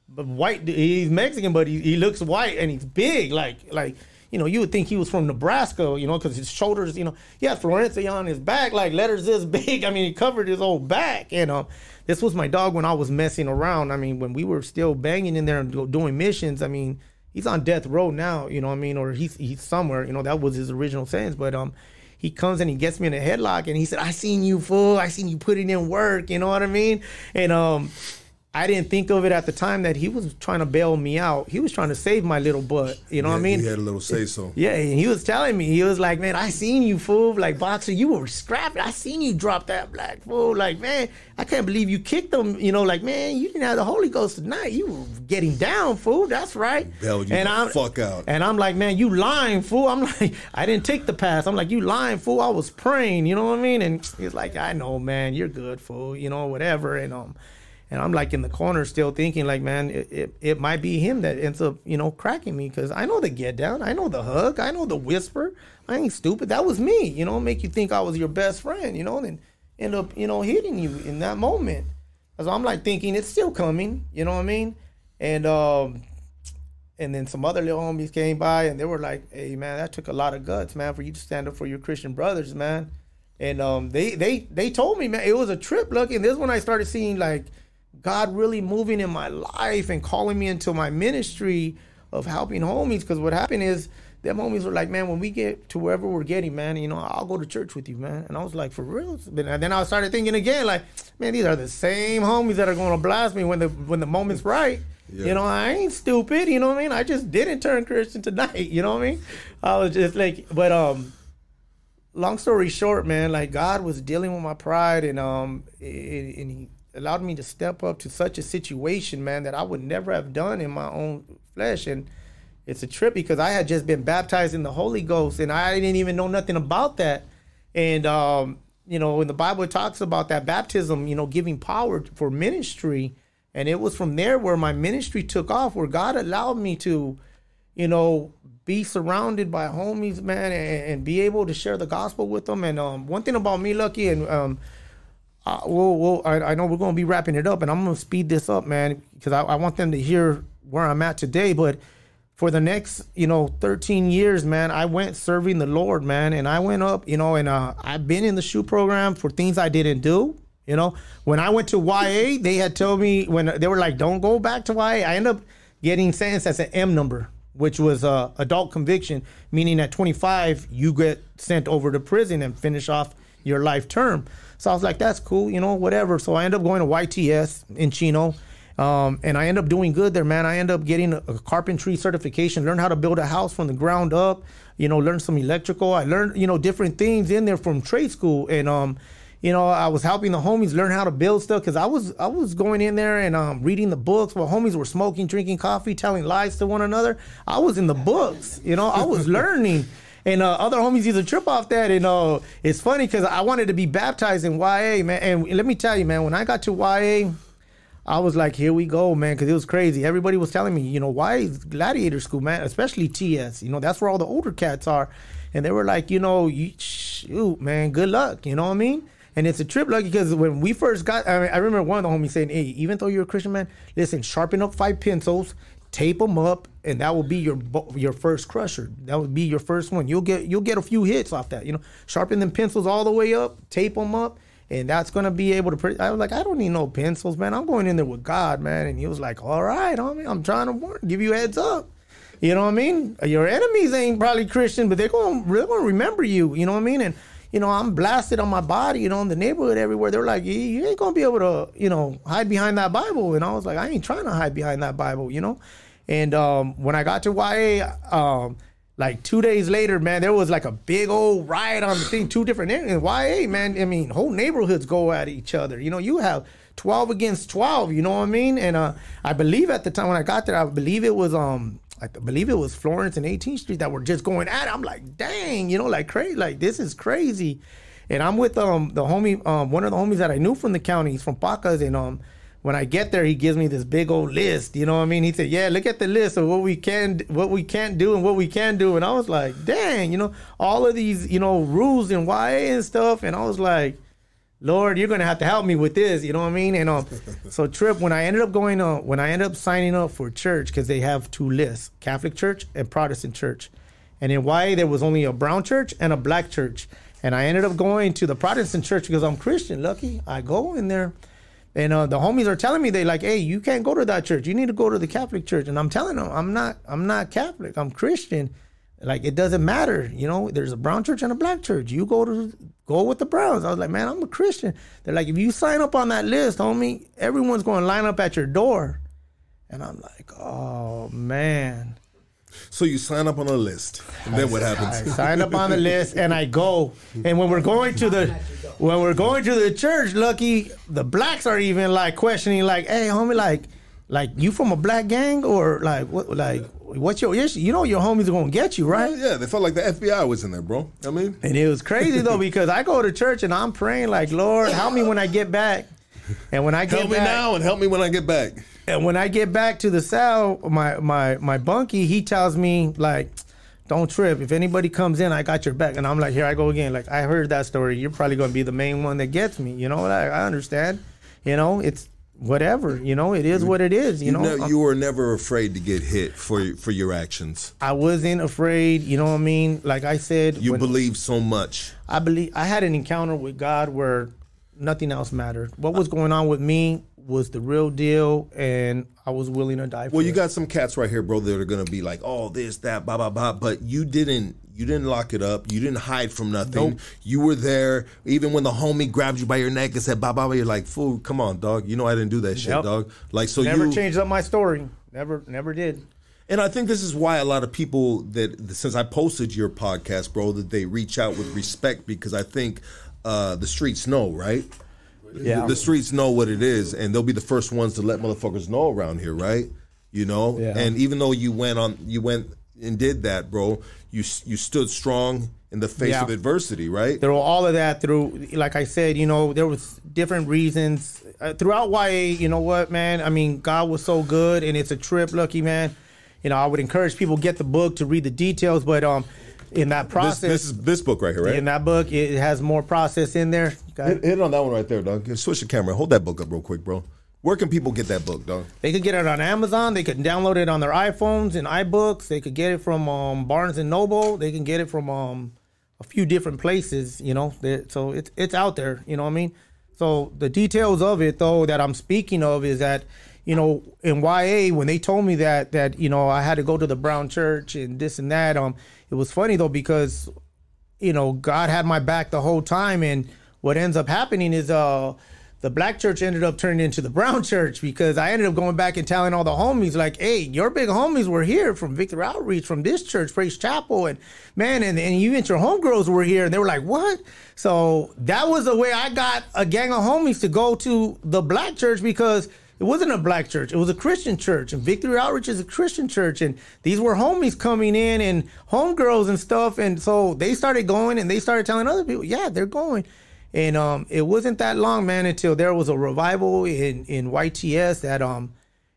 But white, he's Mexican, but he, he looks white and he's big, like like you know, you would think he was from Nebraska, you know, because his shoulders, you know, he had Florencia on his back, like letters this [laughs] big. I mean, he covered his whole back. And um, this was my dog when I was messing around. I mean, when we were still banging in there and doing missions. I mean, he's on death row now, you know what I mean, or he's he's somewhere, you know, that was his original sentence. But um, he comes and he gets me in a headlock and he said, "I seen you, fool. I seen you putting in work." You know what I mean? And um. I didn't think of it at the time that he was trying to bail me out. He was trying to save my little butt. You know what I mean? He had a little say so. Yeah, and he was telling me, he was like, man, I seen you, fool. Like, boxer, you were scrapping. I seen you drop that black fool. Like, man, I can't believe you kicked him. You know, like, man, you didn't have the Holy Ghost tonight. You were getting down, fool. That's right. Bailed you the fuck out. And I'm like, man, you lying, fool. I'm [laughs] like, I didn't take the pass. I'm like, you lying, fool. I was praying. You know what I mean? And he's like, I know, man. You're good, fool. You know, whatever. And um, and I'm like in the corner still thinking like, man, it, it, it might be him that ends up, you know, cracking me because I know the get down, I know the hug, I know the whisper. I ain't stupid. That was me, you know, make you think I was your best friend, you know, and end up, you know, hitting you in that moment. So I'm like thinking it's still coming, you know what I mean? And um, and then some other little homies came by and they were like, "Hey man, that took a lot of guts, man, for you to stand up for your Christian brothers, man." And um, they they they told me, man, it was a trip. Look, and this is when I started seeing like God really moving in my life and calling me into my ministry of helping homies. Because what happened is them homies were like, man, when we get to wherever we're getting, man, you know, I'll go to church with you, man. And I was like, for real? And then I started thinking again, like, man, these are the same homies that are going to blast me when the when the moment's right. Yeah. You know, I ain't stupid. You know what I mean? I just didn't turn Christian tonight. [laughs] You know what I mean? I was just like, but um, long story short, man, like God was dealing with my pride, and um, and and He allowed me to step up to such a situation, man, that I would never have done in my own flesh, and it's a trip because I had just been baptized in the Holy Ghost, and I didn't even know nothing about that, and um, you know, in the Bible talks about that baptism, you know, giving power for ministry, and it was from there where my ministry took off, where God allowed me to, you know, be surrounded by homies, man, and, and be able to share the gospel with them. And um, one thing about me, Lucky, and um, uh, well, well, I, I know we're going to be wrapping it up, and I'm going to speed this up, man, because I, I want them to hear where I'm at today. But for the next, you know, 13 years, man, I went serving the Lord, man, and I went up, you know, and uh, I've been in the SHU program for things I didn't do. You know, when I went to YA, they had told me when they were like, "Don't go back to YA." I ended up getting sentenced as an M number, which was uh, adult conviction, meaning at 25 you get sent over to prison and finish off your life term. So I was like, "That's cool, you know, whatever." So I end up going to YTS in Chino. Um, and I end up doing good there, man. I end up getting a, a carpentry certification, learn how to build a house from the ground up, you know, learn some electrical. I learned, you know, different things in there from trade school. And, um, you know, I was helping the homies learn how to build stuff because I was I was going in there and um, reading the books while homies were smoking, drinking coffee, telling lies to one another. I was in the books, you know, I was [laughs] learning. And uh, other homies used to trip off that. And uh, it's funny because I wanted to be baptized in YA, man. And let me tell you, man, when I got to YA, I was like, here we go, man, because it was crazy. Everybody was telling me, you know, why is gladiator school, man, especially TS, you know, that's where all the older cats are. And they were like, you know, you, shoot, man, good luck, you know what I mean? And it's a trip lucky because when we first got, I, mean, I remember one of the homies saying, hey, even though you're a Christian man, listen, sharpen up five pencils, tape them up, and that will be your your first crusher. That would be your first one. You'll get you'll get a few hits off that. You know, sharpen them pencils all the way up, tape them up, and that's gonna be able to. Pre- I was like, I don't need no pencils, man. I'm going in there with God, man. And he was like, All right, homie, I'm trying to warn, give you heads up. You know what I mean? Your enemies ain't probably Christian, but they're gonna they're gonna remember you. You know what I mean? And you know, I'm blasted on my body, you know, in the neighborhood everywhere. They're like, you, ain't gonna be able to, you know, hide behind that Bible. And I was like, I ain't trying to hide behind that Bible, you know. And um, when I got to YA, um, like two days later, man, there was like a big old riot on the thing. Two different and YA, man. I mean, whole neighborhoods go at each other. You know, you have twelve against twelve. You know what I mean? And uh, I believe at the time when I got there, I believe it was um, I believe it was Florence and 18th Street that were just going at it. I'm like, dang, you know, like crazy, like this is crazy. And I'm with um the homie, um one of the homies that I knew from the county. He's from Pacas, and um when I get there, he gives me this big old list. You know what I mean? He said, "Yeah, look at the list of what we can, what we can't do, and what we can do." And I was like, "Dang, you know, all of these, you know, rules and YA and stuff." And I was like, "Lord, you're gonna have to help me with this." You know what I mean? And um, [laughs] so Trip, when I ended up going on, when I ended up signing up for church, because they have two lists: Catholic Church and Protestant Church. And in YA, there was only a brown church and a black church. And I ended up going to the Protestant church because I'm Christian. Lucky, I go in there. And uh, the homies are telling me they like, hey, you can't go to that church. You need to go to the Catholic church. And I'm telling them, I'm not, I'm not Catholic. I'm Christian. Like it doesn't matter, you know. There's a brown church and a black church. You go to go with the Browns. I was like, man, I'm a Christian. They're like, if you sign up on that list, homie, everyone's going to line up at your door. And I'm like, oh man. So you sign up on a list, and then what I happens? sign up on the list and I go. And when we're going to the when we're going to the church, lucky the blacks are even like questioning, like, hey, homie, like, like you from a black gang or like what like what's your issue? You know your homies are gonna get you, right? Yeah, they felt like the FBI was in there, bro. I mean, And it was crazy though [laughs] because I go to church and I'm praying like, Lord, help me when I get back. And when I get help me now and help me when I get back. And when I get back to the cell, my my my bunkie, he tells me like, "Don't trip. If anybody comes in, I got your back." And I'm like, "Here I go again." Like I heard that story. You're probably gonna be the main one that gets me. You know, like, I understand. You know, it's whatever. You know, it is what it is. You, You, know, know, you were never afraid to get hit for for your actions. I wasn't afraid. You know what I mean? Like I said, You believe so much. I believe I had an encounter with God where nothing else mattered. What was going on with me was the real deal, and I was willing to die for Well, you it. got some cats right here, bro, that are gonna be like, "Oh, this, that, blah, blah, blah," but you didn't. You didn't lock it up. You didn't hide from nothing. Nope. You were there. Even when the homie grabbed you by your neck and said, "Blah, blah, blah," you're like, "Fool, come on, dog. You know I didn't do that shit, dog." Like, so never you changed up my story. Never, never did. And I think this is why a lot of people that since I posted your podcast, bro, that they reach out with respect because I think uh, the streets know, right? Yeah. The streets know what it is, and they'll be the first ones to let motherfuckers know around here, right? You know, Yeah. and even though you went on, you went and did that, bro. You you stood strong in the face Yeah. of adversity, right? through all of that through like i said you know there was different reasons uh, throughout ya you know what man i mean god was so good and it's a trip lucky man you know i would encourage people get the book to read the details but um in that process this is this book right here, right? in that book it has more process in there hit, hit on that one right there, dog. Switch the camera. Hold that book up real quick, bro. Where can people get that book, dog? they could get it on amazon they could download it on their iphones and ibooks they could get it from um, barnes and noble they can get it from um, a few different places you know so it's it's out there you know what i mean so the details of it though that i'm speaking of is that you know in ya when they told me that that you know i had to go to the brown church and this and that um it was funny though because you know, God had my back the whole time. And what ends up happening is uh the black church ended up turning into the brown [laughs] church because I ended up going back and telling all the homies, like, hey, your big homies were here from Victory Outreach, from this church, Praise Chapel, and man, and, and you and your homegirls were here. And they were like, what? So that was the way I got a gang of homies to go to the black church because it wasn't a black church. It was a Christian church. And Victory Outreach is a Christian church. And these were homies coming in and homegirls and stuff. And so they started going and they started telling other people, yeah, they're going. And um, it wasn't that long, man, until there was a revival in, in YTS that, um,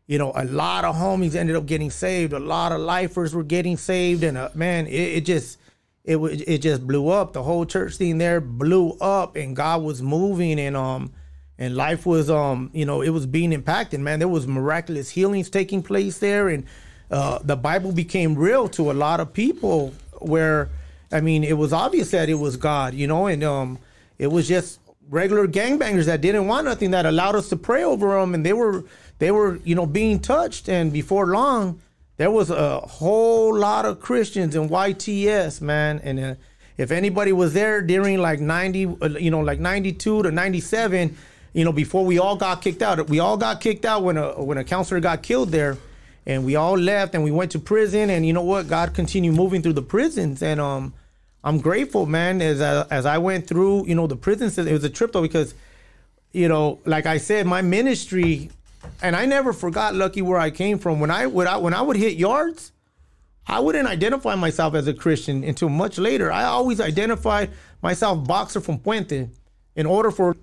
you know, a lot of homies ended up getting saved. A lot of lifers were getting saved. And uh, man, it, it just, it, it just blew up. The whole church scene there blew up and God was moving and, um, and life was um you know it was being impacted man there was miraculous healings taking place there and uh, the Bible became real to a lot of people. Where I mean, it was obvious that it was God, you know, and um, it was just regular gangbangers that didn't want nothing that allowed us to pray over them, and they were they were you know being touched, and before long, there was a whole lot of Christians in YTS, man, and. Uh, if anybody was there during like 90 uh, you know like 92 to 97 you know before we all got kicked out we all got kicked out when a when a counselor got killed there and we all left and we went to prison and you know what god continued moving through the prisons and um i'm grateful man as I, as i went through you know the prison it was a trip though because you know like i said my ministry and i never forgot lucky where i came from when i would I, when i would hit yards I wouldn't identify myself as a Christian until much later. I always identified myself boxer from Puente in order for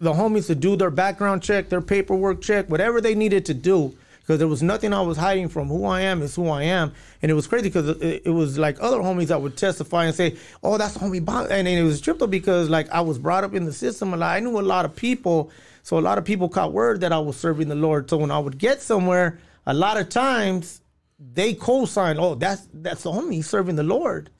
the homies to do their background check, their paperwork check, whatever they needed to do. Because there was nothing I was hiding from. Who I am is who I am. And it was crazy because it, it, was like other homies that would testify and say, oh, that's the homie Bob. And it was tripped up because like I was brought up in the system and I knew a lot of people. So a lot of people caught word that I was serving the Lord. So when I would get somewhere, a lot of times they co-signed. Oh, that's that's the homie serving the Lord,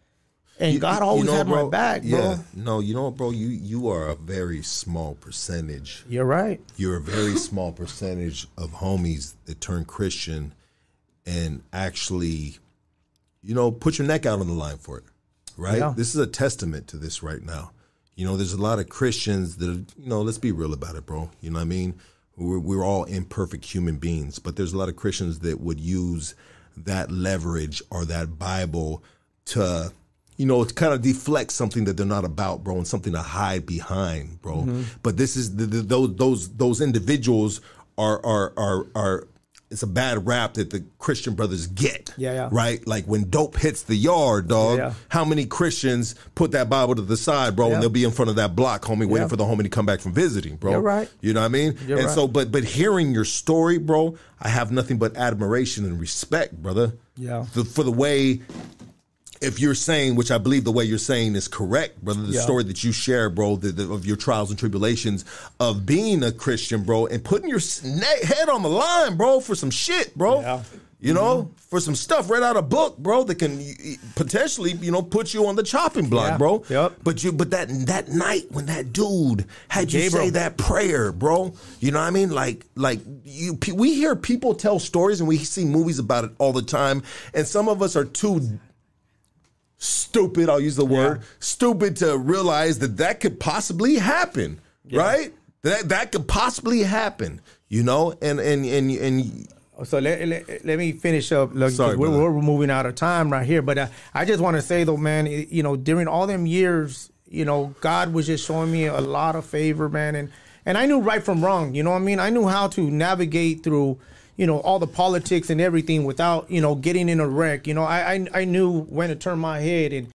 and you, God always you know, had bro, my back, bro. Yeah, no, you know, what, bro, you you are a very small percentage. You're right. You're a very small percentage of homies that turn Christian, and actually, you know, put your neck out on the line for it. Right. Yeah. This is a testament to this right now. You know, there's a lot of Christians that, are, you know, let's be real about it, bro. You know what I mean? We're, we're all imperfect human beings, but there's a lot of Christians that would use that leverage or that Bible to, you know, to kind of deflect something that they're not about, bro, and something to hide behind, bro. Mm-hmm. But this is the, the, those those those individuals are are are are it's a bad rap that the Christian brothers get. Yeah, yeah. Right? Like when dope hits the yard, dog, yeah. how many Christians put that Bible to the side, bro, yeah. and they'll be in front of that block, homie, waiting yeah. for the homie to come back from visiting, bro. You're right. You know what I mean? You're and right. so but but hearing your story, bro, I have nothing but admiration and respect, brother. Yeah. For, for the way if you're saying, which I believe the way you're saying is correct, brother, the yeah. story that you share, bro, the, the, of your trials and tribulations of being a Christian, bro, and putting your head on the line, bro, for some shit, bro. Yeah. You know, mm-hmm. for some stuff read out a book, bro, that can potentially, you know, put you on the chopping block, yeah. bro. Yep. But you, but that that night when that dude had you Gabriel. say that prayer, bro, you know what I mean? Like, like you, we hear people tell stories and we see movies about it all the time, and some of us are too stupid, I'll use the word, yeah. stupid to realize that that could possibly happen, yeah. right? That that could possibly happen, you know? And and and and so let, let, let me finish up. Look, Sorry, we're, we're, moving out of time right here, but uh, I just want to say though, man, you know, during all them years, you know, God was just showing me a lot of favor, man, and and I knew right from wrong. You know what I mean? I knew how to navigate through you know all the politics and everything without you know getting in a wreck. You know, I I, I knew when to turn my head and